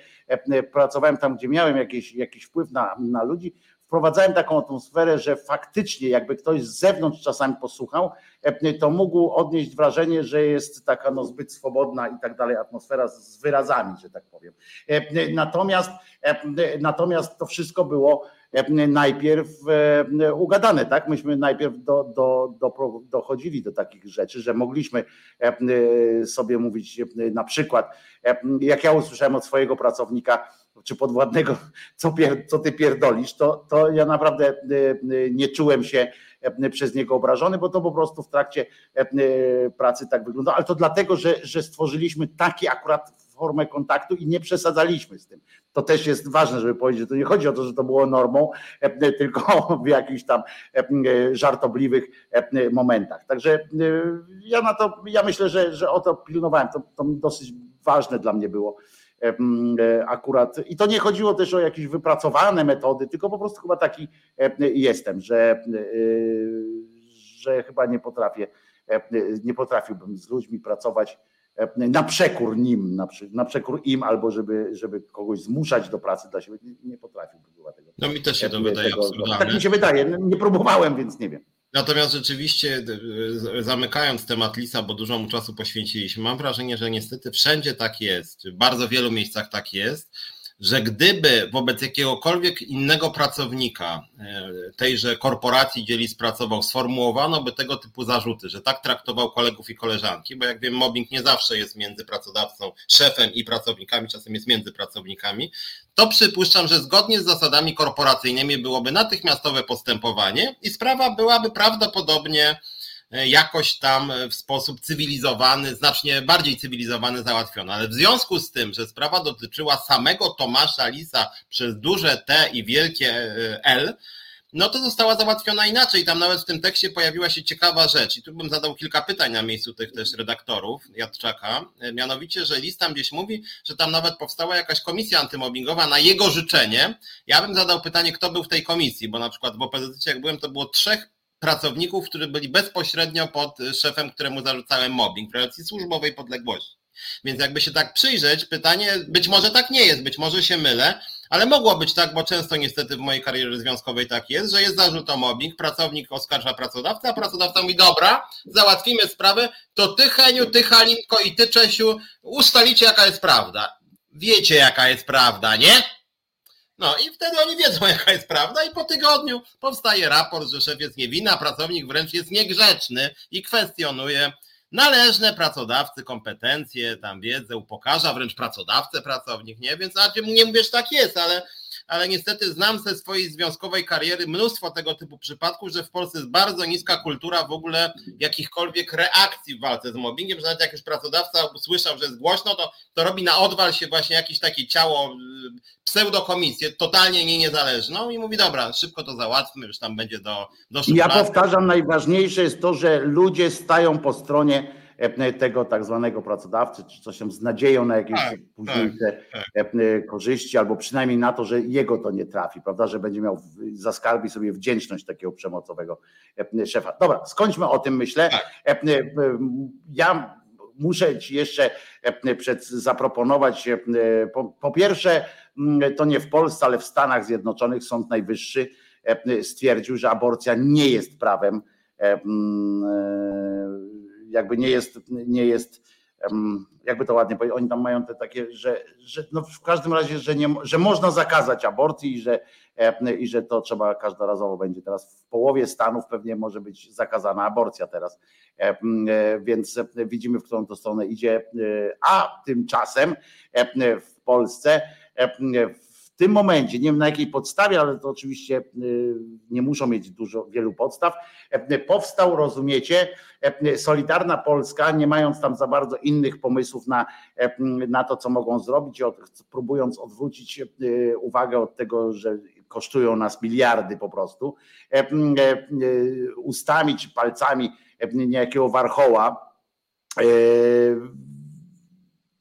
pracowałem, tam, gdzie miałem jakiś, jakiś wpływ na, na ludzi, wprowadzałem taką atmosferę, że faktycznie jakby ktoś z zewnątrz czasami posłuchał, e, to mógł odnieść wrażenie, że jest taka no zbyt swobodna i tak dalej atmosfera z wyrazami, że tak powiem. E, natomiast, e, natomiast to wszystko było najpierw ugadane, tak? Myśmy najpierw do, do, do, dochodzili do takich rzeczy, że mogliśmy sobie mówić na przykład, jak ja usłyszałem od swojego pracownika, czy podwładnego, co, pier, co ty pierdolisz, to, to ja naprawdę e, e, nie czułem się e, przez niego obrażony, bo to po prostu w trakcie pracy tak wygląda, ale to dlatego, że, że stworzyliśmy taki akurat formę kontaktu i nie przesadzaliśmy z tym. To też jest ważne, żeby powiedzieć, że to nie chodzi o to, że to było normą, tylko w jakichś tam żartobliwych momentach. Także ja na to, ja myślę, że, że o to pilnowałem. To, to dosyć ważne dla mnie było E, akurat. I to nie chodziło też o jakieś wypracowane metody, tylko po prostu chyba taki jestem, że, e, że chyba nie potrafię, nie potrafiłbym z ludźmi pracować na przekór nim, na, na przekór im, albo żeby, żeby kogoś zmuszać do pracy dla siebie. Nie, nie potrafiłbym chyba tego. No mi też się to wydaje tego, Tak mi się wydaje, nie próbowałem, więc nie wiem. Natomiast rzeczywiście, zamykając temat Lisa, bo dużo mu czasu poświęciliśmy, mam wrażenie, że niestety wszędzie tak jest, w bardzo wielu miejscach tak jest że gdyby wobec jakiegokolwiek innego pracownika e, tejże korporacji, gdzie list pracował, sformułowano by tego typu zarzuty, że tak traktował kolegów i koleżanki, bo jak wiem, mobbing nie zawsze jest między pracodawcą, szefem i pracownikami, czasem jest między pracownikami, to przypuszczam, że zgodnie z zasadami korporacyjnymi byłoby natychmiastowe postępowanie i sprawa byłaby prawdopodobnie jakoś tam w sposób cywilizowany, znacznie bardziej cywilizowany załatwiona. Ale w związku z tym, że sprawa dotyczyła samego Tomasza Lisa przez duże T i wielkie e, L, no to została załatwiona inaczej. Tam nawet w tym tekście pojawiła się ciekawa rzecz i tu bym zadał kilka pytań na miejscu tych też redaktorów Jadczaka, e, mianowicie, że list tam gdzieś mówi, że tam nawet powstała jakaś komisja antymobbingowa na jego życzenie. Ja bym zadał pytanie, kto był w tej komisji, bo na przykład w opozycji jak byłem, to było trzech pracowników, którzy byli bezpośrednio pod szefem, któremu zarzucałem mobbing w relacji służbowej podległości. Więc jakby się tak przyjrzeć, pytanie, być może tak nie jest, być może się mylę, ale mogło być tak, bo często niestety w mojej karierze związkowej tak jest, że jest zarzut o mobbing, pracownik oskarża pracodawcę, a pracodawca mówi, dobra, załatwimy sprawę, to ty Heniu, ty Halinko i ty Czesiu ustalicie jaka jest prawda. Wiecie jaka jest prawda, nie? No i wtedy oni wiedzą, jaka jest prawda, i po tygodniu powstaje raport, że szef jest niewinny, a pracownik wręcz jest niegrzeczny i kwestionuje należne pracodawcy kompetencje, tam wiedzę, upokarza wręcz pracodawcę pracownik, nie? Więc a nie mówię, że tak jest, ale ale niestety znam ze swojej związkowej kariery mnóstwo tego typu przypadków, że w Polsce jest bardzo niska kultura w ogóle jakichkolwiek reakcji w walce z mobbingiem, że nawet jak już pracodawca usłyszał, że jest głośno, to, to robi na odwal się właśnie jakieś takie ciało, y, pseudokomisję, totalnie nie niezależną i mówi, dobra, szybko to załatwmy, już tam będzie do, do Ja powtarzam, najważniejsze jest to, że ludzie stają po stronie tego tak zwanego pracodawcy, czy coś tam z nadzieją na jakieś tak, późniejsze tak, tak. E, korzyści, albo przynajmniej na to, że jego to nie trafi, prawda, że będzie miał, zaskarbi sobie wdzięczność takiego przemocowego e, szefa. Dobra, skończmy o tym, myślę. Tak. Ja muszę ci jeszcze przed zaproponować, po, po pierwsze, to nie w Polsce, ale w Stanach Zjednoczonych Sąd Najwyższy stwierdził, że aborcja nie jest prawem jakby nie jest, nie jest jakby to ładnie powiedzieć, oni tam mają te takie, że, że no w każdym razie, że, nie, że można zakazać aborcji i że, i że to trzeba każdorazowo będzie. Teraz w połowie Stanów pewnie może być zakazana aborcja teraz, e, więc widzimy, w którą to stronę idzie. E, a tymczasem w Polsce tym momencie, nie wiem na jakiej podstawie, ale to oczywiście y, nie muszą mieć dużo, wielu podstaw, e, powstał, rozumiecie, e, Solidarna Polska, nie mając tam za bardzo innych pomysłów na, e, na to, co mogą zrobić, próbując odwrócić uwagę od tego, że kosztują nas miliardy po prostu, ustami czy palcami niejakiego warchoła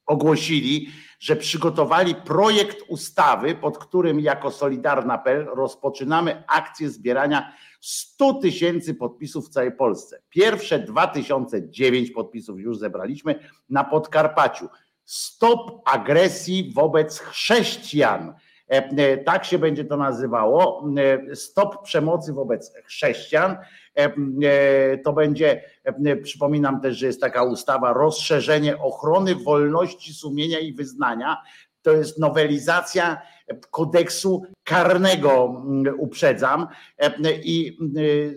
ogłosili, że przygotowali projekt ustawy, pod którym jako Solidarna.pl rozpoczynamy akcję zbierania 100 tysięcy podpisów w całej Polsce. Pierwsze 2009 podpisów już zebraliśmy na Podkarpaciu. Stop agresji wobec chrześcijan. E, e, tak się będzie to nazywało. E, stop przemocy wobec chrześcijan. To będzie, przypominam też, że jest taka ustawa rozszerzenie ochrony wolności sumienia i wyznania. To jest nowelizacja kodeksu karnego, uprzedzam. I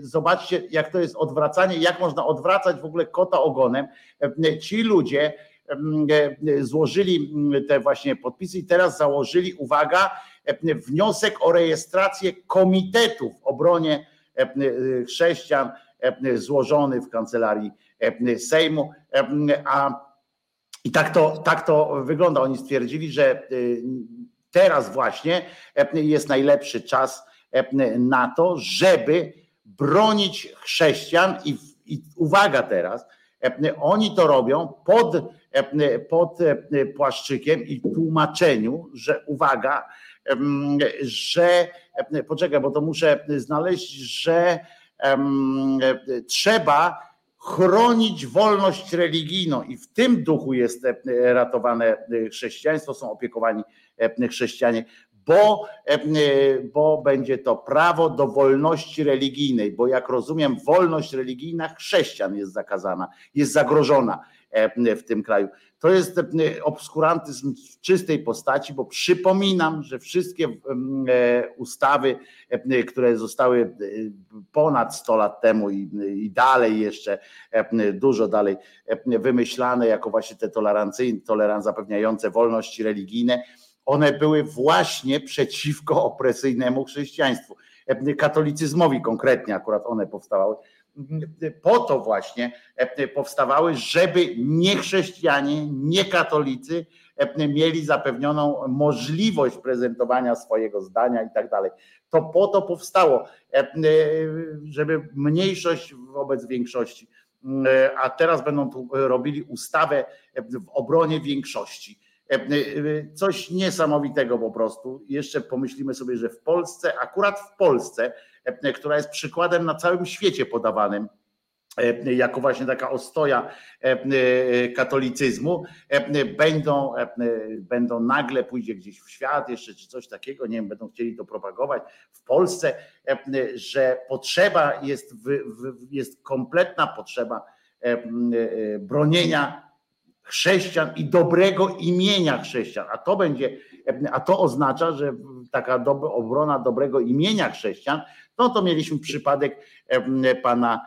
zobaczcie, jak to jest odwracanie, jak można odwracać w ogóle kota ogonem. Ci ludzie, złożyli te właśnie podpisy i teraz założyli, uwaga, wniosek o rejestrację komitetu w obronie chrześcijan złożony w kancelarii Sejmu. A i tak to, tak to wygląda. Oni stwierdzili, że teraz właśnie jest najlepszy czas na to, żeby bronić chrześcijan i, i uwaga teraz, oni to robią pod pod płaszczykiem i tłumaczeniu, że uwaga, że poczekaj, bo to muszę znaleźć, że trzeba chronić wolność religijną i w tym duchu jest ratowane chrześcijaństwo, są opiekowani chrześcijanie bo, e, bo będzie to prawo do wolności religijnej, bo jak rozumiem, wolność religijna chrześcijan jest zakazana, jest zagrożona. e, w tym kraju. To jest e, obskurantyzm w czystej postaci, bo przypominam, że wszystkie ustawy, które zostały ponad 100 lat temu i, i dalej jeszcze, dużo dalej wymyślane jako właśnie te tolerancyjne, toleranc zapewniające wolności religijne, one były właśnie przeciwko opresyjnemu chrześcijaństwu, katolicyzmowi konkretnie akurat one powstawały. Po to właśnie powstawały, żeby nie chrześcijanie, nie katolicy mieli zapewnioną możliwość prezentowania swojego zdania i tak dalej. To po to powstało, żeby mniejszość wobec większości. A teraz będą tu robili ustawę w obronie większości E, e, coś niesamowitego po prostu. Jeszcze pomyślimy sobie, że w Polsce, akurat w Polsce, e, która jest przykładem na całym świecie podawanym, jako właśnie taka ostoja katolicyzmu, będą, będą nagle pójdzie gdzieś w świat jeszcze czy coś takiego, nie wiem, będą chcieli to propagować w Polsce, że potrzeba jest, jest kompletna potrzeba bronienia chrześcijan i dobrego imienia chrześcijan. A to będzie, a to oznacza, że taka obrona dobrego imienia chrześcijan, no to mieliśmy przypadek pana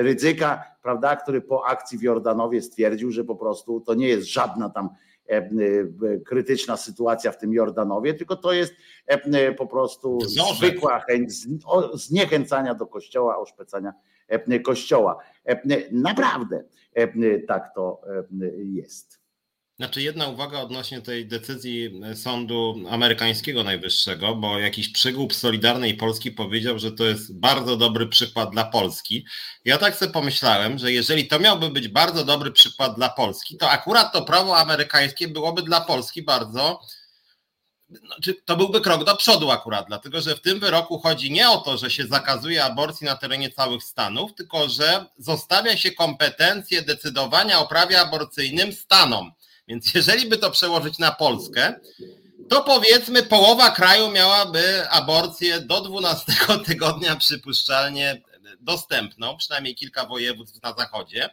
Rydzyka, prawda, który po akcji w Jordanowie stwierdził, że po prostu to nie jest żadna tam krytyczna sytuacja w tym Jordanowie, tylko to jest po prostu zwykła chęć zniechęcania do kościoła, oszpecania kościoła. Naprawdę tak to jest. Znaczy jedna uwaga odnośnie tej decyzji sądu amerykańskiego najwyższego, bo jakiś przygłup Solidarnej Polski powiedział, że to jest bardzo dobry przykład dla Polski. Ja tak sobie pomyślałem, że jeżeli to miałby być bardzo dobry przykład dla Polski, to akurat to prawo amerykańskie byłoby dla Polski bardzo znaczy, to byłby krok do przodu akurat, dlatego że w tym wyroku chodzi nie o to, że się zakazuje aborcji na terenie całych Stanów, tylko że zostawia się kompetencje decydowania o prawie aborcyjnym Stanom. Więc jeżeli by to przełożyć na Polskę, to powiedzmy połowa kraju miałaby aborcję do 12 tygodnia przypuszczalnie dostępną, przynajmniej kilka województw na zachodzie.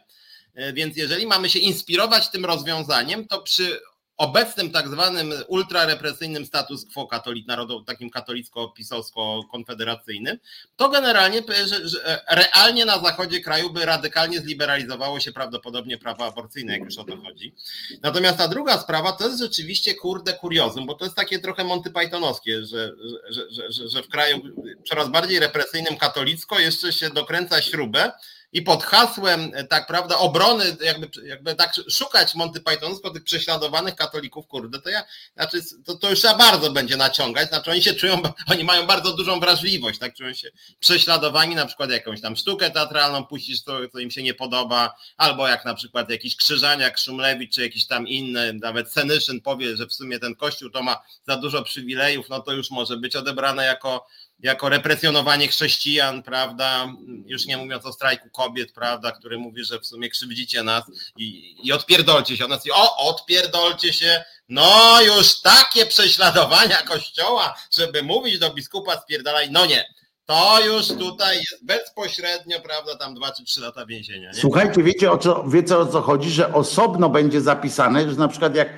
Więc jeżeli mamy się inspirować tym rozwiązaniem, to przy obecnym tak zwanym ultrarepresyjnym status quo katolik, narodow, takim katolicko-pisowsko-konfederacyjnym, to generalnie że, że realnie na zachodzie kraju by radykalnie zliberalizowało się prawdopodobnie prawo aborcyjne, jak już o to chodzi. Natomiast ta druga sprawa to jest rzeczywiście kurde kuriozum, bo to jest takie trochę Monty Pythonowskie, że, że, że, że w kraju coraz bardziej represyjnym katolicko jeszcze się dokręca śrubę, i pod hasłem, e, tak prawda, obrony, jakby, jakby tak szukać Monty Pythonowsko tych prześladowanych katolików, kurde, to ja, znaczy, to, to już trzeba bardzo będzie naciągać, znaczy oni się czują, oni mają bardzo dużą wrażliwość, tak, czują się prześladowani, na przykład jakąś tam sztukę teatralną puścisz, to, to im się nie podoba, albo jak na przykład jakiś Krzyżaniak, Szumlewicz, czy jakiś tam inny, nawet Senyszyn powie, że w sumie ten kościół to ma za dużo przywilejów, no to już może być odebrane jako jako represjonowanie chrześcijan, prawda, już nie mówiąc o strajku kobiet, prawda, który mówi, że w sumie krzywdzicie nas i, i odpierdolcie się od nas. I o, odpierdolcie się, no już takie prześladowania kościoła, żeby mówić do biskupa spierdalaj, no nie, to już tutaj jest bezpośrednio, prawda, tam dwa czy trzy lata więzienia. Nie? Słuchajcie, wiecie o co, wiecie o co chodzi, że osobno będzie zapisane, że na przykład jak,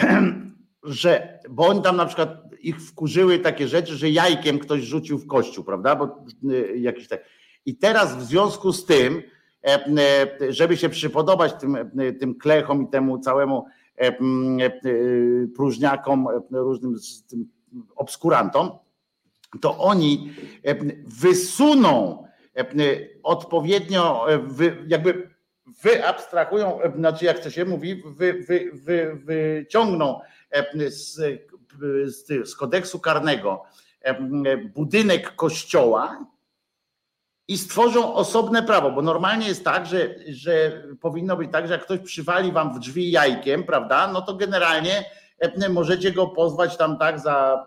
że, bo on tam na przykład ich wkurzyły takie rzeczy, że jajkiem ktoś rzucił w kościół, prawda? Bo y, jakiś tak. I teraz w związku z tym, e, e, żeby się przypodobać tym, e, tym klechom i temu całemu próżniakom, różnym obskurantom, to oni wysuną odpowiednio, jakby wyabstrahują, znaczy jak to się mówi, wy, wy, wy, wyciągną z z, z kodeksu karnego budynek kościoła i stworzą osobne prawo, bo normalnie jest tak, że, że powinno być tak, że jak ktoś przywali wam w drzwi jajkiem, prawda, no to generalnie możecie go pozwać tam tak za,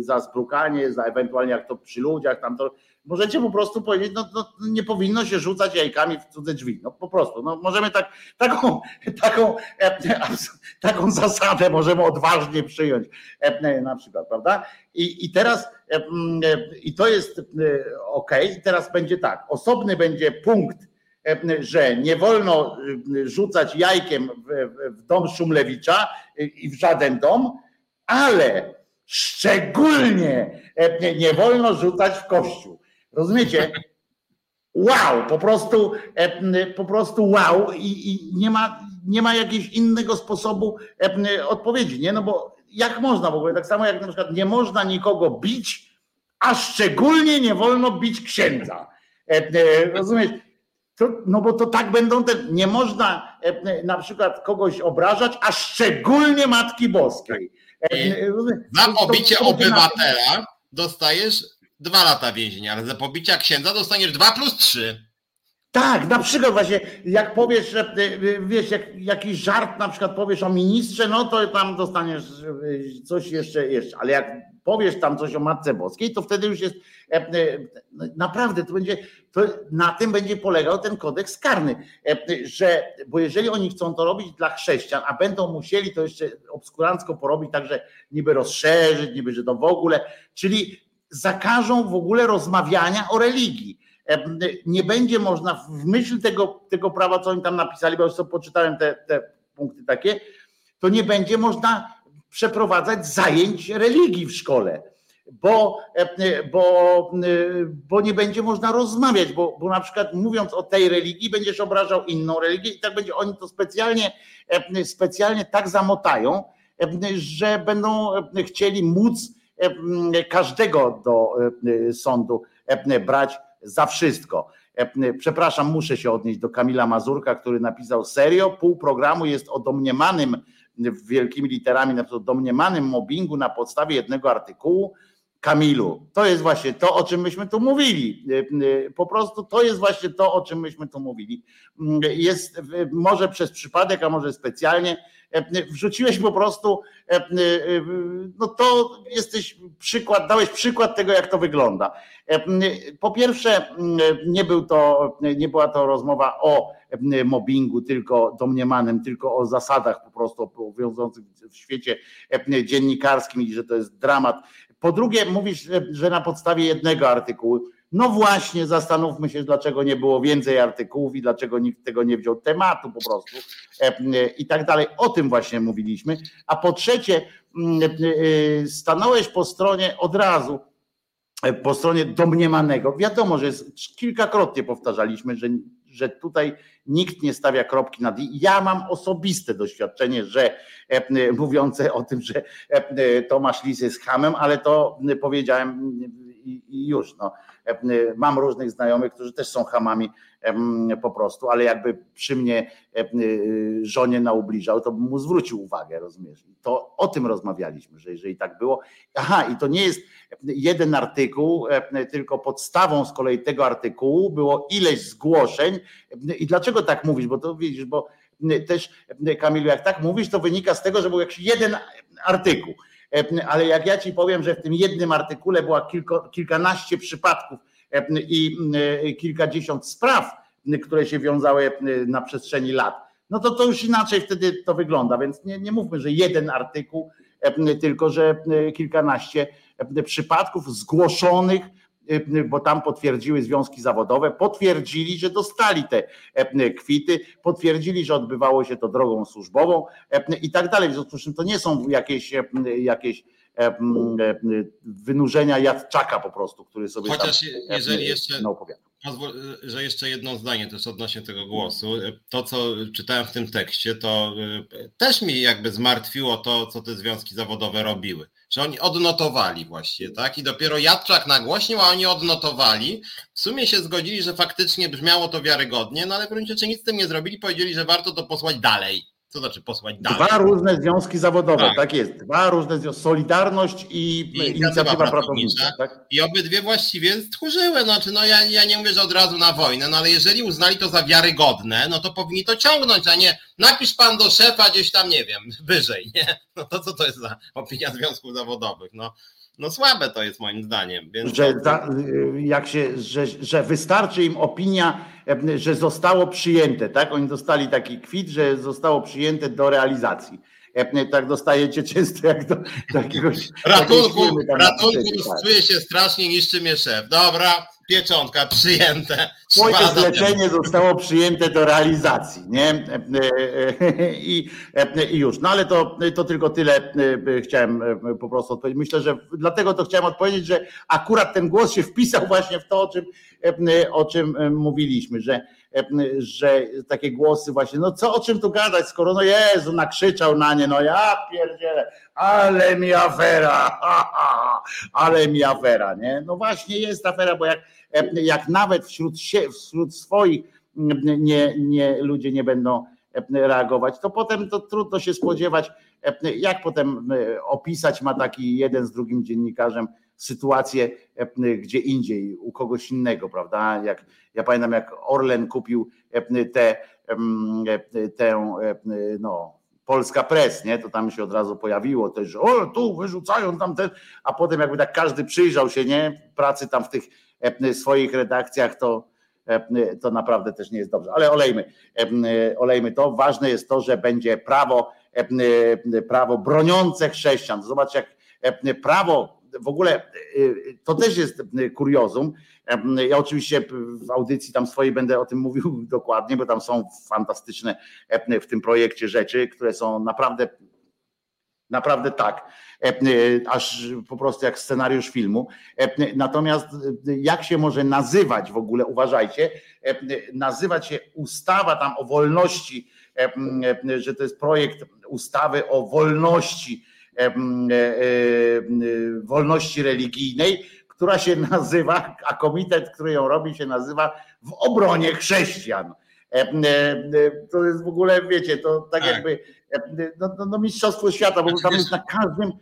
za sprukanie, za ewentualnie jak to przy ludziach, tam to możecie po prostu powiedzieć, no, no, nie powinno się rzucać jajkami w cudze drzwi. No po prostu, no możemy tak, taką, taką, taką zasadę możemy odważnie przyjąć na przykład, prawda? I, i teraz i to jest ok, teraz będzie tak, osobny będzie punkt że nie wolno y, rzucać jajkiem w, dom Szumlewicza i w żaden dom, ale szczególnie nie wolno rzucać w kościół. Rozumiecie? Wow, po prostu, po prostu wow i, i nie, ma, nie ma jakiegoś innego sposobu odpowiedzi, nie? No bo jak można w ogóle, tak samo jak na przykład nie można nikogo bić, a szczególnie nie wolno bić księdza. Rozumiesz? No bo to tak będą te, nie można e, e, na przykład kogoś obrażać, a szczególnie Matki Boskiej. E, za pobicie obywatela dostajesz dwa lata więzienia, ale za pobicia księdza dostaniesz dwa plus trzy. Tak, na przykład właśnie, jak powiesz, że wiesz, jak, jakiś żart na przykład powiesz o ministrze, no to tam dostaniesz coś jeszcze, jeszcze, ale jak powiesz tam coś o Matce Boskiej, to wtedy już jest e, e, naprawdę, to będzie, to na tym będzie polegał ten kodeks karny, e, że, bo jeżeli oni chcą to robić dla chrześcijan, a będą musieli to jeszcze obskurancko porobić, także niby rozszerzyć, niby, że to w ogóle, czyli zakażą w ogóle rozmawiania o religii. Nie będzie można w myśl tego, tego prawa, co oni tam napisali, bo już sobie poczytałem te, te punkty takie, to nie będzie można przeprowadzać zajęć religii w szkole, bo, bo, bo nie będzie można rozmawiać, bo, bo na przykład mówiąc o tej religii, będziesz obrażał inną religię i tak będzie oni to specjalnie, specjalnie tak zamotają, że będą chcieli móc każdego do sądu brać za wszystko. Przepraszam, muszę się odnieść do Kamila Mazurka, który napisał serio. Pół programu jest o domniemanym wielkimi literami, na przykład domniemanym mobbingu na podstawie jednego artykułu. Kamilu, to jest właśnie to, o czym myśmy tu mówili. Po prostu to jest właśnie to, o czym myśmy tu mówili. Jest może przez przypadek, a może specjalnie. Wrzuciłeś po prostu, no to jesteś przykład, dałeś przykład tego, jak to wygląda. Po pierwsze, nie, był to, nie była to rozmowa o mobbingu, tylko domniemanym, tylko o zasadach po prostu obowiązujących w świecie dziennikarskim i że to jest dramat. Po drugie, mówisz, że na podstawie jednego artykułu. No właśnie, zastanówmy się, dlaczego nie było więcej artykułów i dlaczego nikt tego nie wziął tematu po prostu i tak dalej. O tym właśnie mówiliśmy. A po trzecie, stanąłeś po stronie od razu, po stronie domniemanego. Wiadomo, że jest, kilkakrotnie powtarzaliśmy, że, że tutaj nikt nie stawia kropki nad i. Ja mam osobiste doświadczenie, że e, mówiące o tym, że e, Tomasz Lis jest hamem, ale to powiedziałem i już. No. Mam różnych znajomych, którzy też są hamami po prostu, ale jakby przy mnie żonie naubliżał, to bym mu zwrócił uwagę, rozumiesz? To o tym rozmawialiśmy, że jeżeli tak było. Aha, i to nie jest jeden artykuł, tylko podstawą z kolei tego artykułu było ileś zgłoszeń. I dlaczego tak mówisz? Bo to widzisz, bo też Kamilu, jak tak mówisz, to wynika z tego, że był jakiś jeden artykuł ale jak ja ci powiem, że w tym jednym artykule była kilko, kilkanaście przypadków i kilkadziesiąt spraw, które się wiązały na przestrzeni lat, no to to już inaczej wtedy to wygląda. Więc nie, nie mówmy, że jeden artykuł, tylko że kilkanaście przypadków zgłoszonych bo tam potwierdziły związki zawodowe, potwierdzili, że dostali te e, kwity, potwierdzili, że odbywało się to drogą służbową e, i tak dalej. W związku z czym to nie są jakieś, e, jakieś wynurzenia Jadczaka po prostu, który sobie Chociaż tam, jeżeli jeszcze no, opowiada. Pozwól, że jeszcze jedno zdanie też odnośnie tego głosu. To, co czytałem w tym tekście, to też mi jakby zmartwiło to, co te związki zawodowe robiły że oni odnotowali właśnie, tak? I dopiero Jadczak nagłośnił, a oni odnotowali. W sumie się zgodzili, że faktycznie brzmiało to wiarygodnie, no ale w gruncie rzeczy nic z tym nie zrobili, powiedzieli, że warto to posłać dalej. Co znaczy posłać dalej? Dwa różne związki zawodowe, tak, tak jest. Dwa różne związki. Solidarność i, I inicjatywa pracownicza. Tak? I obydwie właściwie stchórzyły. Znaczy, no ja, ja nie mówię, że od razu na wojnę, no ale jeżeli uznali to za wiarygodne, no to powinni to ciągnąć, a nie napisz pan do szefa gdzieś tam, nie wiem, wyżej, nie? No to co to jest za opinia związków zawodowych? No, no słabe to jest moim zdaniem. Więc... Że, jak się, że, że wystarczy im opinia, że zostało przyjęte, tak? Oni dostali taki kwit, że zostało przyjęte do realizacji tak dostajecie często jak do, do jakiegoś... Ratunku, ratunku tak. się strasznie, niszczy mnie szef. Dobra, pieczątka przyjęte. Twoje zlecenie zostało przyjęte do realizacji, nie? I, I, już. No ale to, to tylko tyle chciałem po prostu odpowiedzieć. Myślę, że dlatego to chciałem odpowiedzieć, że akurat ten głos się wpisał właśnie w to, o czym, o czym mówiliśmy, że że takie głosy właśnie, no co o czym tu gadać, skoro no Jezu, nakrzyczał na nie, no ja pierdzielę, ale mi afera, ale mi afera, nie? No właśnie jest afera, bo jak, jak nawet wśród, się, wśród swoich nie, nie, ludzie nie będą reagować, to potem to trudno się spodziewać, jak potem opisać ma taki jeden z drugim dziennikarzem sytuację gdzie indziej, u kogoś innego, prawda? Jak, ja pamiętam, jak Orlen kupił tę te, no, Polska Press, nie? To tam się od razu pojawiło też, że o, tu wyrzucają tam ten, a potem jakby tak każdy przyjrzał się, nie? Pracy tam w tych swoich redakcjach, to, to naprawdę też nie jest dobrze. Ale olejmy, olejmy to. Ważne jest to, że będzie prawo, prawo broniące chrześcijan. Zobacz, jak prawo w ogóle to też jest kuriozum. Ja oczywiście w audycji tam swojej będę o tym mówił dokładnie, bo tam są fantastyczne w tym projekcie rzeczy, które są naprawdę naprawdę tak, aż po prostu jak scenariusz filmu. Natomiast jak się może nazywać w ogóle, uważajcie, nazywać się ustawa tam o wolności, że to jest projekt ustawy o wolności wolności religijnej, która się nazywa, a komitet, który ją robi, się nazywa w obronie chrześcijan. To jest w ogóle, wiecie, to tak, tak. jakby no, no, no, mistrzostwo świata, bo tam jest na każdym,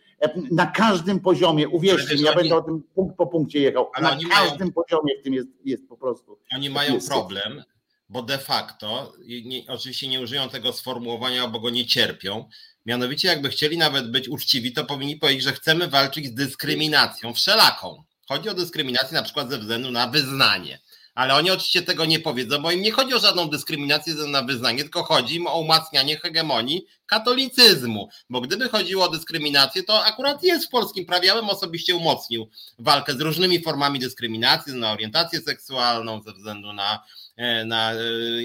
na każdym poziomie, uwierzcie mi, ja będę o tym punkt po punkcie jechał, na każdym mają, poziomie w tym jest, jest po prostu. Oni mają problem, bo de facto, nie, oczywiście nie użyją tego sformułowania, bo go nie cierpią, Mianowicie, jakby chcieli nawet być uczciwi, to powinni powiedzieć, że chcemy walczyć z dyskryminacją wszelaką. Chodzi o dyskryminację na przykład ze względu na wyznanie. Ale oni oczywiście tego nie powiedzą, bo im nie chodzi o żadną dyskryminację na wyznanie, tylko chodzi im o umacnianie hegemonii katolicyzmu. Bo gdyby chodziło o dyskryminację, to akurat jest w polskim prawie. Ja bym osobiście umocnił walkę z różnymi formami dyskryminacji, na orientację seksualną, ze względu na na e,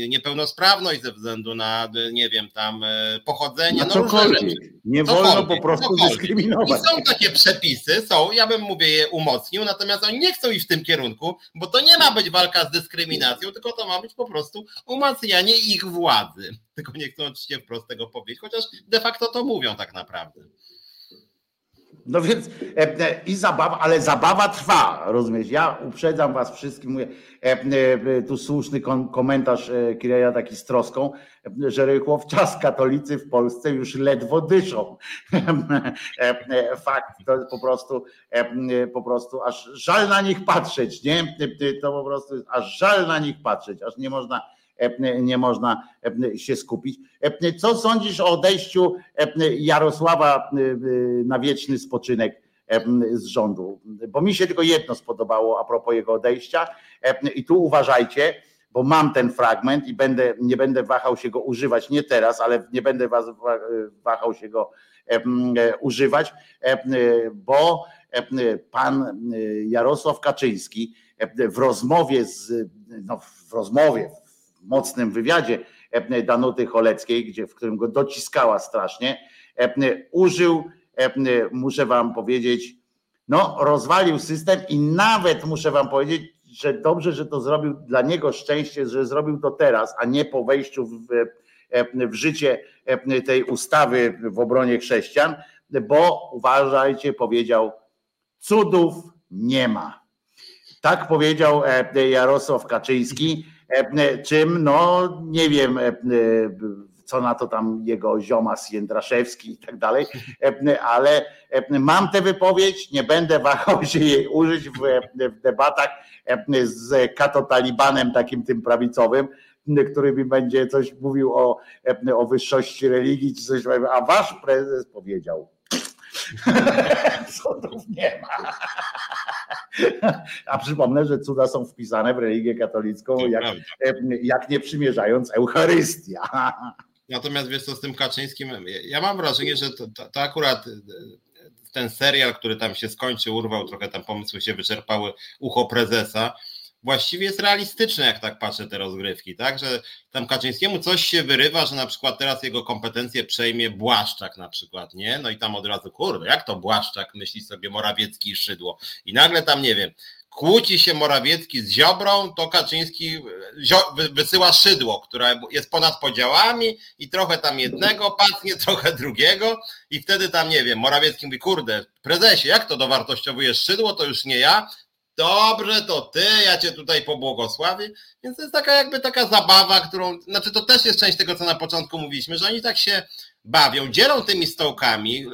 niepełnosprawność ze względu na, e, nie wiem, tam pochodzenie. No, cokolwiek. Nie wolno po prostu cokolwiek. dyskryminować. I są takie przepisy, są, ja bym mówię je umocnił, natomiast oni nie chcą iść w tym kierunku, bo to nie ma być walka z dyskryminacją, tylko to ma być po prostu umacnianie ich władzy. Tylko nie chcą oczywiście wprost tego powiedzieć, chociaż de facto to mówią tak naprawdę. No więc e, i zabawa, ale zabawa trwa, rozumiesz? Ja uprzedzam was wszystkich, mówię, e, e, tu słuszny komentarz Kireja taki z troską, że rychło czas katolicy w Polsce już ledwo dyszą. Fakt, to po prostu, po prostu aż żal na nich patrzeć, nie? To po prostu aż żal na nich patrzeć, aż nie można nie można się skupić. Co sądzisz o odejściu Jarosława na wieczny spoczynek z rządu? Bo mi się tylko jedno spodobało a propos jego odejścia i tu uważajcie, bo mam ten fragment i będę, nie będę wahał się go używać, nie teraz, ale nie będę was wahał się go używać, bo pan Jarosław Kaczyński w rozmowie z, no w rozmowie, mocnym wywiadzie e, Danuty Choleckiej, gdzie, w którym go dociskała strasznie, e, użył, e, muszę wam powiedzieć, no rozwalił system i nawet muszę wam powiedzieć, że dobrze, że to zrobił dla niego szczęście, że zrobił to teraz, a nie po wejściu w, w życie tej ustawy w obronie chrześcijan, bo uważajcie, powiedział, cudów nie ma. Tak powiedział Jarosław Kaczyński E, czym no nie wiem, co na to tam jego ziomas Jędraszewski i tak dalej, ale mam tę wypowiedź, nie będę wahał się jej użyć w, w debatach z katotalibanem takim tym prawicowym, który mi będzie coś mówił o, o wyższości religii, czy coś, a wasz prezes powiedział. Cudów nie ma. A przypomnę, że cuda są wpisane w religię katolicką, jak, jak nie przymierzając Eucharystia. Natomiast wiesz co, z tym Kaczyńskim, ja mam wrażenie, że to, to, to akurat ten serial, który tam się skończył, urwał, trochę tam pomysły się wyczerpały, ucho prezesa, właściwie jest realistyczne, jak tak patrzę te rozgrywki, tak? Że tam Kaczyńskiemu coś się wyrywa, że na przykład teraz jego kompetencje przejmie Błaszczak na przykład, nie? No i tam od razu, kurde, jak to Błaszczak, myśli sobie Morawiecki i Szydło. I nagle tam, nie wiem, kłóci się Morawiecki z Ziobrą, to Kaczyński wysyła Szydło, które jest ponad podziałami i trochę tam jednego pacnie, trochę drugiego i wtedy tam, nie wiem, Morawiecki mówi, kurde, prezesie, jak to dowartościowujesz Szydło, to już nie ja, dobrze, to ty, ja cię tutaj pobłogosławię. Więc to jest taka jakby taka zabawa, którą, znaczy to też jest część tego, co na początku mówiliśmy, że oni tak się bawią, dzielą tymi stołkami,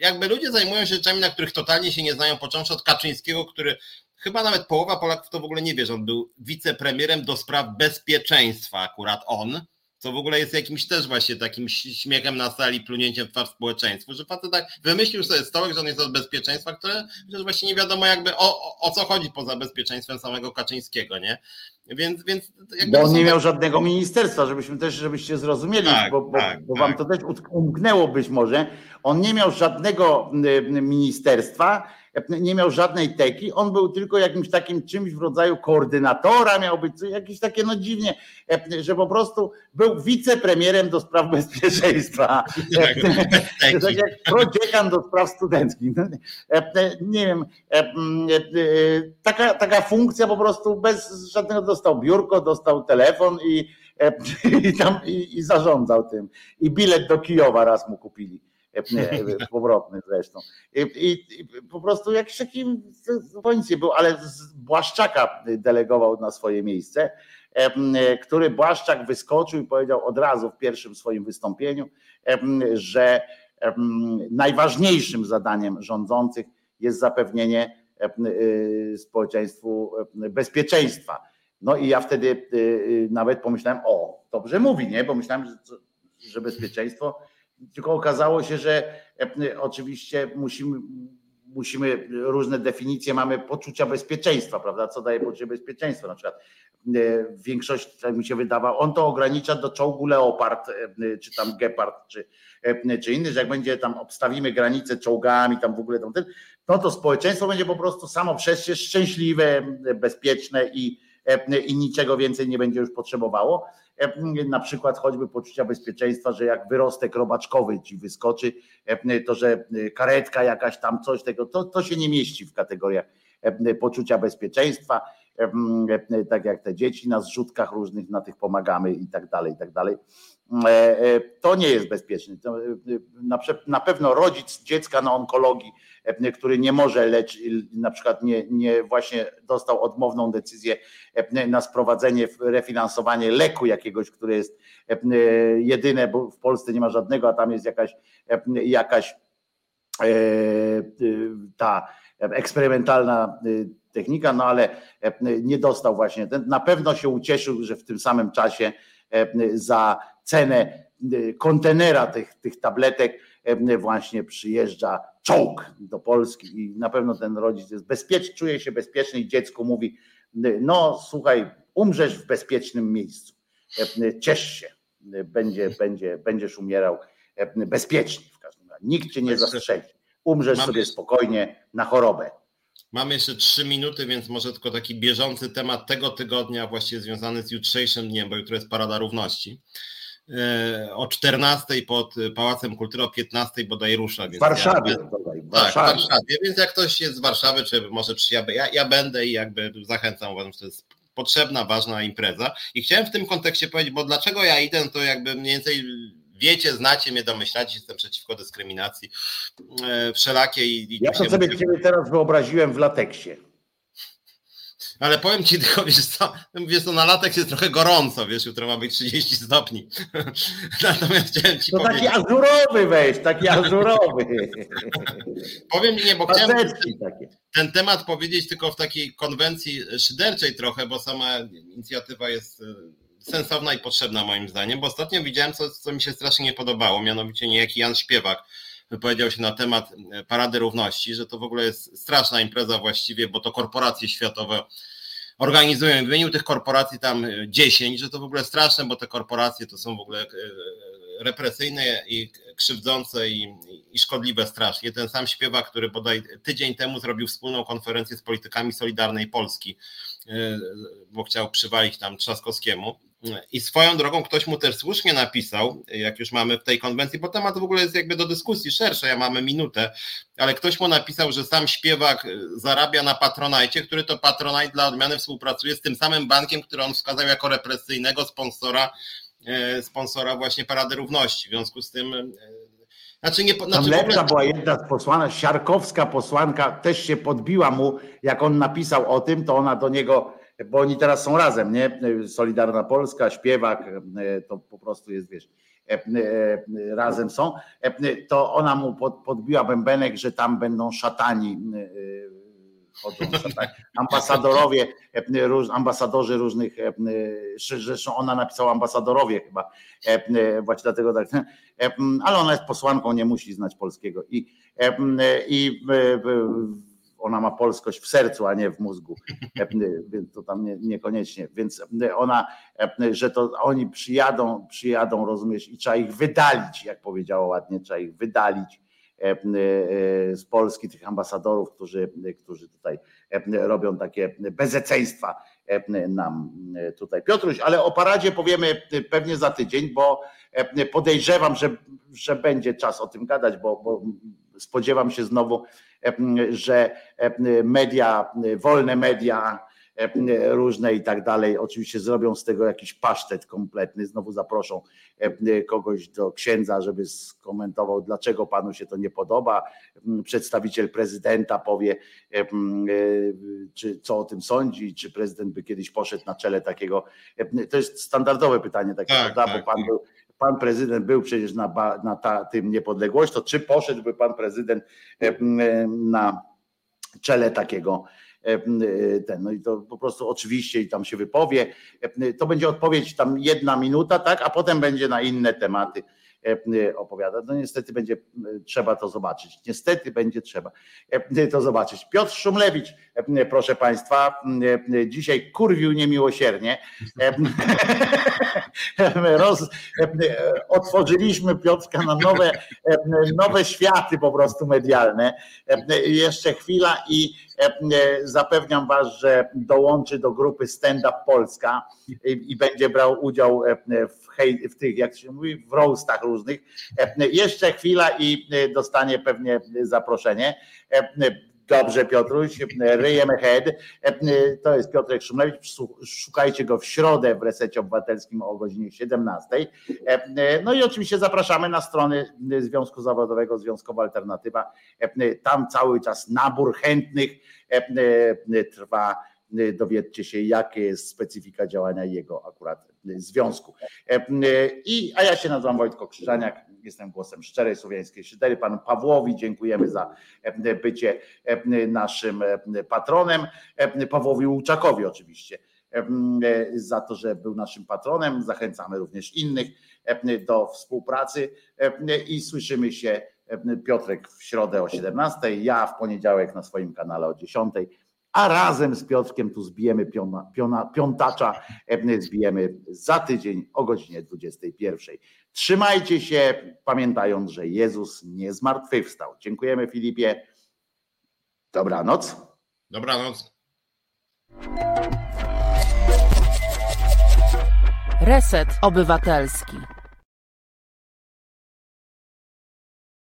jakby ludzie zajmują się rzeczami, na których totalnie się nie znają, począwszy od Kaczyńskiego, który chyba nawet połowa Polaków to w ogóle nie wie, że on był wicepremierem do spraw bezpieczeństwa, akurat on, co w ogóle jest jakimś też właśnie takim śmiechem na sali, plunięciem w twarz społeczeństwu, że facet tak wymyślił sobie stołek, że on jest od bezpieczeństwa, które przecież właśnie nie wiadomo jakby o, o co chodzi poza bezpieczeństwem samego Kaczyńskiego, nie? Więc, więc bo on nie miał żadnego ministerstwa, żebyśmy też, żebyście zrozumieli, tak, bo, bo, tak, bo wam tak. to też umknęło być może. On nie miał żadnego ministerstwa, nie miał żadnej teki, on był tylko jakimś takim czymś w rodzaju koordynatora, miał być jakieś takie no dziwnie, że po prostu był wicepremierem do spraw bezpieczeństwa. Tak, tak jak prodziekan do spraw studenckich. No, nie wiem, taka, taka funkcja po prostu bez żadnego dostał biurko, dostał telefon i, i tam i, i zarządzał tym. I bilet do Kijowa raz mu kupili powrotny zresztą. I, i, i po prostu jakiś taki, nic nie był, ale Błaszczaka delegował na swoje miejsce, który Błaszczak wyskoczył i powiedział od razu w pierwszym swoim wystąpieniu, że najważniejszym zadaniem rządzących jest zapewnienie y, społeczeństwu bezpieczeństwa. No i ja wtedy y, y, nawet pomyślałem, o, dobrze mówi, nie? Bo myślałem, że, że bezpieczeństwo tylko okazało się, że e, oczywiście musimy, musimy różne definicje mamy poczucia bezpieczeństwa, prawda? Co daje poczucie bezpieczeństwa? Na przykład e, większość, tak mi się wydawało, on to ogranicza do czołgu Leopard, e, czy tam Gepard, czy, czy inny, że jak będzie tam obstawimy granice czołgami, tam w ogóle tam ten, no to społeczeństwo będzie po prostu samo przez się szczęśliwe, bezpieczne i, i niczego więcej nie będzie już potrzebowało. E, na przykład choćby poczucia bezpieczeństwa, że jak wyrostek robaczkowy ci wyskoczy, e, to że e, karetka jakaś tam, coś tego, to, to się nie mieści w kategoriach poczucia bezpieczeństwa, tak jak te dzieci na zrzutkach różnych, na tych pomagamy i tak dalej, i tak dalej. To nie jest bezpieczne. Na pewno rodzic dziecka na onkologii E, który nie może leczyć, na przykład nie, nie właśnie dostał odmowną decyzję e, na sprowadzenie, refinansowanie leku jakiegoś, który jest e, jedyne, bo w Polsce nie ma żadnego, a tam jest jakaś, jakaś ta eksperymentalna technika, no ale nie dostał właśnie. Na pewno się ucieszył, że w tym samym czasie za cenę kontenera tych, tych tabletek właśnie przyjeżdża czołg do Polski i na pewno ten rodzic jest bezpieczny, czuje się bezpieczny i dziecku mówi, no słuchaj, umrzesz w bezpiecznym miejscu, ciesz się, będzie, będzie, będziesz umierał bezpiecznie w każdym razie, nikt cię nie zastrzeli, umrzesz sobie spokojnie na chorobę. Mamy jeszcze trzy minuty, więc może tylko taki bieżący temat tego tygodnia, właściwie związany z jutrzejszym dniem, bo jutro jest Parada Równości. E, o 14 pod Pałacem Kultury, o 15 bodaj rusza. W Warszawie. Ja, w tak, w Warszawie. Więc jak ktoś jest z Warszawy, czy może przyjadę, ja, ja będę i jakby zachęcam, uważam, że to jest potrzebna, ważna impreza. I chciałem w tym kontekście powiedzieć, bo dlaczego ja idę, to jakby mniej więcej wiecie, znacie mnie, domyślacie, jestem przeciwko dyskryminacji e, wszelakiej. I ja to sobie mówię, teraz wyobraziłem w lateksie ale powiem ci tylko, wiesz co, wiesz co, na latek jest trochę gorąco, wiesz, jutro ma być 30 stopni. Natomiast chciałem ci to powiedzieć... taki azurowy weź, taki azurowy. powiem nie, bo chciałem ten temat powiedzieć tylko w takiej konwencji szyderczej trochę, bo sama inicjatywa jest sensowna i potrzebna moim zdaniem, bo ostatnio widziałem coś, co mi się strasznie nie podobało, mianowicie niejaki Jan Śpiewak wypowiedział się na temat Parady Równości, że to w ogóle jest straszna impreza właściwie, bo to korporacje światowe organizują. Wymienił tych korporacji tam 10, że to w ogóle straszne, bo te korporacje to są w ogóle represyjne i krzywdzące i, i, szkodliwe strasznie. Ten sam śpiewak, który bodaj tydzień temu zrobił wspólną konferencję z politykami Solidarnej Polski, e, bo chciał przywalić tam Trzaskowskiemu. I swoją drogą ktoś mu też słusznie napisał, jak już mamy w tej konwencji, bo temat w ogóle jest jakby do dyskusji szerszej, ja mamy minutę, ale ktoś mu napisał, że sam śpiewak zarabia na Patronajcie, który to Patronite dla odmiany współpracuje z tym samym bankiem, który on wskazał jako represyjnego sponsora E, sponsora właśnie Parady Równości. W związku z tym e, znaczy nie, znaczy Tam ogóle... była jedna z posłanek, siarkowska posłanka, też się podbiła mu, jak on napisał o tym, to ona do niego, bo oni teraz są razem, nie? Solidarna Polska, śpiewak, e, to po prostu jest, wiesz, razem są, to ona mu podbiła bębenek, że tam będą szatani tak, ambasadorowie, e, ambasadorzy różnych, e, zresztą ona napisała ambasadorowie chyba, e, właśnie dlatego tak, ale ona jest posłanką, nie musi znać polskiego. I, i ona ma polskość w sercu, a nie w mózgu, więc to tam nie, niekoniecznie, więc ona, że to oni przyjadą, przyjadą, rozumiesz, i trzeba ich wydalić, jak powiedziała ładnie, trzeba ich wydalić E, e, z Polski, tych ambasadorów, którzy, którzy tutaj e, robią takie bezeceństwa nam tutaj. Piotruś, ale o paradzie powiemy pewnie za tydzień, bo podejrzewam, że, że będzie czas o tym gadać, bo, bo spodziewam się znowu, że media, wolne media, różne i tak dalej. Oczywiście zrobią z tego jakiś pasztet kompletny, znowu zaproszą kogoś do księdza, żeby skomentował, dlaczego panu się to nie podoba. Przedstawiciel prezydenta powie, e, czy co o tym sądzi, czy prezydent by kiedyś poszedł na czele takiego. To jest standardowe pytanie takie, tak, prawda? Tak, bo pan tak. był pan prezydent był przecież na, na ta, tym niepodległość, to czy poszedłby pan prezydent na czele takiego E, e, ten, no i to po prostu oczywiście i tam się wypowie. E, to będzie odpowiedź tam jedna minuta, tak, a potem będzie na inne tematy opowiada. No niestety będzie trzeba to zobaczyć. Niestety będzie trzeba to zobaczyć. Piotr Szumlewicz, proszę Państwa, dzisiaj kurwił niemiłosiernie. Roz, otworzyliśmy Piotrka na nowe, nowe światy po prostu medialne. Jeszcze chwila i zapewniam Was, że dołączy do grupy Stand Up Polska i, będzie brał udział w, hej, w tych, jak się mówi, w roastach różnych. Jeszcze chwila i dostanie pewnie zaproszenie. Dobrze, Piotruś, ryjemy head. To jest Piotrek Szumlewicz. Szukajcie go w środę w resecie obywatelskim o godzinie 17. No i oczywiście zapraszamy na strony Związku Zawodowego Związkowa Alternatywa. Tam cały czas nabór chętnych trwa. Dowiedzcie się, jakie jest specyfika działania jego akurat związku. I, a ja się nazywam Wojtko Krzyżaniak Jestem głosem szczerej słowiańskiej szydery. Panu Pawłowi dziękujemy za e, bycie e, naszym e, patronem. Pawłowi Łuczakowi oczywiście za to, że był naszym patronem. Zachęcamy również innych do współpracy i słyszymy się Piotrek w środę o 17, ja w poniedziałek na swoim kanale o 10 a razem z Piotrkiem tu zbijemy piona, piona, piątacza, zbijemy za tydzień o godzinie 21. Trzymajcie się, pamiętając, że Jezus nie zmartwychwstał. Dziękujemy Filipie. Dobranoc. Dobranoc. Reset Obywatelski.